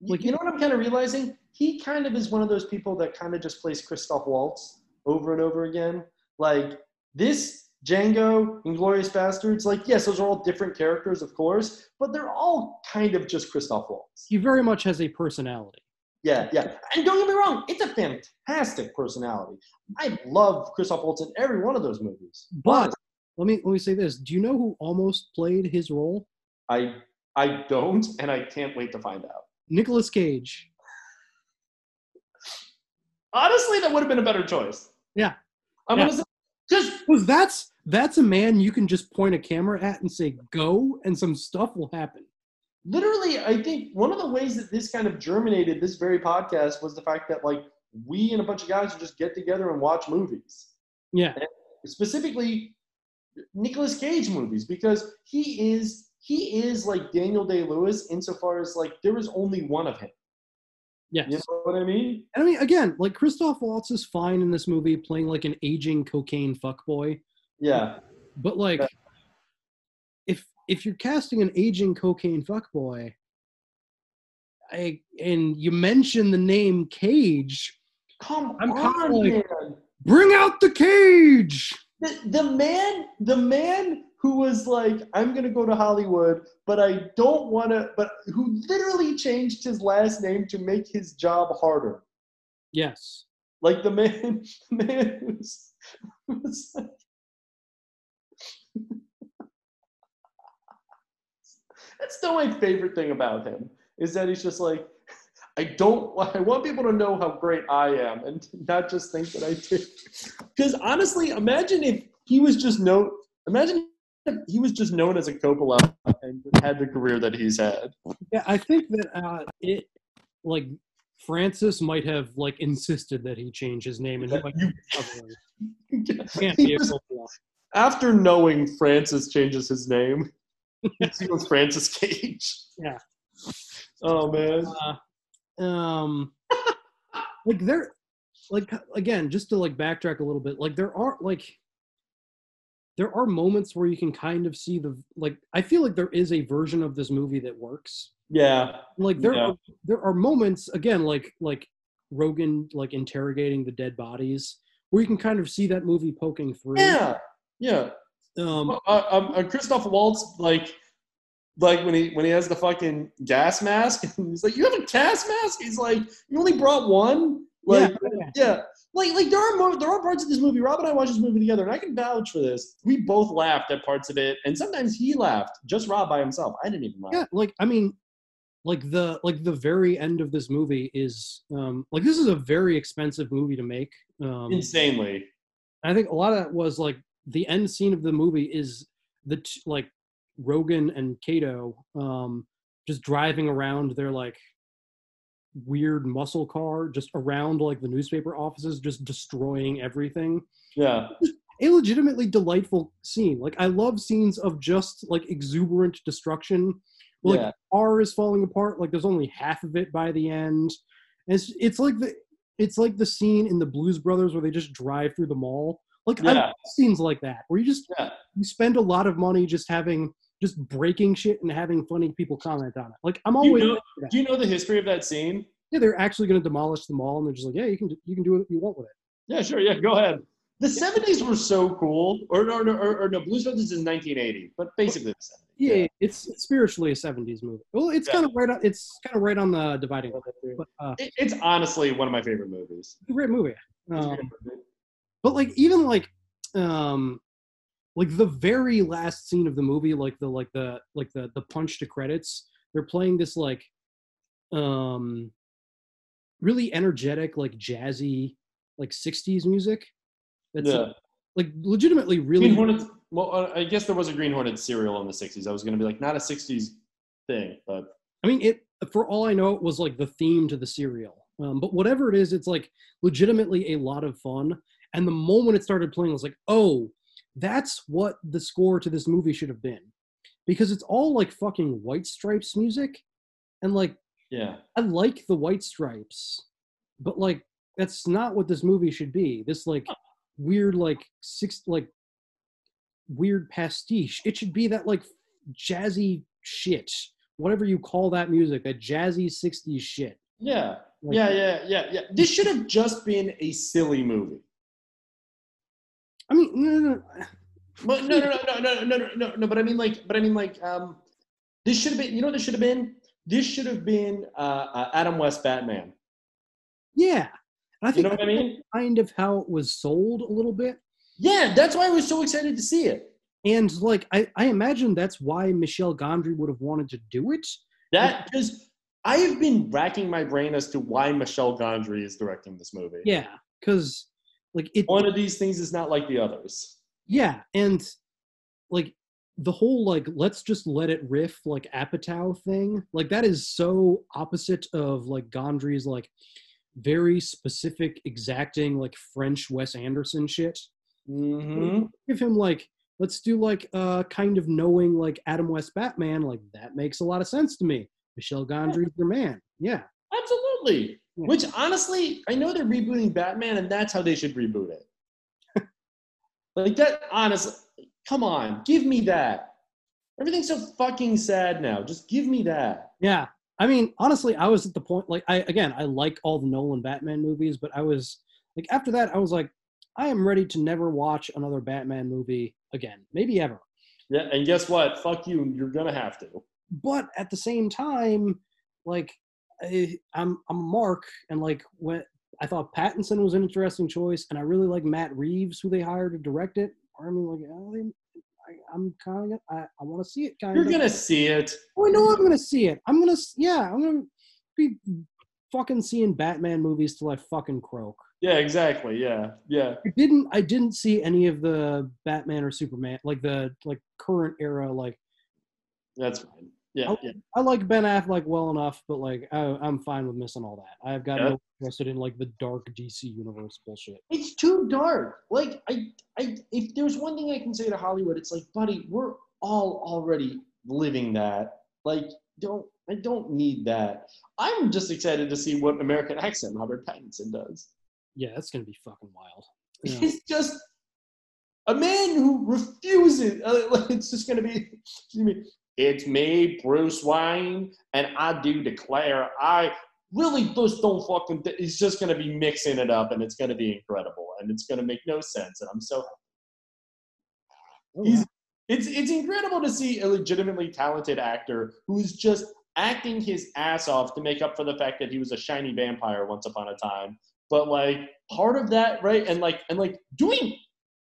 Like, you know what I'm kind of realizing? He kind of is one of those people that kind of just plays Christoph Waltz over and over again. Like this Django, Inglourious Basterds, like yes, those are all different characters, of course, but they're all kind of just Christoph Waltz. He very much has a personality. Yeah, yeah. And don't get me wrong, it's a fantastic personality. I love Christoph Waltz in every one of those movies. But let me let me say this: Do you know who almost played his role? I I don't, and I can't wait to find out. Nicolas Cage. Honestly, that would have been a better choice. Yeah. I'm Yeah. gonna say just Because that's that's a man you can just point a camera at and say go, and some stuff will happen. literally i think one of the ways that this kind of germinated this very podcast was the fact that like we and a bunch of guys would just get together and watch movies Yeah. And specifically Nicolas Cage movies because he is he is like Daniel Day Lewis insofar as like there is only one of him. Yes. You know what I mean? And I mean, again, like Christoph Waltz is fine in this movie, playing like an aging cocaine fuckboy. Yeah. But like, if if you're casting an aging cocaine fuckboy, I and you mention the name Cage, Come I'm on, like, man. bring out the cage. The, the man, the man who was like, I'm gonna go to Hollywood, but I don't wanna but who literally changed his last name to make his job harder. Yes. Like the man, the man who's, who's like, that's still my favorite thing about him is that he's just like, I don't. I want people to know how great I am, and not just think that I did. Because honestly, imagine if he was just known. Imagine if he was just known as a Coppola and had the career that he's had. Yeah, I think that uh, it like Francis might have like insisted that he change his name, and he might can't He be a was- After knowing Francis changes his name, he goes Francis Cage. Yeah. Oh man. Uh, um, like there, like again, just to like backtrack a little bit, like there are like there are moments where you can kind of see the like. I feel like there is a version of this movie that works. Yeah. Like there Yeah. are there are moments again, like like Rogen like interrogating the dead bodies, where you can kind of see that movie poking through. Yeah. Yeah. Um, uh, um, uh, Christoph Waltz, like, like when he when he has the fucking gas mask, and he's like, "You have a gas mask?" He's like, "You only brought one." Like, yeah, Like, like there are more, there are parts of this movie. Rob and I watched this movie together, and I can vouch for this. We both laughed at parts of it, and sometimes he laughed. Just Rob by himself. I didn't even laugh. yeah like i mean like the like the very end of this movie is um like this is a very expensive movie to make um Insanely. i think a lot of that was like the end scene of the movie is the t- like rogen and kato um just driving around their like weird muscle car just around like the newspaper offices just destroying everything Yeah. a legitimately delightful scene. Like I love scenes of just like exuberant destruction. Yeah. Like the car is falling apart. Like there's only half of it by the end. And it's it's like the it's like the scene in the Blues Brothers where they just drive through the mall. Like Yeah. scenes like that where you just you spend a lot of money just having just breaking shit and having funny people comment on it. Like I'm Do you, always know, do you know the history of that scene? yeah, they're actually going to demolish the mall and they're just like, yeah, you can do- you can do what you want with it. Yeah, sure. Yeah, go ahead. The '70s were so cool. Or no, no, or, or no. Blues Brothers is 1980, but basically the 70s. Yeah, it's it's spiritually a '70s movie. Well, it's kind of right on. It's kind of right on the dividing line. But uh, It, it's honestly one of my favorite movies. it's a great movie. Um, but like even like um like the very last scene of the movie, like the like the like the the punch to credits, they're playing this like um really energetic, like jazzy, like '60s music. That's Yeah. like legitimately really. Green Hornet. Well, uh, I guess there was a Green Hornet serial in the '60s. I was going to be like, not a '60s thing, but I mean, it for all I know, it was like the theme to the serial. Um, but whatever it is, it's like legitimately a lot of fun. And the moment it started playing, I was like, oh, that's what the score to this movie should have been, because it's all like fucking White Stripes music, and like yeah, I like the White Stripes, but like that's not what this movie should be. This like weird like six like weird pastiche. It should be that like jazzy shit, whatever you call that music, that jazzy '60s shit. yeah, Like- yeah, yeah, yeah, yeah. This should have just been a silly movie. I mean, no, no, no. But no, no, no, no, no, no, no, no. But I mean, like, but I mean, like, um, this should have been. You know, what this should have been. This should have been uh, uh, Adam West Batman. Yeah, and I think you know what I mean. Kind of how it was sold a little bit. Yeah, that's why I was so excited to see it. And like, I, I imagine that's why Michel Gondry would have wanted to do it. That because I have been racking my brain as to why Michel Gondry is directing this movie. Yeah, because like it. One of these things is not like the others. Yeah, and like the whole like let's just let it riff like Apatow thing, like that is so opposite of like Gondry's like very specific, exacting like French Wes Anderson shit. Mm-hmm. Give him like let's do like uh kind of knowing like Adam West Batman, like that makes a lot of sense to me. Michel Gondry's your man. Yeah. Absolutely. Hmm. Which honestly, I know they're rebooting Batman, and that's how they should reboot it. like that, honestly, come on, give me that. Everything's so fucking sad now. Just give me that. Yeah. I mean, honestly, I was at the point like I again, I like all the Nolan Batman movies, but I was like after that I was like I am ready to never watch another Batman movie again. Maybe ever. Yeah, and guess what? Fuck you. You're gonna have to. But at the same time, like I, I'm I'm a Mark and like when I thought Pattinson was an interesting choice and I really like Matt Reeves who they hired to direct it. I mean like oh, I, I'm kind of I, I want to see it kind You're of. gonna see it. Oh, I know I'm gonna see it. I'm gonna yeah, I'm gonna be fucking seeing Batman movies till I fucking croak. Yeah, exactly. Yeah, yeah. I didn't I didn't see any of the Batman or Superman like the like current era like That's fine. Yeah, I, yeah. I like Ben Affleck well enough, but like I, I'm fine with missing all that. I've got Yeah. no interested in like the dark DC universe bullshit. It's too dark. Like I, I, if there's one thing I can say to Hollywood, it's like, buddy, we're all already living that. Like, don't I don't need that. I'm just excited to see what American accent Robert Pattinson does. Yeah, that's gonna be fucking wild. Yeah. He's just a man who refuses. uh, It's just gonna be. excuse me, It's me, Bruce Wayne, and I do declare I really just don't fucking. th- He's just gonna be mixing it up, and it's gonna be incredible, and it's gonna make no sense, and I'm so. Oh, He's, it's it's incredible to see a legitimately talented actor who's just acting his ass off to make up for the fact that he was a shiny vampire once upon a time. But like part of that, right? And like and like doing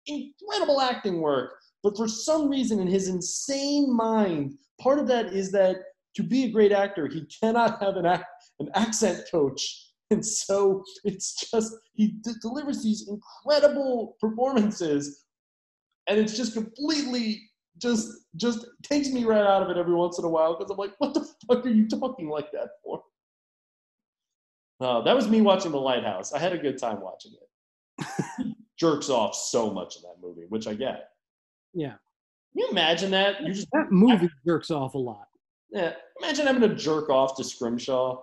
incredible acting work. But for some reason in his insane mind, part of that is that to be a great actor, he cannot have an ac- an accent coach. And so it's just he d- delivers these incredible performances and it's just completely just just takes me right out of it every once in a while because I'm like, what the fuck are you talking like that for? Uh, that was me watching The Lighthouse. I had a good time watching it. Jerks off so much in that movie, which I get. Yeah. Can you imagine that? You just That movie jerks off a lot. yeah. Imagine having to jerk off to Scrimshaw.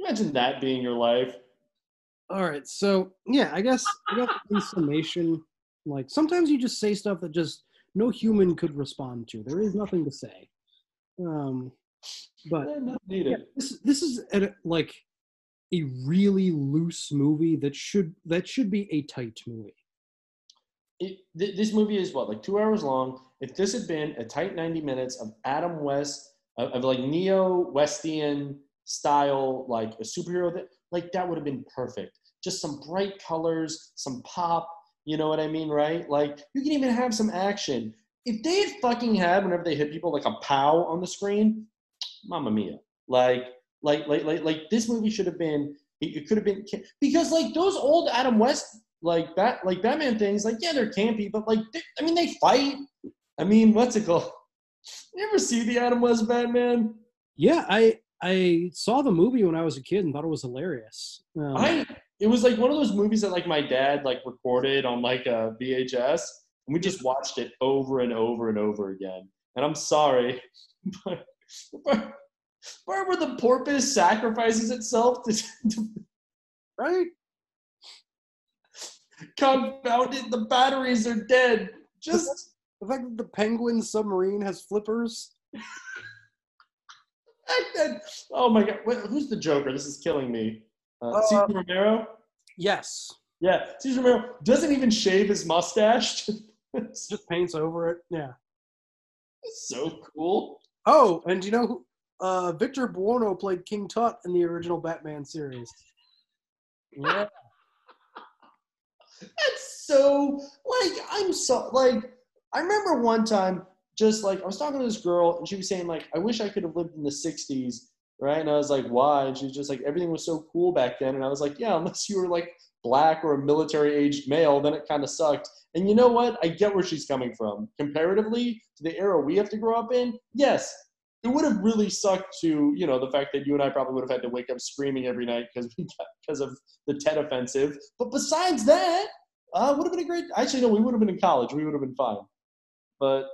Imagine that being your life. All right, so yeah, I guess I guess in summation, like sometimes you just say stuff that just no human could respond to. There is nothing to say. Um, but yeah, this this is a, like a really loose movie that should that should be a tight movie. It, th- this movie is what like two hours long. If this had been a tight ninety minutes of Adam West of, of like neo Westian style, like a superhero, that like that would have been perfect. Just some bright colors, some pop. You know what I mean, right? Like you can even have some action. If they had fucking had whenever they hit people like a pow on the screen, Mamma Mia! Like, like, like, like, like this movie should have been. It, it could have been because like those old Adam West like that, like Batman things. Like, yeah, they're campy, but like, they, I mean, they fight. I mean, what's it called? You ever see the Adam West Batman? Yeah, I I saw the movie when I was a kid and thought it was hilarious. Um, I it was like one of those movies that like my dad like recorded on like a VHS, and we just watched it over and over and over again. And I'm sorry, but but where where the porpoise sacrifices itself to, to right? Confound it, the batteries are dead. Just the fact that the Penguin submarine has flippers. oh my god, Wait, who's the Joker? This is killing me. Uh, Uh, Cesar Romero. Yes, Yeah, Cesar Romero doesn't even shave his mustache. just paints over it. Yeah. so cool. Oh, and you know who? Uh, Victor Buono played King Tut in the original Batman series. Yeah. That's so like I'm so like I remember one time just like I was talking to this girl and she was saying like I wish I could have lived in the '60s, right? And I was like, why? And she was just like, everything was so cool back then. And I was like, yeah, unless you were like black or a military aged male, then it kind of sucked. And you know what? I get where she's coming from. Comparatively to the era we have to grow up in, yes, it would have really sucked to, you know, the fact that you and I probably would have had to wake up screaming every night because because of the Tet offensive. But besides that, uh, would have been a great. Actually, no, we would have been in college. We would have been fine. But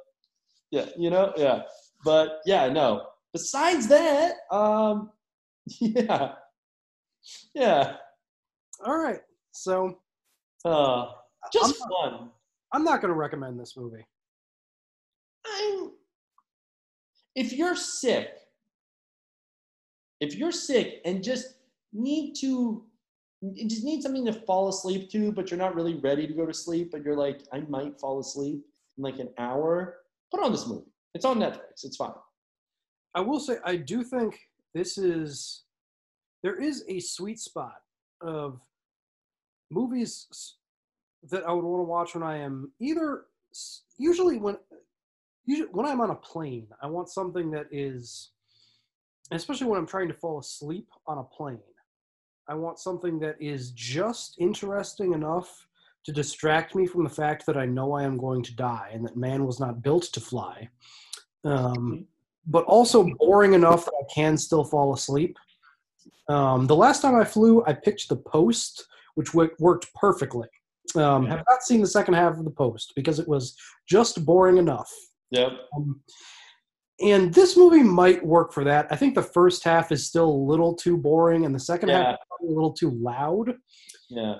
yeah, you know, yeah. But yeah, no. Besides that, um, yeah, yeah. All right. So, uh, just I'm fun. Not, I'm not going to recommend this movie. I'm. If you're sick, if you're sick and just need to, you just need something to fall asleep to, but you're not really ready to go to sleep, but you're like, I might fall asleep in like an hour. Put on this movie. It's on Netflix. It's fine. I will say, I do think this is. There is a sweet spot of movies that I would want to watch when I am either usually when usually when I'm on a plane, I want something that is especially when I'm trying to fall asleep on a plane. I want something that is just interesting enough to distract me from the fact that I know I am going to die and that man was not built to fly. Um, but also boring enough that I can still fall asleep. Um, the last time I flew, I picked The Post, which w- worked perfectly. Um, have not seen the second half of The Post because it was just boring enough. Yep. Um, and this movie might work for that. I think the first half is still a little too boring, and the second Yeah. half is probably a little too loud. Yeah.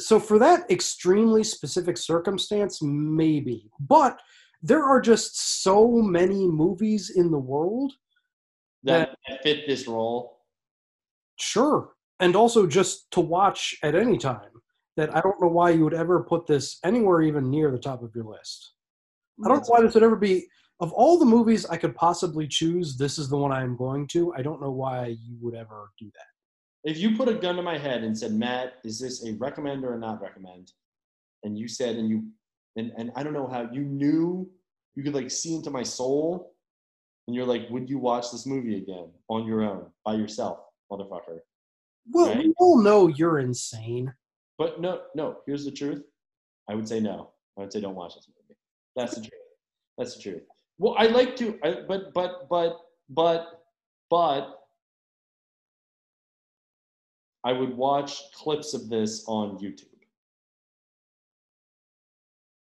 So for that extremely specific circumstance, maybe. But there are just so many movies in the world That, that fit this role. Sure. And also just to watch at any time. That I don't know why you would ever put this anywhere even near the top of your list. I don't know why this would ever be of all the movies I could possibly choose, this is the one I am going to. I don't know why you would ever do that. If you put a gun to my head and said, Matt, is this a recommend or a not recommend? And you said, and you, and, and I don't know how you knew you could like see into my soul. And you're like, would you watch this movie again on your own, by yourself, motherfucker? Well, Right. we all know you're insane. But no, no, here's the truth. I would say no. I would say don't watch this movie. That's the truth. That's the truth. Well, I like to, I, but, but, but, but, but, I would watch clips of this on YouTube.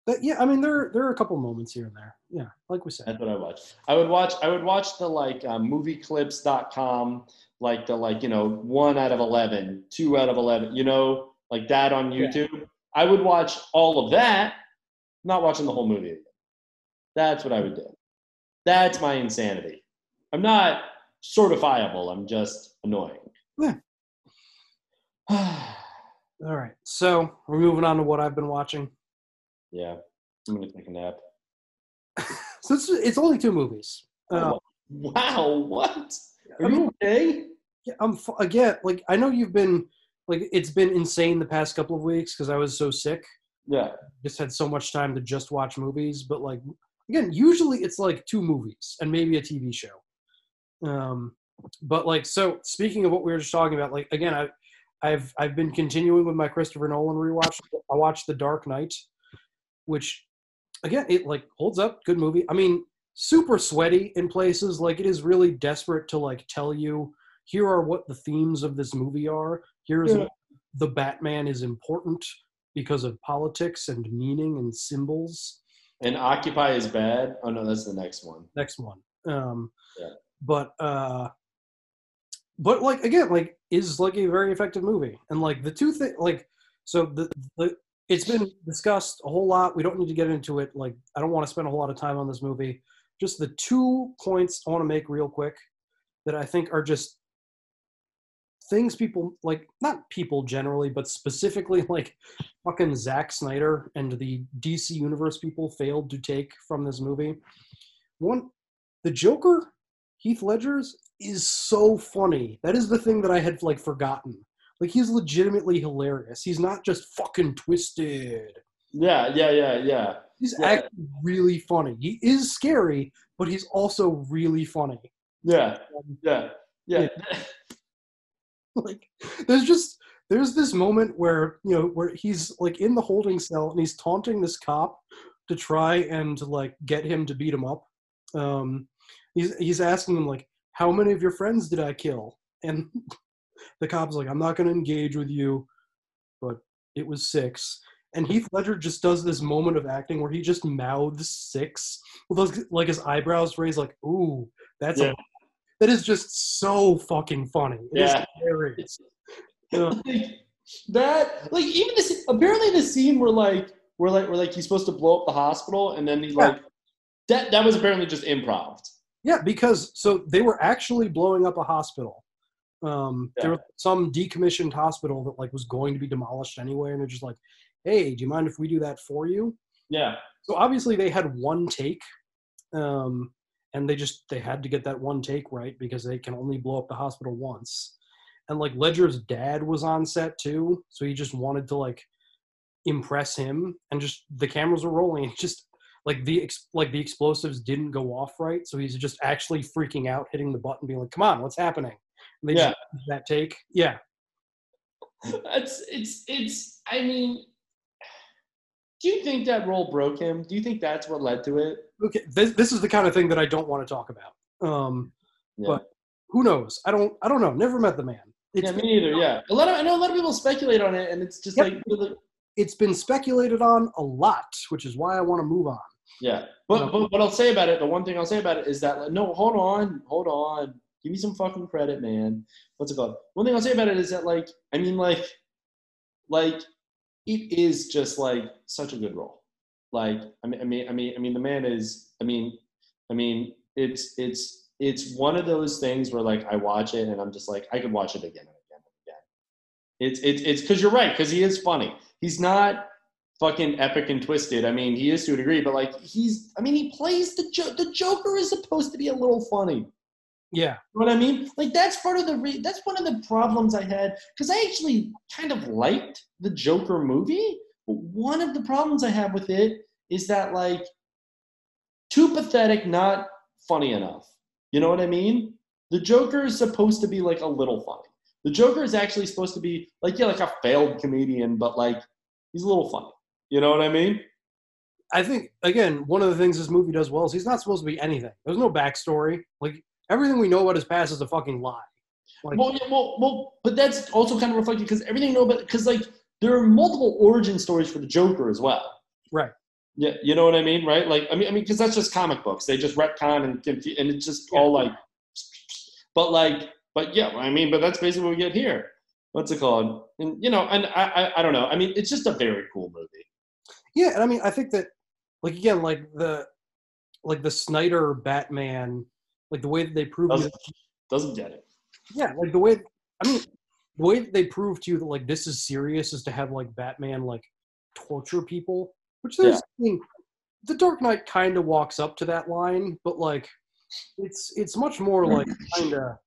But yeah, I mean there there are a couple moments here and there. Yeah, like we said. That's what I watch. I would watch. I would watch the like uh, movieclips.com, like the like you know one out of 11, two out of eleven, you know, like that on Yeah. YouTube. I would watch all of that, not watching the whole movie. Again. That's what I would do. That's my insanity. I'm not certifiable. I'm just annoying. Yeah. All right. So we're moving on to what I've been watching. Yeah, I'm gonna take a nap. So it's, it's only two movies. Uh, wow, what? Are you okay? Yeah, I'm again like I know you've been like it's been insane the past couple of weeks because I was so sick. Yeah. Just had so much time to just watch movies, but like again, usually it's like two movies and maybe a TV show. Um, but like so, speaking of what we were just talking about, like again, I, I've I've been continuing with my Christopher Nolan rewatch. I watched The Dark Knight, which again it like holds up, good movie. I mean, super sweaty in places. Like it is really desperate to like tell you here are what the themes of this movie are. Here's Yeah. the Batman is important because of politics and meaning and symbols. And Occupy is bad. Oh no, that's the next one. Next one. Um, Yeah. but uh, but like again, like is like a very effective movie, and like the two things, like so the the it's been discussed a whole lot. We don't need to get into it. Like I don't want to spend a whole lot of time on this movie. Just the two points I want to make real quick that I think are just things people like not people generally but specifically like fucking Zack Snyder and the DC universe people failed to take from this movie one the Joker Heath Ledger's is so funny that is the thing that I had like forgotten like he's legitimately hilarious he's not just fucking twisted Yeah, yeah, yeah, yeah. He's Yeah. actually really funny. He is scary, but he's also really funny. Yeah. Um, yeah. Yeah. like there's just there's this moment where you know where he's like in the holding cell and he's taunting this cop to try and like get him to beat him up. Um he's he's asking him like how many of your friends did i kill? And the cop's like i'm not going to engage with you but it was six. And heath ledger just does this moment of acting where he just mouths six. With those, like his eyebrows raised like ooh that's Yeah. a that is just so fucking funny It is Yeah. hilarious Yeah. like that like even this apparently the scene where like where like where like he's supposed to blow up the hospital and then he like that that was apparently just improv. Yeah, because so they were actually blowing up a hospital. Um, There was some decommissioned hospital that like was going to be demolished anyway, and they're just like, "Hey, do you mind if we do that for you?" Yeah. So obviously they had one take, um, and they just they had to get that one take right because they can only blow up the hospital once. And like Ledger's dad was on set too, so he just wanted to like impress him, and just the cameras were rolling. and Just like the ex- like the explosives didn't go off right, so he's just actually freaking out, hitting the button, being like, "Come on, what's happening?" And they Yeah. just that take, yeah. It's it's it's I mean do you think that role broke him? Do you think that's what led to it? okay this, this is the kind of thing that i don't want to talk about um Yeah. but who knows i don't i don't know never met the man yeah, me neither. Yeah, a lot of I know a lot of people speculate on it, and it's just Yep. like it's been speculated on a lot which is why i want to move on yeah. But, but what I'll say about it, the one thing I'll say about it is that like, no, hold on, hold on, give me some fucking credit, man. What's it called? One thing I'll say about it is that like I mean like like it is just like such a good role. Like I mean I mean I mean I mean the man is I mean I mean it's it's it's one of those things where like I watch it and I'm just like I could watch it again and again and again. It's it's it's because you're right because he is funny. He's not fucking epic and twisted. I mean, he is to a degree, but like he's. I mean, he plays the the Joker is supposed to be a little funny. Yeah You know what I mean? Like that's part of the re- that's one of the problems I had because I actually kind of liked the Joker movie. But one of the problems I have with it is that like too pathetic, not funny enough. You know what I mean? The Joker is supposed to be like a little funny. The Joker is actually supposed to be like yeah, like a failed comedian, but like he's a little funny. You know what I mean? i think again one of the things this movie does well is he's not supposed to be anything there's no backstory like everything we know about his past is a fucking lie like, well, yeah, well, well, but that's also kind of reflected because everything you know about because like there are multiple origin stories for the Joker as well. right Yeah, you know what I mean, right? Like, I mean, I mean, because that's just comic books. They just retcon and confu- and it's just all like. But like, but yeah, I mean, but that's basically what we get here. What's it called? And you know, and I, I, I don't know. I mean, it's just a very cool movie. yeah and i mean i think that like again like the like the snyder batman like the way that they prove Doesn't doesn't get it. yeah like the way i mean the way that they prove to you that like this is serious is to have like batman like torture people which there's I mean, the dark knight kind of walks up to that line but like it's it's much more like kind of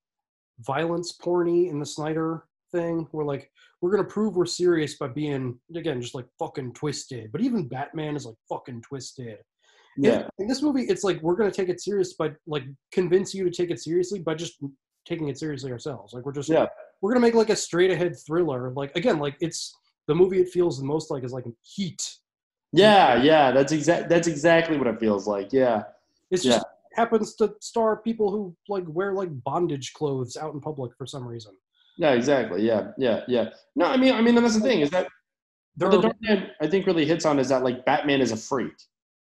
violence porny in the snyder thing where like we're gonna prove we're serious by being again just like fucking twisted but even batman is like fucking twisted Yeah. in, in this movie it's like we're gonna take it serious by like convince you to take it seriously by just taking it seriously ourselves like we're just Yeah. we're gonna make like a straight ahead thriller like again like it's the movie it feels the most like is like heat Yeah, yeah, that's exact. That's exactly what it feels like. Yeah, it's yeah. just happens to star people who like wear like bondage clothes out in public for some reason Yeah, exactly. Yeah, yeah, yeah. No, I mean, I mean, that's the thing is that There what the Dark Knight I think really hits on is that like Batman is a freak.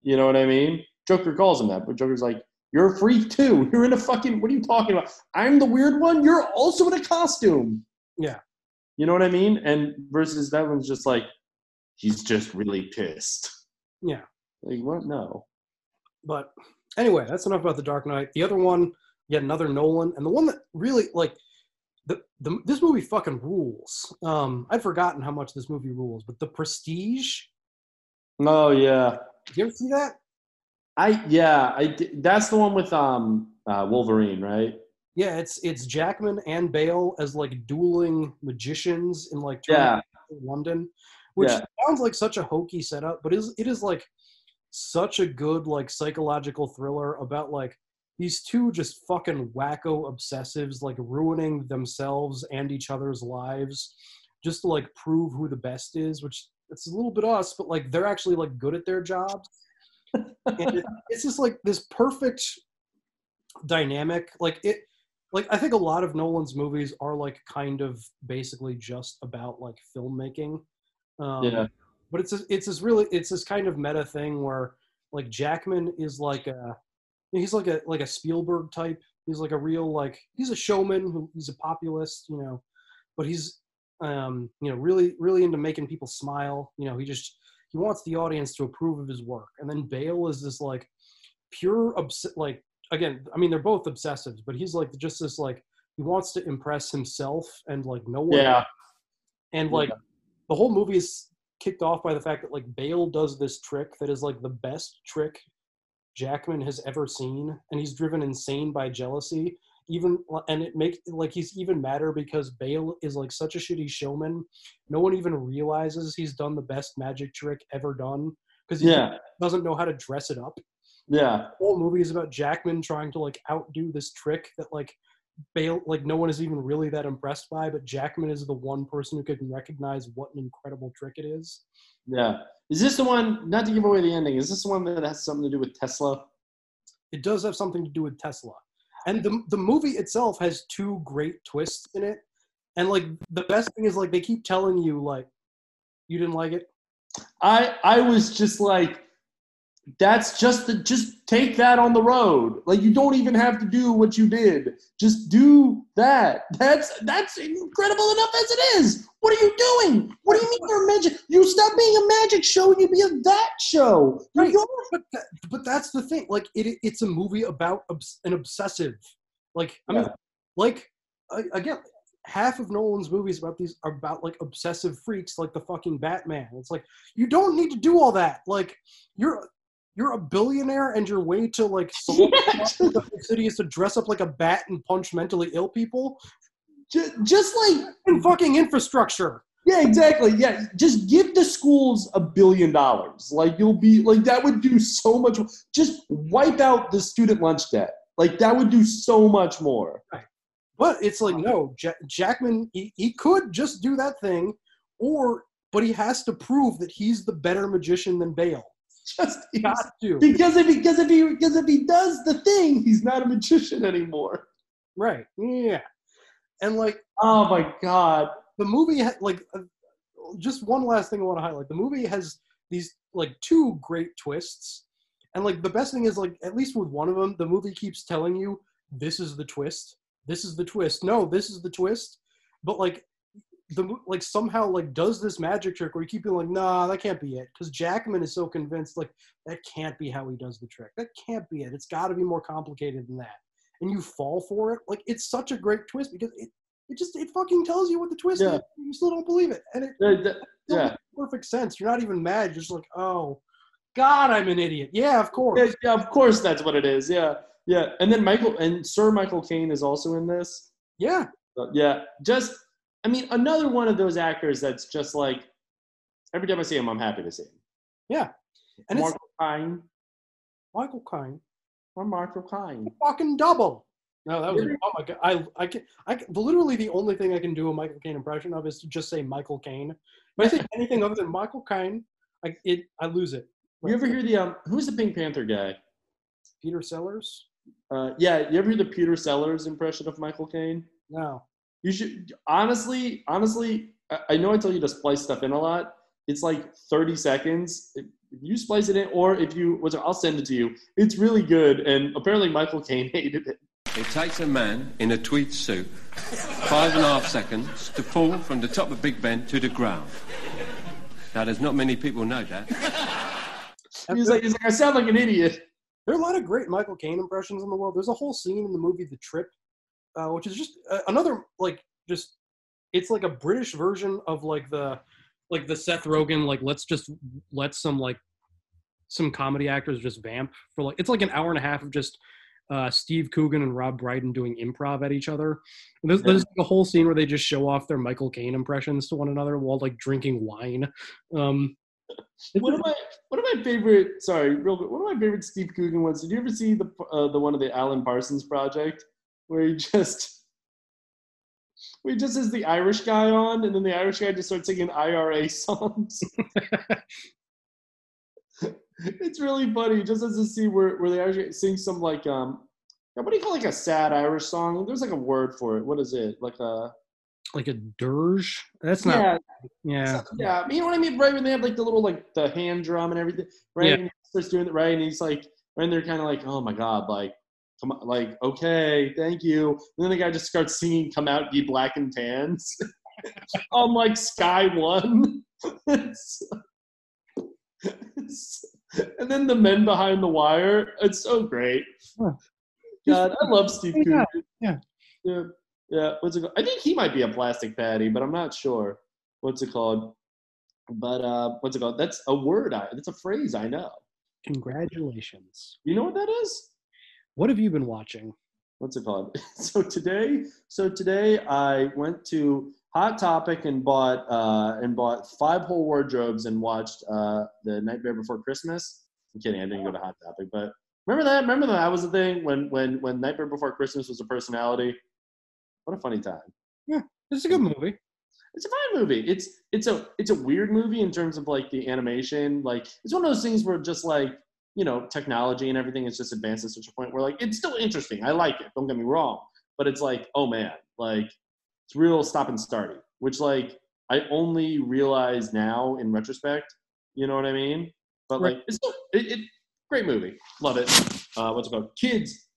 You know what I mean? Joker calls him that, but Joker's like, "You're a freak too. You're in a fucking. What are you talking about? I'm the weird one. You're also in a costume. yeah You know what I mean? And versus that one's just like, he's just really pissed. yeah Like what? No. But anyway, that's enough about the Dark Knight. The other one, yet another Nolan, and the one that really like the, the this movie fucking rules. Um, I'd forgotten how much this movie rules, but The Prestige. Oh yeah. You ever see that? I yeah. I that's the one with um uh, Wolverine, right? Yeah, it's it's Jackman and Bale as like dueling magicians in like Yeah. London, which Yeah. sounds like such a hokey setup, but is it is like such a good like psychological thriller about like these two just fucking wacko obsessives like ruining themselves and each other's lives just to like prove who the best is, which it's a little bit us, but like they're actually like good at their jobs. and it, it's just like this perfect dynamic. Like it, like I think a lot of Nolan's movies are like kind of basically just about like filmmaking. Um, Yeah. But it's a, it's this really it's this kind of meta thing where like Jackman is like a he's like a like a Spielberg type. He's like a real like he's a showman who he's a populist, you know, but he's um you know really really into making people smile. You know, he just he wants the audience to approve of his work. And then Bale is this like pure obs- like again, I mean they're both obsessives, but he's like just this like he wants to impress himself and like no one Yeah. and like the whole movie is kicked off by the fact that like Bale does this trick that is like the best trick Jackman has ever seen, and he's driven insane by jealousy. Even and it makes like he's even madder because Bale is like such a shitty showman. No one even realizes he's done the best magic trick ever done because he Yeah. doesn't know how to dress it up. Yeah. The whole movie is about Jackman trying to like outdo this trick that like Bale like no one is even really that impressed by, but Jackman is the one person who can recognize what an incredible trick it is. Yeah. Is this the one? Not to give away the ending. Is this the one that has something to do with Tesla? It does have something to do with Tesla. And the the movie itself has two great twists in it. And like the best thing is like they keep telling you like you didn't like it. I I was just like, that's just the just take that on the road. Like you don't even have to do what you did. Just do that. That's that's incredible enough as it is. What are you doing? What do you mean you're a magic? You stop being a magic show and you be a that show. You're Right. But that, but that's the thing. Like it it's a movie about obs- an obsessive. Like I mean Yeah. like again half of Nolan's movies about these are about like obsessive freaks like the fucking Batman. It's like you don't need to do all that. Like you're you're a billionaire and your way to like solve the city is to dress up like a bat and punch mentally ill people. Just, just like in fucking infrastructure. Yeah, exactly. Yeah, just give the schools a billion dollars. Like you'll be like that would do so much. Just wipe out the student lunch debt. Like that would do so much more. But it's like no, Ja Jackman. He, he could just do that thing, or but he has to prove that he's the better magician than Bale. Just got to Because if he because if he because if he does the thing, he's not a magician anymore. right. Yeah, and like Oh my god. the movie ha- like uh, just one last thing I want to highlight. The movie has these like two great twists, and like the best thing is like at least with one of them, the movie keeps telling you this is the twist, this is the twist. No, this is the twist, but like the like somehow like does this magic trick where you keep being like, nah, that can't be it, because Jackman is so convinced like that can't be how he does the trick. That can't be it. It's got to be more complicated than that, and you fall for it. Like it's such a great twist because it it just it fucking tells you what the twist Yeah. is. You still don't believe it, and it Yeah, that- yeah. makes perfect sense. You're not even mad. You're just like, oh, God, I'm an idiot. Yeah, of course. Yeah, yeah, of course that's what it is. Yeah. Yeah. And then Michael and Sir Michael Caine is also in this. Yeah. So, yeah. Just I mean, another one of those actors that's just like every time I see him, I'm happy to see him. Yeah. And it's Michael Caine. Michael Caine. Or Michael Caine. Fucking double. No, that was oh my god. I I can I literally the only thing I can do a Michael Caine impression of is to just say Michael Caine. But I think anything other than Michael Caine, I it I lose it. You ever hear the um who's the Pink Panther guy? Peter Sellers? Uh yeah, you ever hear the Peter Sellers impression of Michael Caine? No. You should honestly, honestly, I, I know I tell you to splice stuff in a lot. It's like 30 seconds. If if you splice it in, or if you, which I'll send it to you. It's really good, and apparently Michael Caine hated it. It takes a man in a tweed suit five and a half seconds to fall from the top of Big Ben to the ground. Now, there's not many people know that. He's like, he's like, I sound like an idiot. There are a lot of great Michael Caine impressions in the world. There's a whole scene in the movie The Trip, uh, which is just uh, another like just it's like a British version of like the like the Seth Rogen like let's just let some like some comedy actors just vamp for like it's like an hour and a half of just uh, Steve Coogan and Rob Brydon doing improv at each other. And there's, there's like a whole scene where they just show off their Michael Caine impressions to one another while like drinking wine. Um, One of my one of my favorite. Sorry, real quick. One of my favorite Steve Coogan ones. Did you ever see the uh, the one of the Alan Parsons project where he just where he just has the Irish guy on, and then the Irish guy just starts singing IRA songs. it's really funny. He just as to see where where the Irish guy sings some like um. What do you call like a sad Irish song? There's like a word for it. What is it? Like a Like a dirge. That's not. Yeah. Yeah. Yeah, you know what I mean, right? When they have like the little like the hand drum and everything, right? Yeah. And he starts doing it right, and he's like, and they're kind of like, oh my god, like, come on, like, okay, thank you. And then the guy just starts singing, "Come out, ye black and tans," on like Sky One. And then the men behind the wire. It's so great. God, I love Steve Yeah, Coogan. yeah. Yeah, yeah. What's it called? I think he might be a plastic paddy, but I'm not sure. What's it called? But uh, what's it called? That's a word. I. That's a phrase I know. Congratulations. You know what that is? What have you been watching? What's it called? So today, so today I went to Hot Topic and bought uh, and bought five whole wardrobes and watched uh, the Nightmare Before Christmas. I'm kidding. I didn't go to Hot Topic, but remember that? Remember that, that was the thing when when when Nightmare Before Christmas was a personality. What a funny time. Yeah, it's a good movie. It's a fine movie. It's it's a it's a weird movie in terms of like the animation. Like it's one of those things where just like you know technology and everything is just advanced to such a point where like it's still interesting. I like it. Don't get me wrong, but it's like oh man, like it's real stop and starty, which like I only realize now in retrospect. You know what I mean? But like it's still it, it great movie. Love it. Uh, what's it called? Kids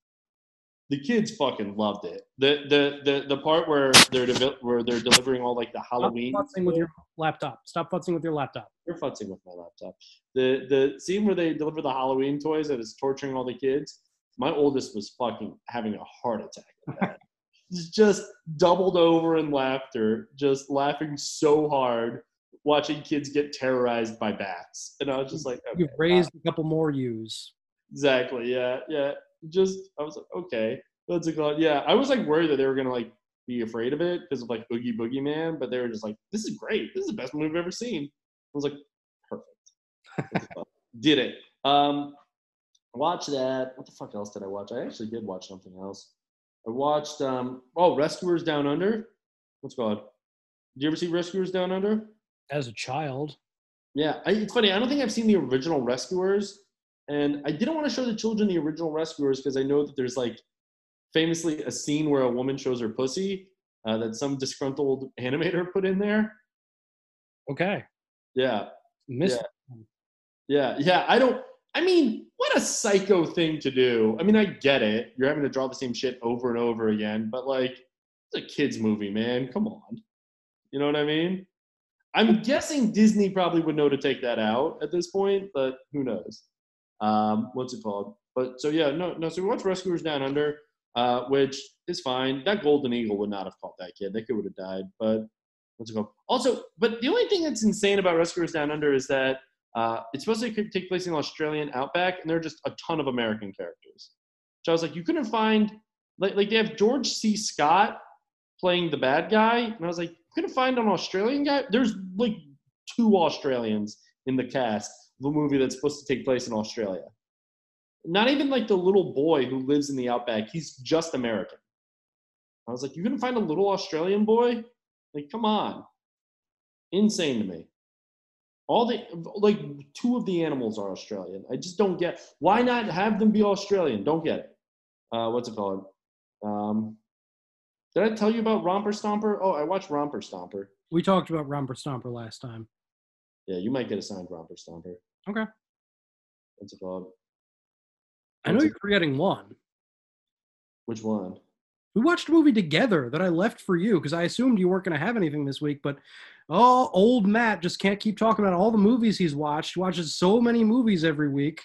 the kids fucking loved it. The the the the part where they're devel- where they're delivering all like the Halloween. Stop futzing with your laptop. Stop futzing with your laptop. You're futzing with my laptop. The the scene where they deliver the Halloween toys that is torturing all the kids. My oldest was fucking having a heart attack. At that. He's just doubled over in laughter, just laughing so hard, watching kids get terrorized by bats. And I was just like, okay, You've raised a couple more U's. Exactly. Yeah. Yeah. Just I was like, okay, what's it called? Yeah. I was like worried that they were gonna like be afraid of it because of like Oogie Boogie Man, but they were just like, this is great. This is the best movie I've ever seen. I was like, perfect. did it. Um, watch that. What the fuck else did I watch? I actually did watch something else. I watched um oh Rescuers Down Under. What's called? Did you ever see Rescuers Down Under? As a child. Yeah, I, it's funny. I don't think I've seen the original Rescuers, and I didn't want to show the children the original Rescuers because I know that there's like famously a scene where a woman shows her pussy uh, that some disgruntled animator put in there. Okay. Yeah. Miss. Yeah, yeah. I don't. I mean, what a psycho thing to do. I mean, I get it. You're having to draw the same shit over and over again, but like, it's a kids' movie, man. Come on. You know what I mean? I'm guessing Disney probably would know to take that out at this point, but who knows? Um, what's it called? But so yeah, no, no. So we watched Rescuers Down Under, uh, which is fine. That golden eagle would not have caught that kid. That kid would have died. But what's it called? Also, but the only thing that's insane about Rescuers Down Under is that uh, it's supposed to take place in the Australian outback, and there are just a ton of American characters. So I was like, you couldn't find like like they have George C. Scott playing the bad guy, and I was like, you couldn't find an Australian guy. There's like two Australians in the cast a movie that's supposed to take place in Australia. Not even like the little boy who lives in the outback. He's just American. I was like, you couldn't find a little Australian boy? Like, come on. Insane to me. All the like two of the animals are Australian. I just don't get why not have them be Australian? Don't get it. Uh, what's it called? Um, did I tell you about Romper Stomper? Oh, I watched Romper Stomper. We talked about Romper Stomper last time. Yeah, you might get a signed Romper Stomper. Okay. What's it called? I know you're forgetting one. Which one? We watched a movie together that I left for you because I assumed you weren't going to have anything this week. But oh, old Matt just can't keep talking about all the movies he's watched. He watches so many movies every week.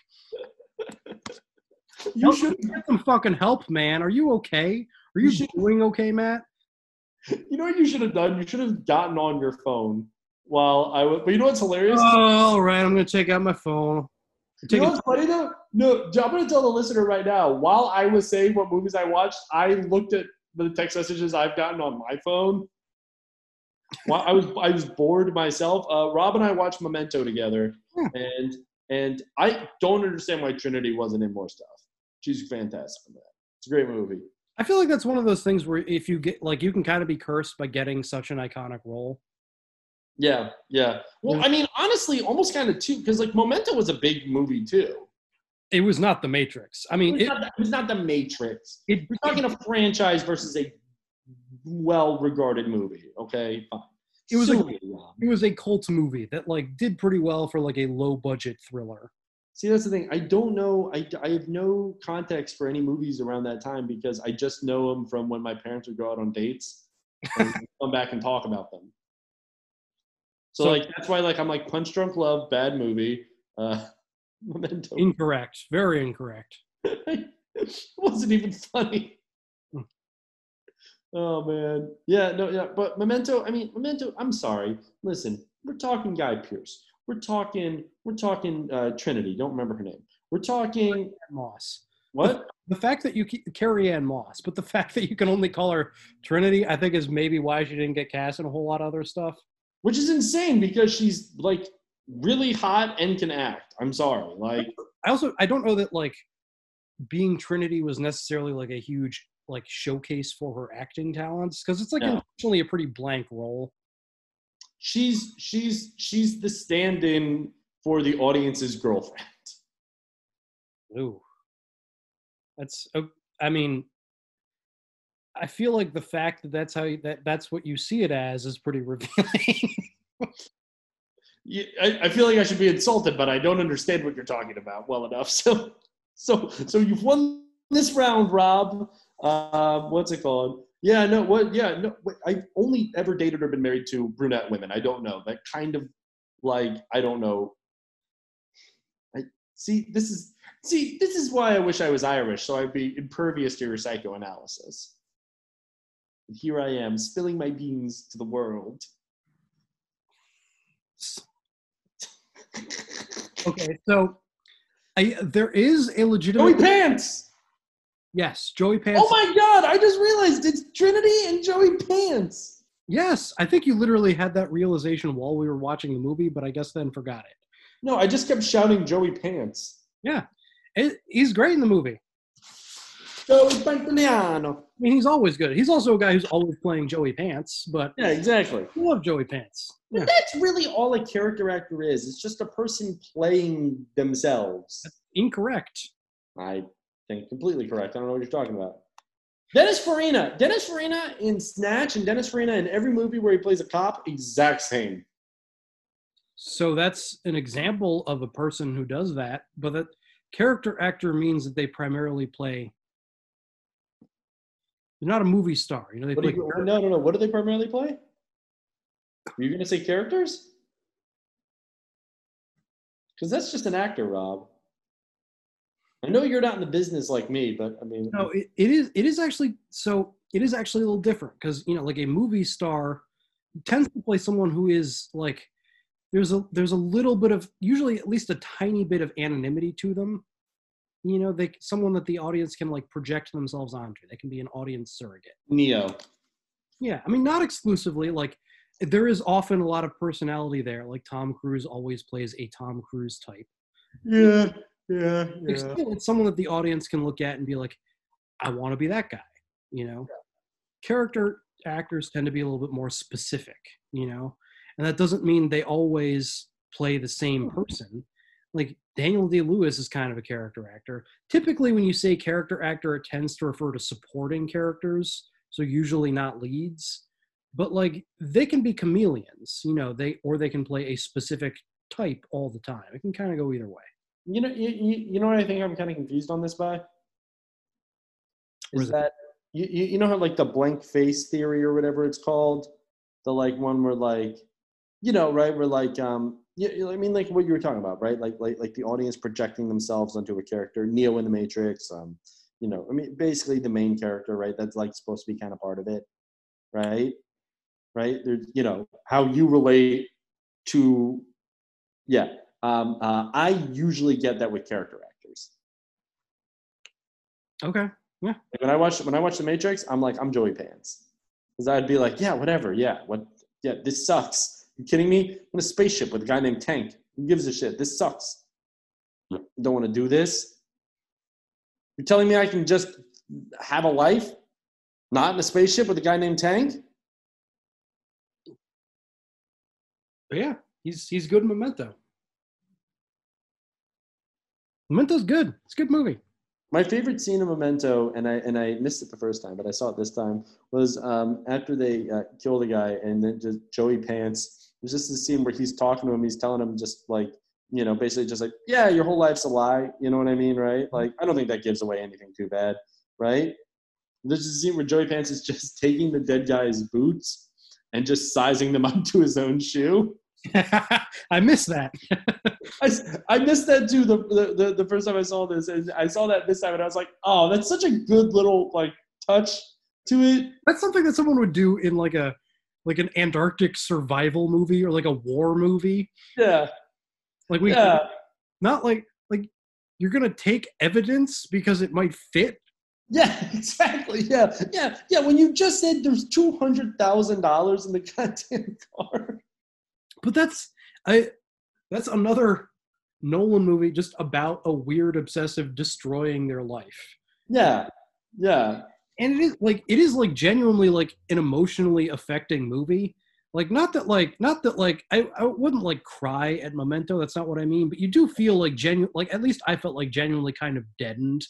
you should get some fucking help, man. Are you okay? Are you, doing okay, Matt? You know what you should have done? You should have gotten on your phone while I was. But you know what's hilarious? Oh, all right, I'm going to take out my phone. You know what's funny though? No, I'm gonna tell the listener right now. While I was saying what movies I watched, I looked at the text messages I've gotten on my phone. While I was I was bored myself. Uh, Rob and I watched Memento together, and And I don't understand why Trinity wasn't in more stuff. She's fantastic in that. It's a great movie. I feel like that's one of those things where if you get like you can kind of be cursed by getting such an iconic role. Yeah, yeah. Well, I mean, honestly, almost kind of too, because like Memento was a big movie too. It was not The Matrix. I mean, It was, it, not, the, it was not the Matrix. it, We're talking a franchise versus a well-regarded movie. Okay, fine. it was a, it was a cult movie that like did pretty well for like a low budget thriller. See, that's the thing. I don't know. I, I have no context for any movies around that time because I just know them from when my parents would go out on dates and come back and talk about them. So, So- like that's why like I'm like Punch Drunk Love, bad movie. Uh, Memento Incorrect. Very incorrect. wasn't even funny. Hmm. Oh man, yeah, no, yeah, but Memento. I mean, Memento. I'm sorry. Listen, we're talking Guy Pearce. We're talking. We're talking uh, Trinity. Don't remember her name. We're talking Moss. what? The fact that you keep Carrie-Anne Moss, but the fact that you can only call her Trinity, I think, is maybe why she didn't get cast in a whole lot of other stuff. Which is insane because she's like really hot and can act. I'm sorry. Like, I also I don't know that like being Trinity was necessarily like a huge like showcase for her acting talents because it's like No. a pretty blank role. she's she's she's the stand-in for the audience's girlfriend. Ooh, that's uh, I mean, I feel like the fact that that's how you, that that's what you see it as is pretty revealing. Yeah, I, I feel like I should be insulted, but I don't understand what you're talking about well enough. So, so, so you've won this round, Rob. Uh, what's it called? Yeah, no, what? Yeah, no. I've only ever dated or been married to brunette women. I don't know that kind of like I don't know. I see. This is see. This is why I wish I was Irish, so I'd be impervious to your psychoanalysis. And here I am, spilling my beans to the world. okay, so I, there is a legitimate. Joey Pants. yes, Joey Pants. Oh my god! I just realized it's Trinity and Joey Pants. Yes, I think you literally had that realization while we were watching the movie, but I guess then forgot it. No, I just kept shouting Joey Pants. Yeah, it, he's great in the movie. Joey Pantoliano. I mean, he's always good. He's also a guy who's always playing Joey Pants, but Yeah, exactly. I love Joey Pants. But Yeah. that's really all a character actor is. It's just a person playing themselves. Incorrect. I think completely correct. I don't know what you're talking about. Dennis Farina. Dennis Farina in Snatch and Dennis Farina in every movie where he plays a cop, exact same. So that's an example of a person who does that, but that character actor means that they primarily play. They're not a movie star, you know. They What play. you, no, no, no. What do they primarily play? Are you going to say characters? Because that's just an actor, Rob. I know you're not in the business like me, but I mean, No, it, it is. It is actually so. It is actually a little different because you know, like a movie star tends to play someone who is like there's a there's a little bit of usually at least a tiny bit of anonymity to them. You know, they someone that the audience can like project themselves onto. They can be an audience surrogate. Neo. Yeah, I mean, not exclusively. Like, there is often a lot of personality there. Like Tom Cruise always plays a Tom Cruise type. Yeah, yeah, Like, still, it's someone that the audience can look at and be like, "I want to be that guy." You know, character actors tend to be a little bit more specific. You know, and that doesn't mean they always play the same hmm. person. Like Daniel Day-Lewis is kind of a character actor. Typically, when you say character actor, it tends to refer to supporting characters, so usually not leads. But like they can be chameleons, you know, they or they can play a specific type all the time. It can kind of go either way. You know, you, you, you know what I think I'm kind of confused on this by? Is is that you, you you know how like the blank face theory or whatever it's called, the like one where like, you know, right? Where like um, yeah, I mean like what you were talking about, right? Like like like the audience projecting themselves onto a character, Neo in the Matrix, um, you know, I mean basically the main character, right? That's like supposed to be kind of part of it, right? Right? There's you know how you relate to, yeah. Um, uh, I usually get that with character actors. Okay. Yeah. Like, when I watch when I watch The Matrix, I'm like, I'm Joey Pants, because I'd be like, yeah, whatever, yeah, what, yeah, this sucks. You kidding me? I'm in a spaceship with a guy named Tank. Who gives a shit? This sucks. don't want to do this. You're telling me I can just have a life, not in a spaceship with a guy named Tank? But yeah, he's he's good in Memento. Memento's good. It's a good movie. My favorite scene of Memento, and I and I missed it the first time, but I saw it this time, was um, after they uh, kill the guy, and then just Joey Pants. There's just this scene where he's talking to him. He's telling him just like, you know, basically just like, yeah, your whole life's a lie. You know what I mean, right? Mm-hmm. Like, I don't think that gives away anything too bad, right? There's a scene where Joey Pants is just taking the dead guy's boots and just sizing them up to his own shoe. I miss that. I, I missed that too the, the, the, the first time I saw this. And I saw that this time and I was like, oh, that's such a good little like touch to it. That's something that someone would do in like a like an Antarctic survival movie or like a war movie. Yeah. Like we Yeah. not like like you're gonna take evidence because it might fit. Yeah, exactly. Yeah, yeah, yeah. When you just said there's two hundred thousand dollars in the goddamn car. But that's I that's another Nolan movie just about a weird obsessive destroying their life. Yeah, yeah. And it is like it is like genuinely like an emotionally affecting movie. Like not that like not that like I, I wouldn't like cry at Memento. That's not what I mean. But you do feel like genuine like at least I felt like genuinely kind of deadened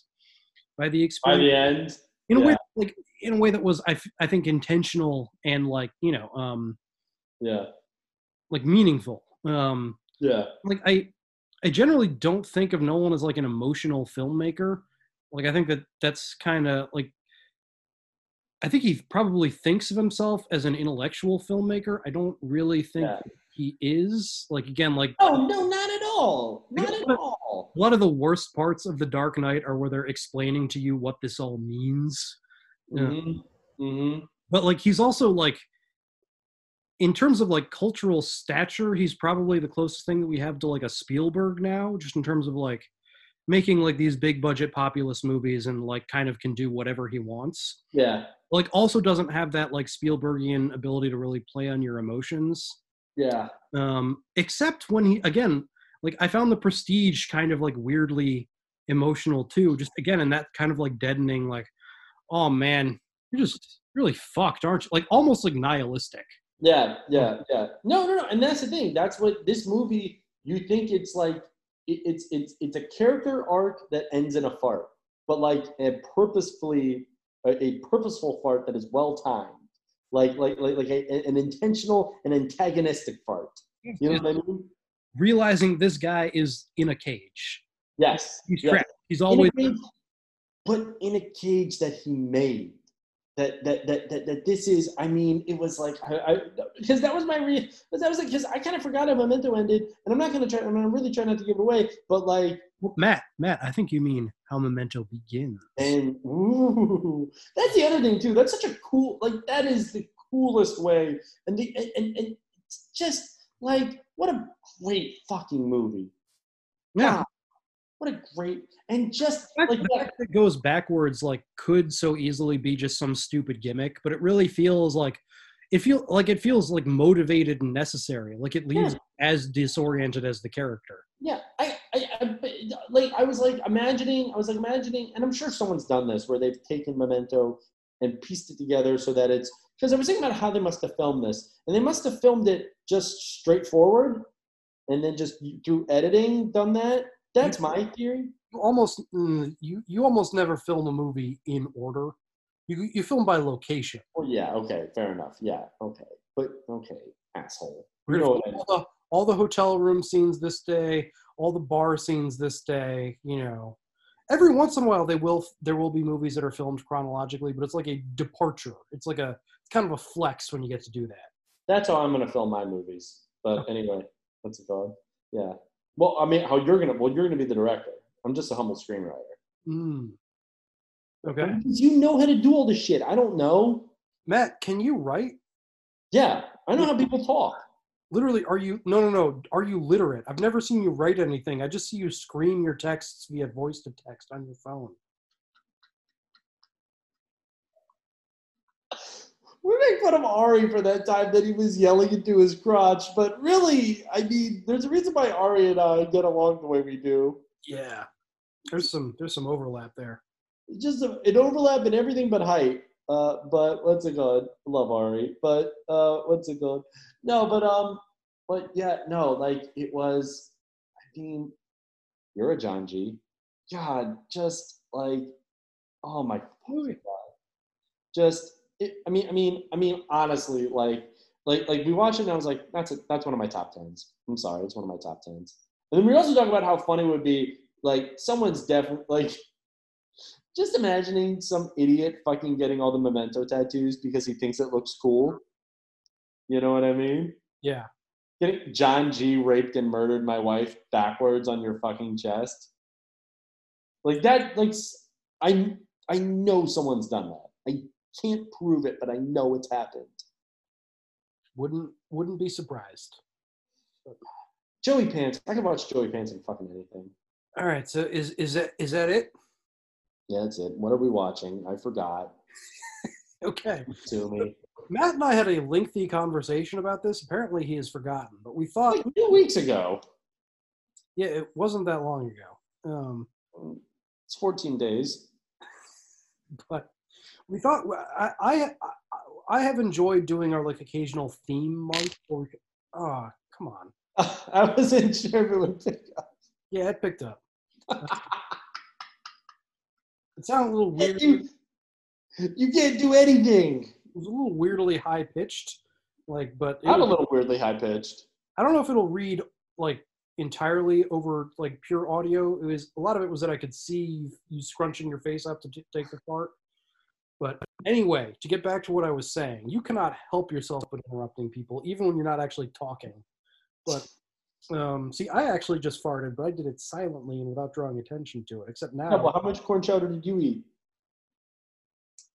by the experience By the end, in a way yeah. like in a way that was I, f- I think intentional and like you know um yeah, like meaningful um yeah, like i i generally don't think of nolan as like an emotional filmmaker like i think that that's kind of like i think he probably thinks of himself as an intellectual filmmaker i don't really think Yeah. he is like again like Oh no, not at all. Not at all. a lot of the worst parts of the dark knight are where they're explaining to you what this all means Yeah. Mhm, mhm. but like he's also like in terms of like cultural stature he's probably the closest thing that we have to like a spielberg now just in terms of like making like these big budget populist movies and like kind of can do whatever he wants Yeah, like also doesn't have that like spielbergian ability to really play on your emotions yeah, um except when he again like i found the prestige kind of like weirdly emotional too just again in that kind of like deadening like oh man you're just really fucked aren't you like almost like nihilistic yeah, yeah, yeah. No, no, no. And that's the thing. That's what this movie. You think it's like it, it's it's it's a character arc that ends in a fart, but like a purposefully a, a purposeful fart that is well timed, like like like like a, an intentional and antagonistic fart. You know what I mean? realizing this guy is in a cage Yes. he's yes. trapped he's In always cage, but in a cage that he made. That, that, that, that, that this is, I mean, it was like, I, I because that was my re, but that was like, because I kind of forgot how Memento ended, and I'm not going to try, I'm really trying not to give away, but like, matt matt i think you mean how memento begins and ooh, that's the other thing too. That's such a cool, like, that is the coolest way, and the, and, and, just like, what a great fucking movie. yeah God, what a great, and just like like that, goes backwards like could so easily be just some stupid gimmick but it really feels like it feel like it feels like motivated and necessary like it leaves as disoriented as the character Yeah, I, I, I, like, I was like imagining, I was like imagining, and I'm sure someone's done this where they've taken Memento and pieced it together so that it's because I was thinking about how they must have filmed this, and they must have filmed it just straightforward, and then just through editing done that. That's my theory. you almost mm, you you almost never film a movie in order you you film by location Oh yeah, okay, fair enough. Yeah, okay, but okay, asshole. We're You know film what I all the, all the hotel room scenes this day, all the bar scenes this day. You know, every once in a while they will there will be movies that are filmed chronologically, but it's like a departure. It's like a it's kind of a flex when you get to do that. That's how I'm gonna film my movies. But anyway, what's it called? Yeah. Well, I mean, how you're gonna? Well, you're gonna be the director. I'm just a humble screenwriter. Mm. Okay, you know how to do all this shit. I don't know. Matt, can you write? Yeah, I know how people talk. Literally, are you? No, no, no. Are you literate? I've never seen you write anything. I just see you scream your texts via voice to text on your phone. We make fun of Ari for that time that he was yelling into his crotch, but really, I mean, there's a reason why Ari and I get along the way we do. Yeah, there's some there's some overlap there. Just a, an overlap in everything but height. Uh, but what's it called? Love Ari. But uh, what's it called? No, but um, but yeah, no, like it was. I mean, you're a John G. God, just like, oh my god, just. It, I mean, I mean, I mean, honestly, like, like, like we watched it and I was like, that's a, that's one of my top tens. I'm sorry, it's one of my top tens. And then we also talk about how funny it would be, like, someone's definitely like just imagining some idiot fucking getting all the memento tattoos because he thinks it looks cool. You know what I mean? Yeah. Getting John G raped and murdered my wife backwards on your fucking chest. Like that, like I I know someone's done that. I can't prove it, but I know it's happened. Wouldn't wouldn't be surprised. Joey Pants. I can watch Joey Pants in fucking anything. All right, so is is that is that it? Yeah, that's it. What are we watching? I forgot. Okay. To me. Matt and I had a lengthy conversation about this. Apparently, he has forgotten, but we thought two weeks ago. Yeah, it wasn't that long ago. Um, it's 14 days. But we thought I, I I have enjoyed doing our like occasional theme month. We, oh, come on. I wasn't sure if it would pick up. Yeah, it picked up. it sounded a little weird. You, you can't do anything. It was a little weirdly high pitched, like, but I'm a little weirdly high pitched. I don't know if it'll read like entirely over like pure audio. It was a lot of it was that I could see you scrunching your face up to t- take the part. But anyway, to get back to what I was saying, you cannot help yourself but interrupting people, even when you're not actually talking. But um, see, I actually just farted, but I did it silently and without drawing attention to it. Except now, Yeah, well, how much corn chowder did you eat?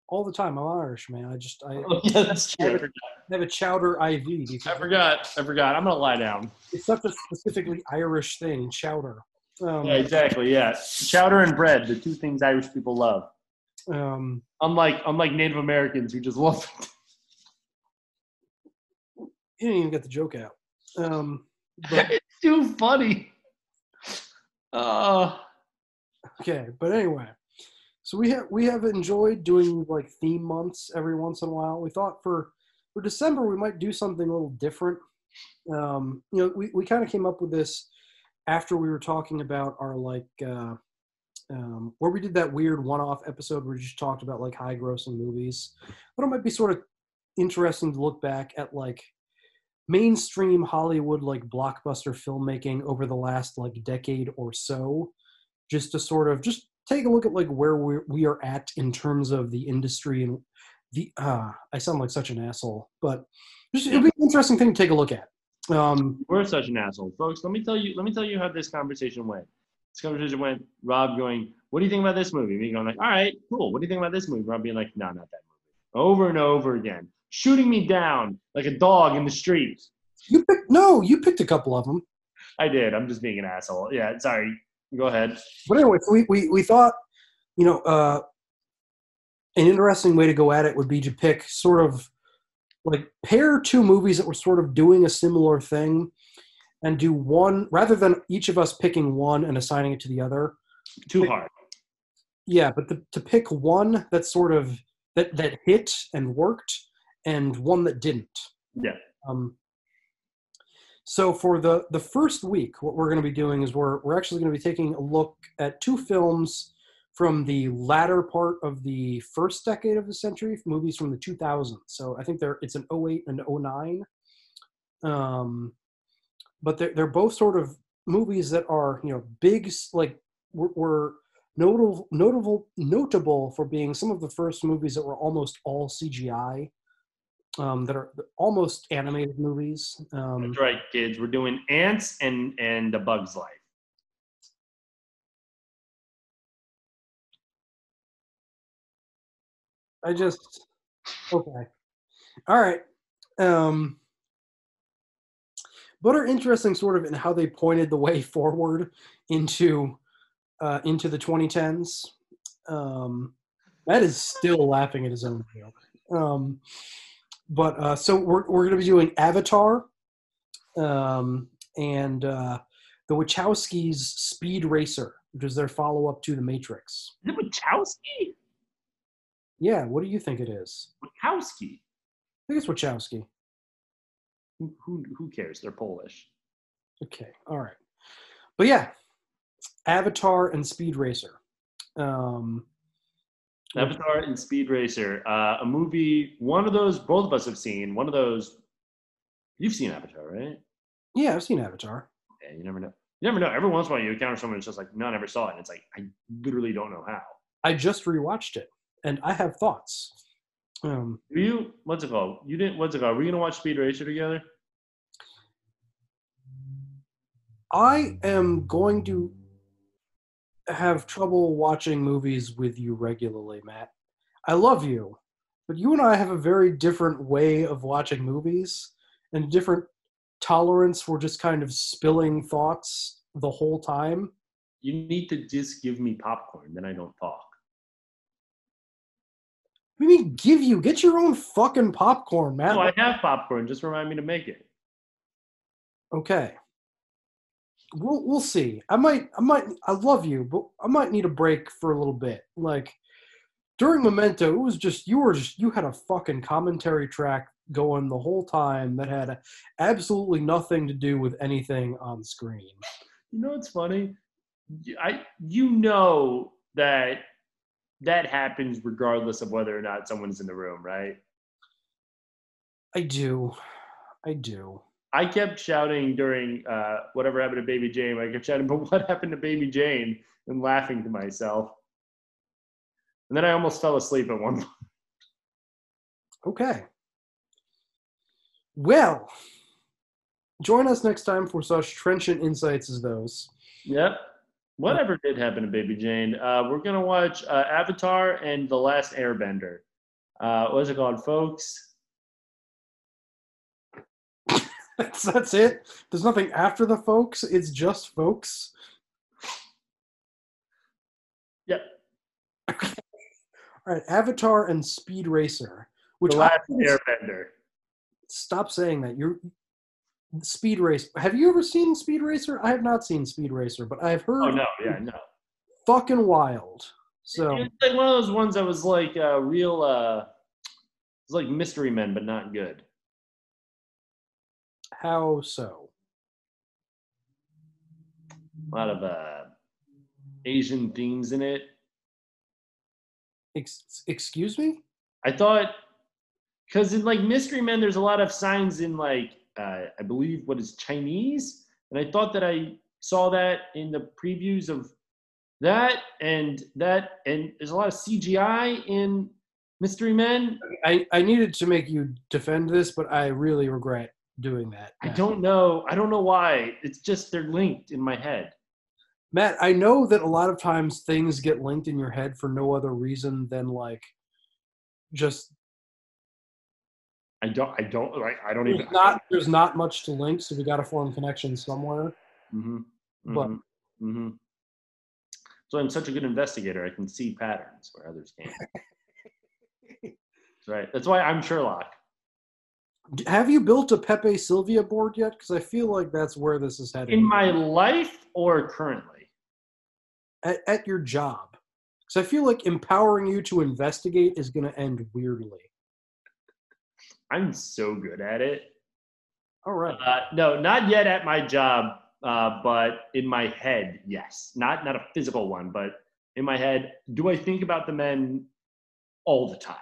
all the time, I'm Irish, man. I just I, Oh, yeah, that's I have, true. a, I have a chowder IV. I forgot. I forgot. I'm gonna lie down. It's such a specifically Irish thing, chowder. Um, Yeah, exactly. Yeah, chowder and bread, the two things Irish people love. Um, unlike unlike Native Americans who just love. it. you didn't even get the joke out. Um, but it's too funny. Uh, okay, but anyway, so we have we have enjoyed doing like theme months every once in a while. We thought for for December we might do something a little different. Um, you know, we, we kind of came up with this after we were talking about our like uh, um, where we did that weird one-off episode where we just talked about like high-grossing movies. But it might be sort of interesting to look back at like mainstream Hollywood like blockbuster filmmaking over the last like decade or so, just to sort of just take a look at like where we we are at in terms of the industry and the ah I sound like such an asshole, but just, it'll be an interesting thing to take a look at. Um, We're such an asshole, folks. Let me tell you. Let me tell you how this conversation went. This conversation went. Rob going, "What do you think about this movie?" Me going like, "All right, cool. What do you think about this movie?" Rob being like, "No, not that movie." Over and over again, shooting me down like a dog in the street. you picked no, you picked a couple of them. I did. I'm just being an asshole. Yeah, sorry. Go ahead. But anyway, so we, we, we thought, you know, uh, an interesting way to go at it would be to pick sort of like pair two movies that were sort of doing a similar thing and do one rather than each of us picking one and assigning it to the other. Too hard. Yeah, but the, to pick one that sort of that that hit and worked and one that didn't. Yeah. Um, so for the the first week, what we're going to be doing is we're we're actually going to be taking a look at two films from the latter part of the first decade of the century, movies from the 2000s. So I think they're it's an 08 and 09. Um, but they're they're both sort of movies that are you know big like were, were notable notable notable for being some of the first movies that were almost all CGI. Um, that are almost animated movies. Um, That's right, kids. We're doing ants and and The bug's life. I just okay. All right. Um but are interesting sort of in how they pointed the way forward into uh into the 2010s. Um that is still laughing at his own joke. Um but uh so we're we're going to be doing Avatar um and uh the Wachowskis' Speed Racer, which is their follow-up to The Matrix. Is it Wachowski? Yeah, what do you think it is? Wachowski. I think it's Wachowski. Who, who, who cares? They're Polish. Okay, all right. But yeah, Avatar and Speed Racer. Um, Avatar and Speed Racer, uh, a movie. One of those, both of us have seen. One of those, you've seen Avatar, right? yeah, I've seen Avatar. Yeah, you never know. You never know. Every once in a while, you encounter someone that's just like, no, I never saw it. And it's like, I literally don't know how. I just rewatched it, and I have thoughts. Um, Do you? What's it called? You didn't. What's it called? Are we gonna watch Speed Racer together? I am going to have trouble watching movies with you regularly, Matt. I love you, but you and I have a very different way of watching movies and different tolerance for just kind of spilling thoughts the whole time. You need to just give me popcorn, then I don't talk. What do you mean give you? Get your own fucking popcorn, Matt. No, I have popcorn. Just remind me to make it. Okay. We'll we'll see. I might I might I love you, but I might need a break for a little bit. Like during Memento, it was just you were just you had a fucking commentary track going the whole time that had absolutely nothing to do with anything on screen. You know what's funny? I you know that that happens regardless of whether or not someone's in the room, right? I do. I do. I kept shouting during uh, whatever happened to Baby Jane. I kept shouting, but what happened to Baby Jane? And laughing to myself. And then I almost fell asleep at one point. Okay. Well, join us next time for such trenchant insights as those. Yep. Whatever did happen to Baby Jane? Uh, we're gonna watch uh, Avatar and The Last Airbender. Uh, what's it called, folks? That's, that's it. There's nothing after the folks. It's just folks. Yep. All right, Avatar and Speed Racer. Which The Last Airbender. Stop saying that. You're Speed Racer. Have you ever seen Speed Racer? I have not seen Speed Racer, but I've heard Oh no, yeah, no. fucking wild. So It's like one of those ones that was like uh, real. Uh, it's like Mystery Men, but not good. How so? A lot of uh, Asian themes in it. Ex- excuse me? I thought because in like Mystery Men, there's a lot of signs in like uh, I believe what is Chinese, and I thought that I saw that in the previews of that and that, and there's a lot of CGI in Mystery Men. I, I needed to make you defend this, but I really regret doing that. I don't know. I don't know why. It's just they're linked in my head. Matt, I know that a lot of times things get linked in your head for no other reason than like just I don't. I don't. Like. I don't there's even. not there's not much to link, so we got to form connections somewhere. Mm-hmm. But- hmm So I'm such a good investigator. I can see patterns where others can't. That's right. That's why I'm Sherlock. Have you built a Pepe Silvia board yet? Because I feel like that's where this is headed. In my life or currently? at, at your job, because I feel like empowering you to investigate is going to end weirdly. I'm so good at it. All right. Uh, no, not yet at my job, uh, but in my head, yes. Not not a physical one, but in my head. Do I think about the men all the time?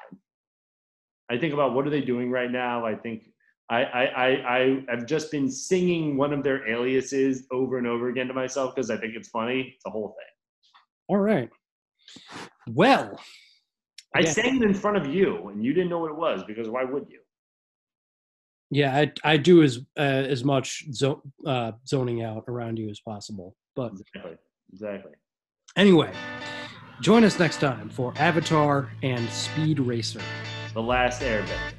I think about what are they doing right now. I think I I I, I have just been singing one of their aliases over and over again to myself because I think it's funny. It's a whole thing. All right. Well, I Yeah. sang it in front of you, and you didn't know what it was because why would you? yeah, I, I do as uh, as much zo- uh, zoning out around you as possible. But Exactly. Exactly. anyway, join us next time for Avatar and Speed Racer. The Last Airbender.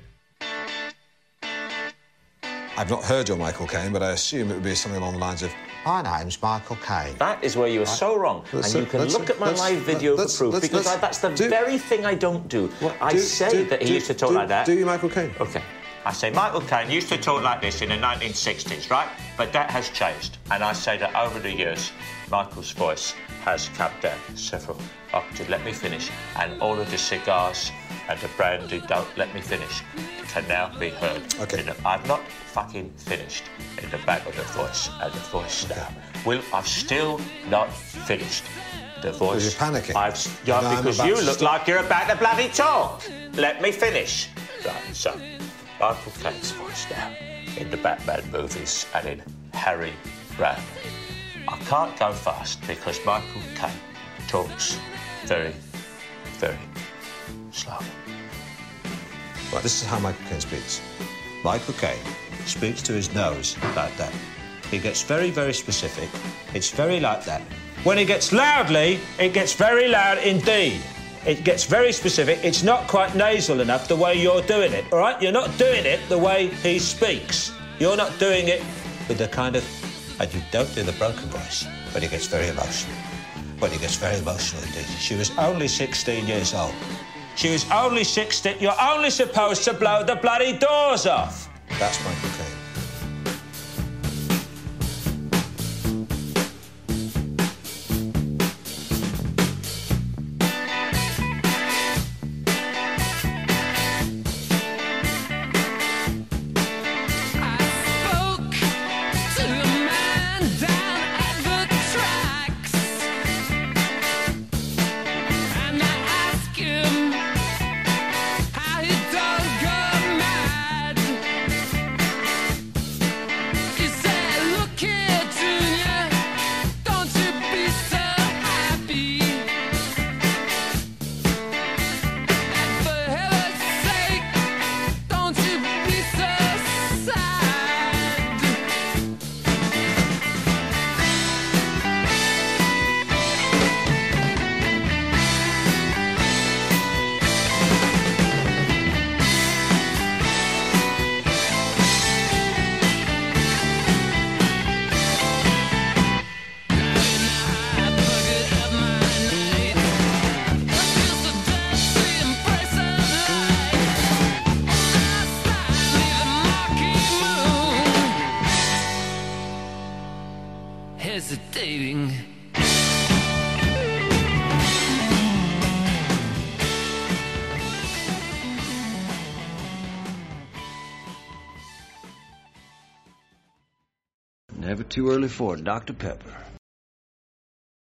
I've not heard your Michael Caine, but I assume it would be something along the lines of, My name's Michael Caine. That is where you are so wrong. Let's- and you can look at my live video for proof let's- because let's I, that's the do- very thing I don't do. I do- say do- that he do- used to talk do- like that. Do you Michael Caine? Okay. I say, Michael Caine used to talk like this in the 1960s, right? But that has changed. And I say that over the years, Michael's voice has come down several octaves. Let me finish. And all of the cigars and the brandy don't let me finish can now be heard. Okay. I've not fucking finished in the back of the voice and the voice now. Will, I've still not finished. The voice. you're panicking. I've, yeah, because you look stop. like you're about to bloody talk. Let me finish. Right, so, Michael Caine's voice now in the Batman movies and in Harry Brown. I can't go fast because Michael Caine talks very, very slow. Right, this is how Michael Caine speaks. Michael Caine speaks to his nose like that. He gets very, very specific. It's very like that. When he gets loudly, it gets very loud indeed. It gets very specific. It's not quite nasal enough the way you're doing it, all right? You're not doing it the way he speaks. You're not doing it with the kind of. And you don't do the broken voice, but he gets very emotional. But he gets very emotional indeed. She was only 16 years old. She was only 16. You're only supposed to blow the bloody doors off. That's Michael Caine. Early for Dr. Pepper.